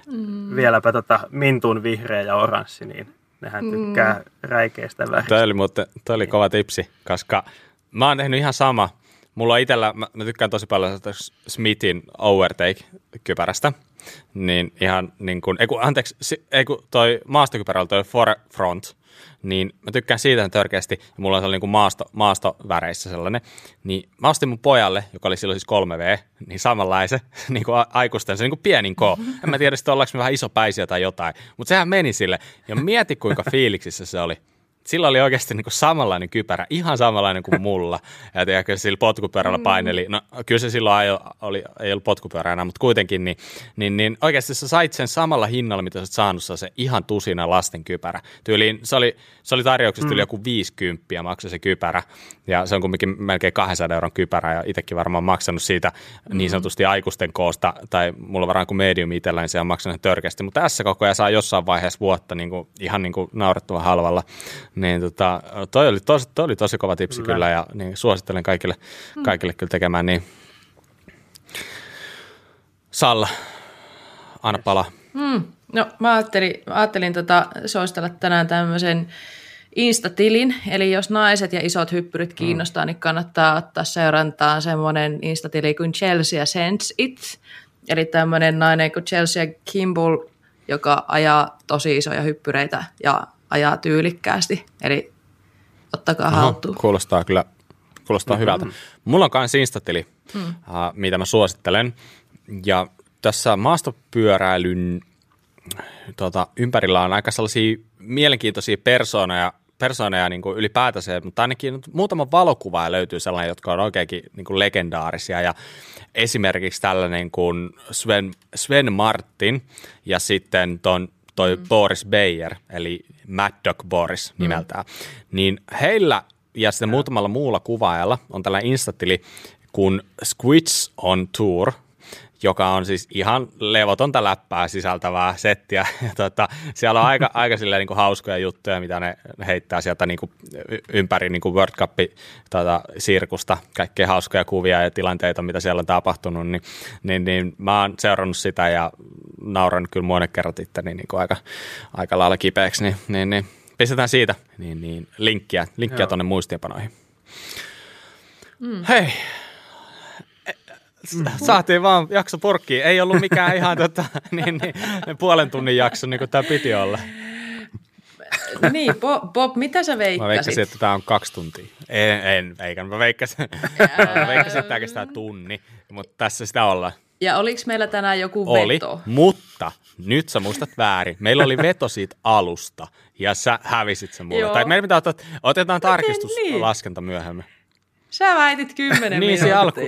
Mm. Vieläpä tota mintun vihreä ja oranssi, niin nehän mm. tykkää mm. räikeistä väristä. Toi oli, mutta, toi oli kova tipsi, koska mä oon tehnyt ihan sama. Mulla on itsellä, mä, mä tykkään tosi paljon Smithin Overtake-kypärästä. Niin ihan niin kuin, ei kun, anteeksi, ei kun toi maastokypärä oli toi Forefront, niin mä tykkään siitä törkeästi, ja mulla on sellainen niin maasto, maastoväreissä sellainen, niin mä ostin mun pojalle, joka oli silloin siis 3V, niin samanlaisen, niin kuin aikuisten, se niin kuin pienin K. En mä tiedä, että ollaanko me vähän isopäisiä tai jotain, mutta sehän meni sille, ja mieti kuinka fiiliksissä se oli sillä oli oikeasti niin kuin samanlainen kypärä, ihan samanlainen kuin mulla. Ja tiedätkö, sillä potkupyörällä mm. paineli, no kyllä se silloin ei, oli, ei ollut potkupyörä enää, mutta kuitenkin, niin, niin, niin oikeasti sä sait sen samalla hinnalla, mitä sä oot saanut se ihan tusina lasten kypärä. Tyyliin, se oli, se oli tarjouksessa mm. joku 50 maksoi se kypärä, ja se on kumminkin melkein 200 euron kypärä, ja itsekin varmaan maksanut siitä mm. niin sanotusti aikuisten koosta, tai mulla varmaan kuin medium itsellä, niin se on maksanut törkeästi, mutta tässä koko ajan saa jossain vaiheessa vuotta niin kuin, ihan niin kuin naurettavan halvalla niin tota, toi, oli tosi, toi oli tosi kova tipsi kyllä, kyllä ja niin, suosittelen kaikille, mm. kaikille kyllä tekemään niin. Salla, anna pala. Mm. No mä ajattelin, mä ajattelin tota, suositella tänään tämmöisen Instatilin, eli jos naiset ja isot hyppyrit mm. kiinnostaa, mm. niin kannattaa ottaa seurantaan semmoinen Instatili kuin Chelsea Sense It, eli tämmöinen nainen kuin Chelsea Kimball, joka ajaa tosi isoja hyppyreitä ja ajaa tyylikkäästi. Eli ottakaa haltuun. Kuulostaa kyllä kuulostaa mm-hmm. hyvältä. Mulla on myös Instatili, mm. uh, mitä mä suosittelen. Ja tässä maastopyöräilyn tota, ympärillä on aika sellaisia mielenkiintoisia persooneja, persooneja niin kuin ylipäätänsä, mutta ainakin muutama valokuva löytyy sellainen, jotka on oikeinkin niin kuin legendaarisia. Ja esimerkiksi tällainen kuin Sven, Sven Martin ja sitten ton toi mm. Boris Beyer, eli Mad Dog Boris mm. nimeltään, mm. niin heillä ja sitten muutamalla muulla kuvaajalla on tällainen instatili kun Squits on Tour, joka on siis ihan levotonta läppää sisältävää settiä. Ja tota, siellä on aika, aika silleen, niin kuin hauskoja juttuja, mitä ne heittää sieltä niin kuin ympäri niin kuin World Cup-sirkusta, kaikkea hauskoja kuvia ja tilanteita, mitä siellä on tapahtunut, niin, niin, niin mä oon seurannut sitä ja nauran kyllä monet kerrat itteni niin kuin aika, aika lailla kipeäksi, niin, niin, niin pistetään siitä niin, niin, linkkiä, linkkiä tuonne muistiinpanoihin. Mm. Hei. Saatiin vaan jakso porkkiin. Ei ollut mikään ihan tota, niin, niin, puolen tunnin jakso, niin kuin tämä piti olla. niin, Bob, Bob, mitä sä veikkasit? Mä veikkasin, että tämä on kaksi tuntia. En, en veikannut. Mä veikkasin, mä veikkasin että tämä kestää tunni, mutta tässä sitä ollaan. Ja oliko meillä tänään joku oli, veto? mutta nyt sä muistat väärin. Meillä oli veto siitä alusta ja sä hävisit sen mulle. Joo. Tai meidän pitää ottaa, otetaan tarkistuslaskenta niin? myöhemmin. Sä väitit kymmenen niin, minuuttia. Alku.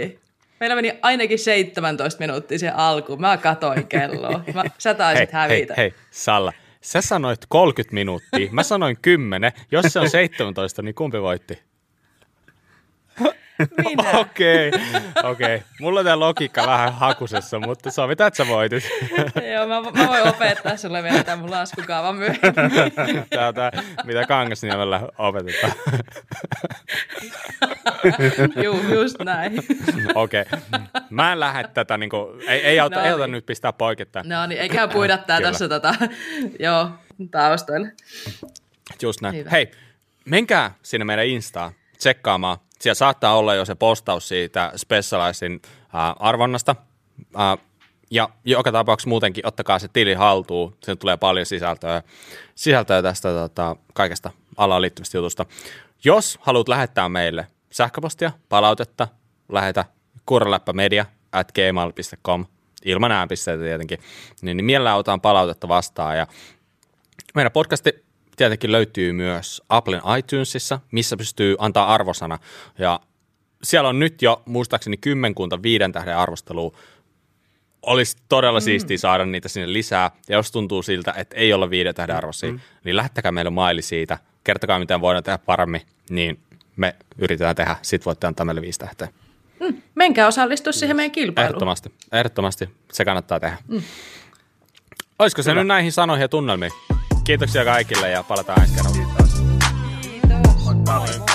Meillä meni ainakin 17 minuuttia se alku. Mä katoin kelloa. Mä, sä taisit hei, hävitä. Hei, hei, Salla. Sä sanoit 30 minuuttia. Mä sanoin 10. Jos se on 17, niin kumpi voitti? Minä. Okei, okei. Okay, okay. Mulla on tämä logiikka vähän hakusessa, mutta sovitaan, että sä voitit. Joo, mä, mä voin opettaa sulle vielä tämän mun laskukaavan myöhemmin. Tämä mitä Kangasniemellä opetetaan. Juu, just näin. Okei. Okay. Mä en lähde tätä, niin kuin, ei, ei, auta, no, ei auta niin. nyt pistää poiketta. No niin, eikä puida tää tässä tota, joo, taustoille. Just näin. Hyvä. Hei, menkää sinne meidän Instaan tsekkaamaan siellä saattaa olla jo se postaus siitä Specializin äh, arvonnasta. Äh, ja joka tapauksessa muutenkin ottakaa se tili haltuun, sen tulee paljon sisältöä, sisältöä tästä tota, kaikesta alaan liittyvistä jutusta. Jos haluat lähettää meille sähköpostia, palautetta, lähetä kurreläppämedia at gmail.com, ilman äänpisteitä tietenkin, niin, niin mielellään otetaan palautetta vastaan. Ja meidän podcasti tietenkin löytyy myös Applen iTunesissa, missä pystyy antaa arvosana. Ja siellä on nyt jo muistaakseni kymmenkunta viiden tähden arvostelua. Olisi todella mm. siistiä saada niitä sinne lisää. Ja jos tuntuu siltä, että ei olla viiden tähden arvosia, mm. niin lähettäkää meille maili siitä. Kertokaa, miten voidaan tehdä paremmin, niin me yritetään tehdä. Sitten voitte antaa meille viisi tähteä. Mm. Menkää osallistua siihen meidän kilpailuun. Ehdottomasti. Ehdottomasti. Se kannattaa tehdä. Mm. Olisiko se Kyllä. nyt näihin sanoihin ja tunnelmiin? Kiitoksia kaikille ja palataan ensi kerralla. Kiitos. Kiitos. Moi, moi.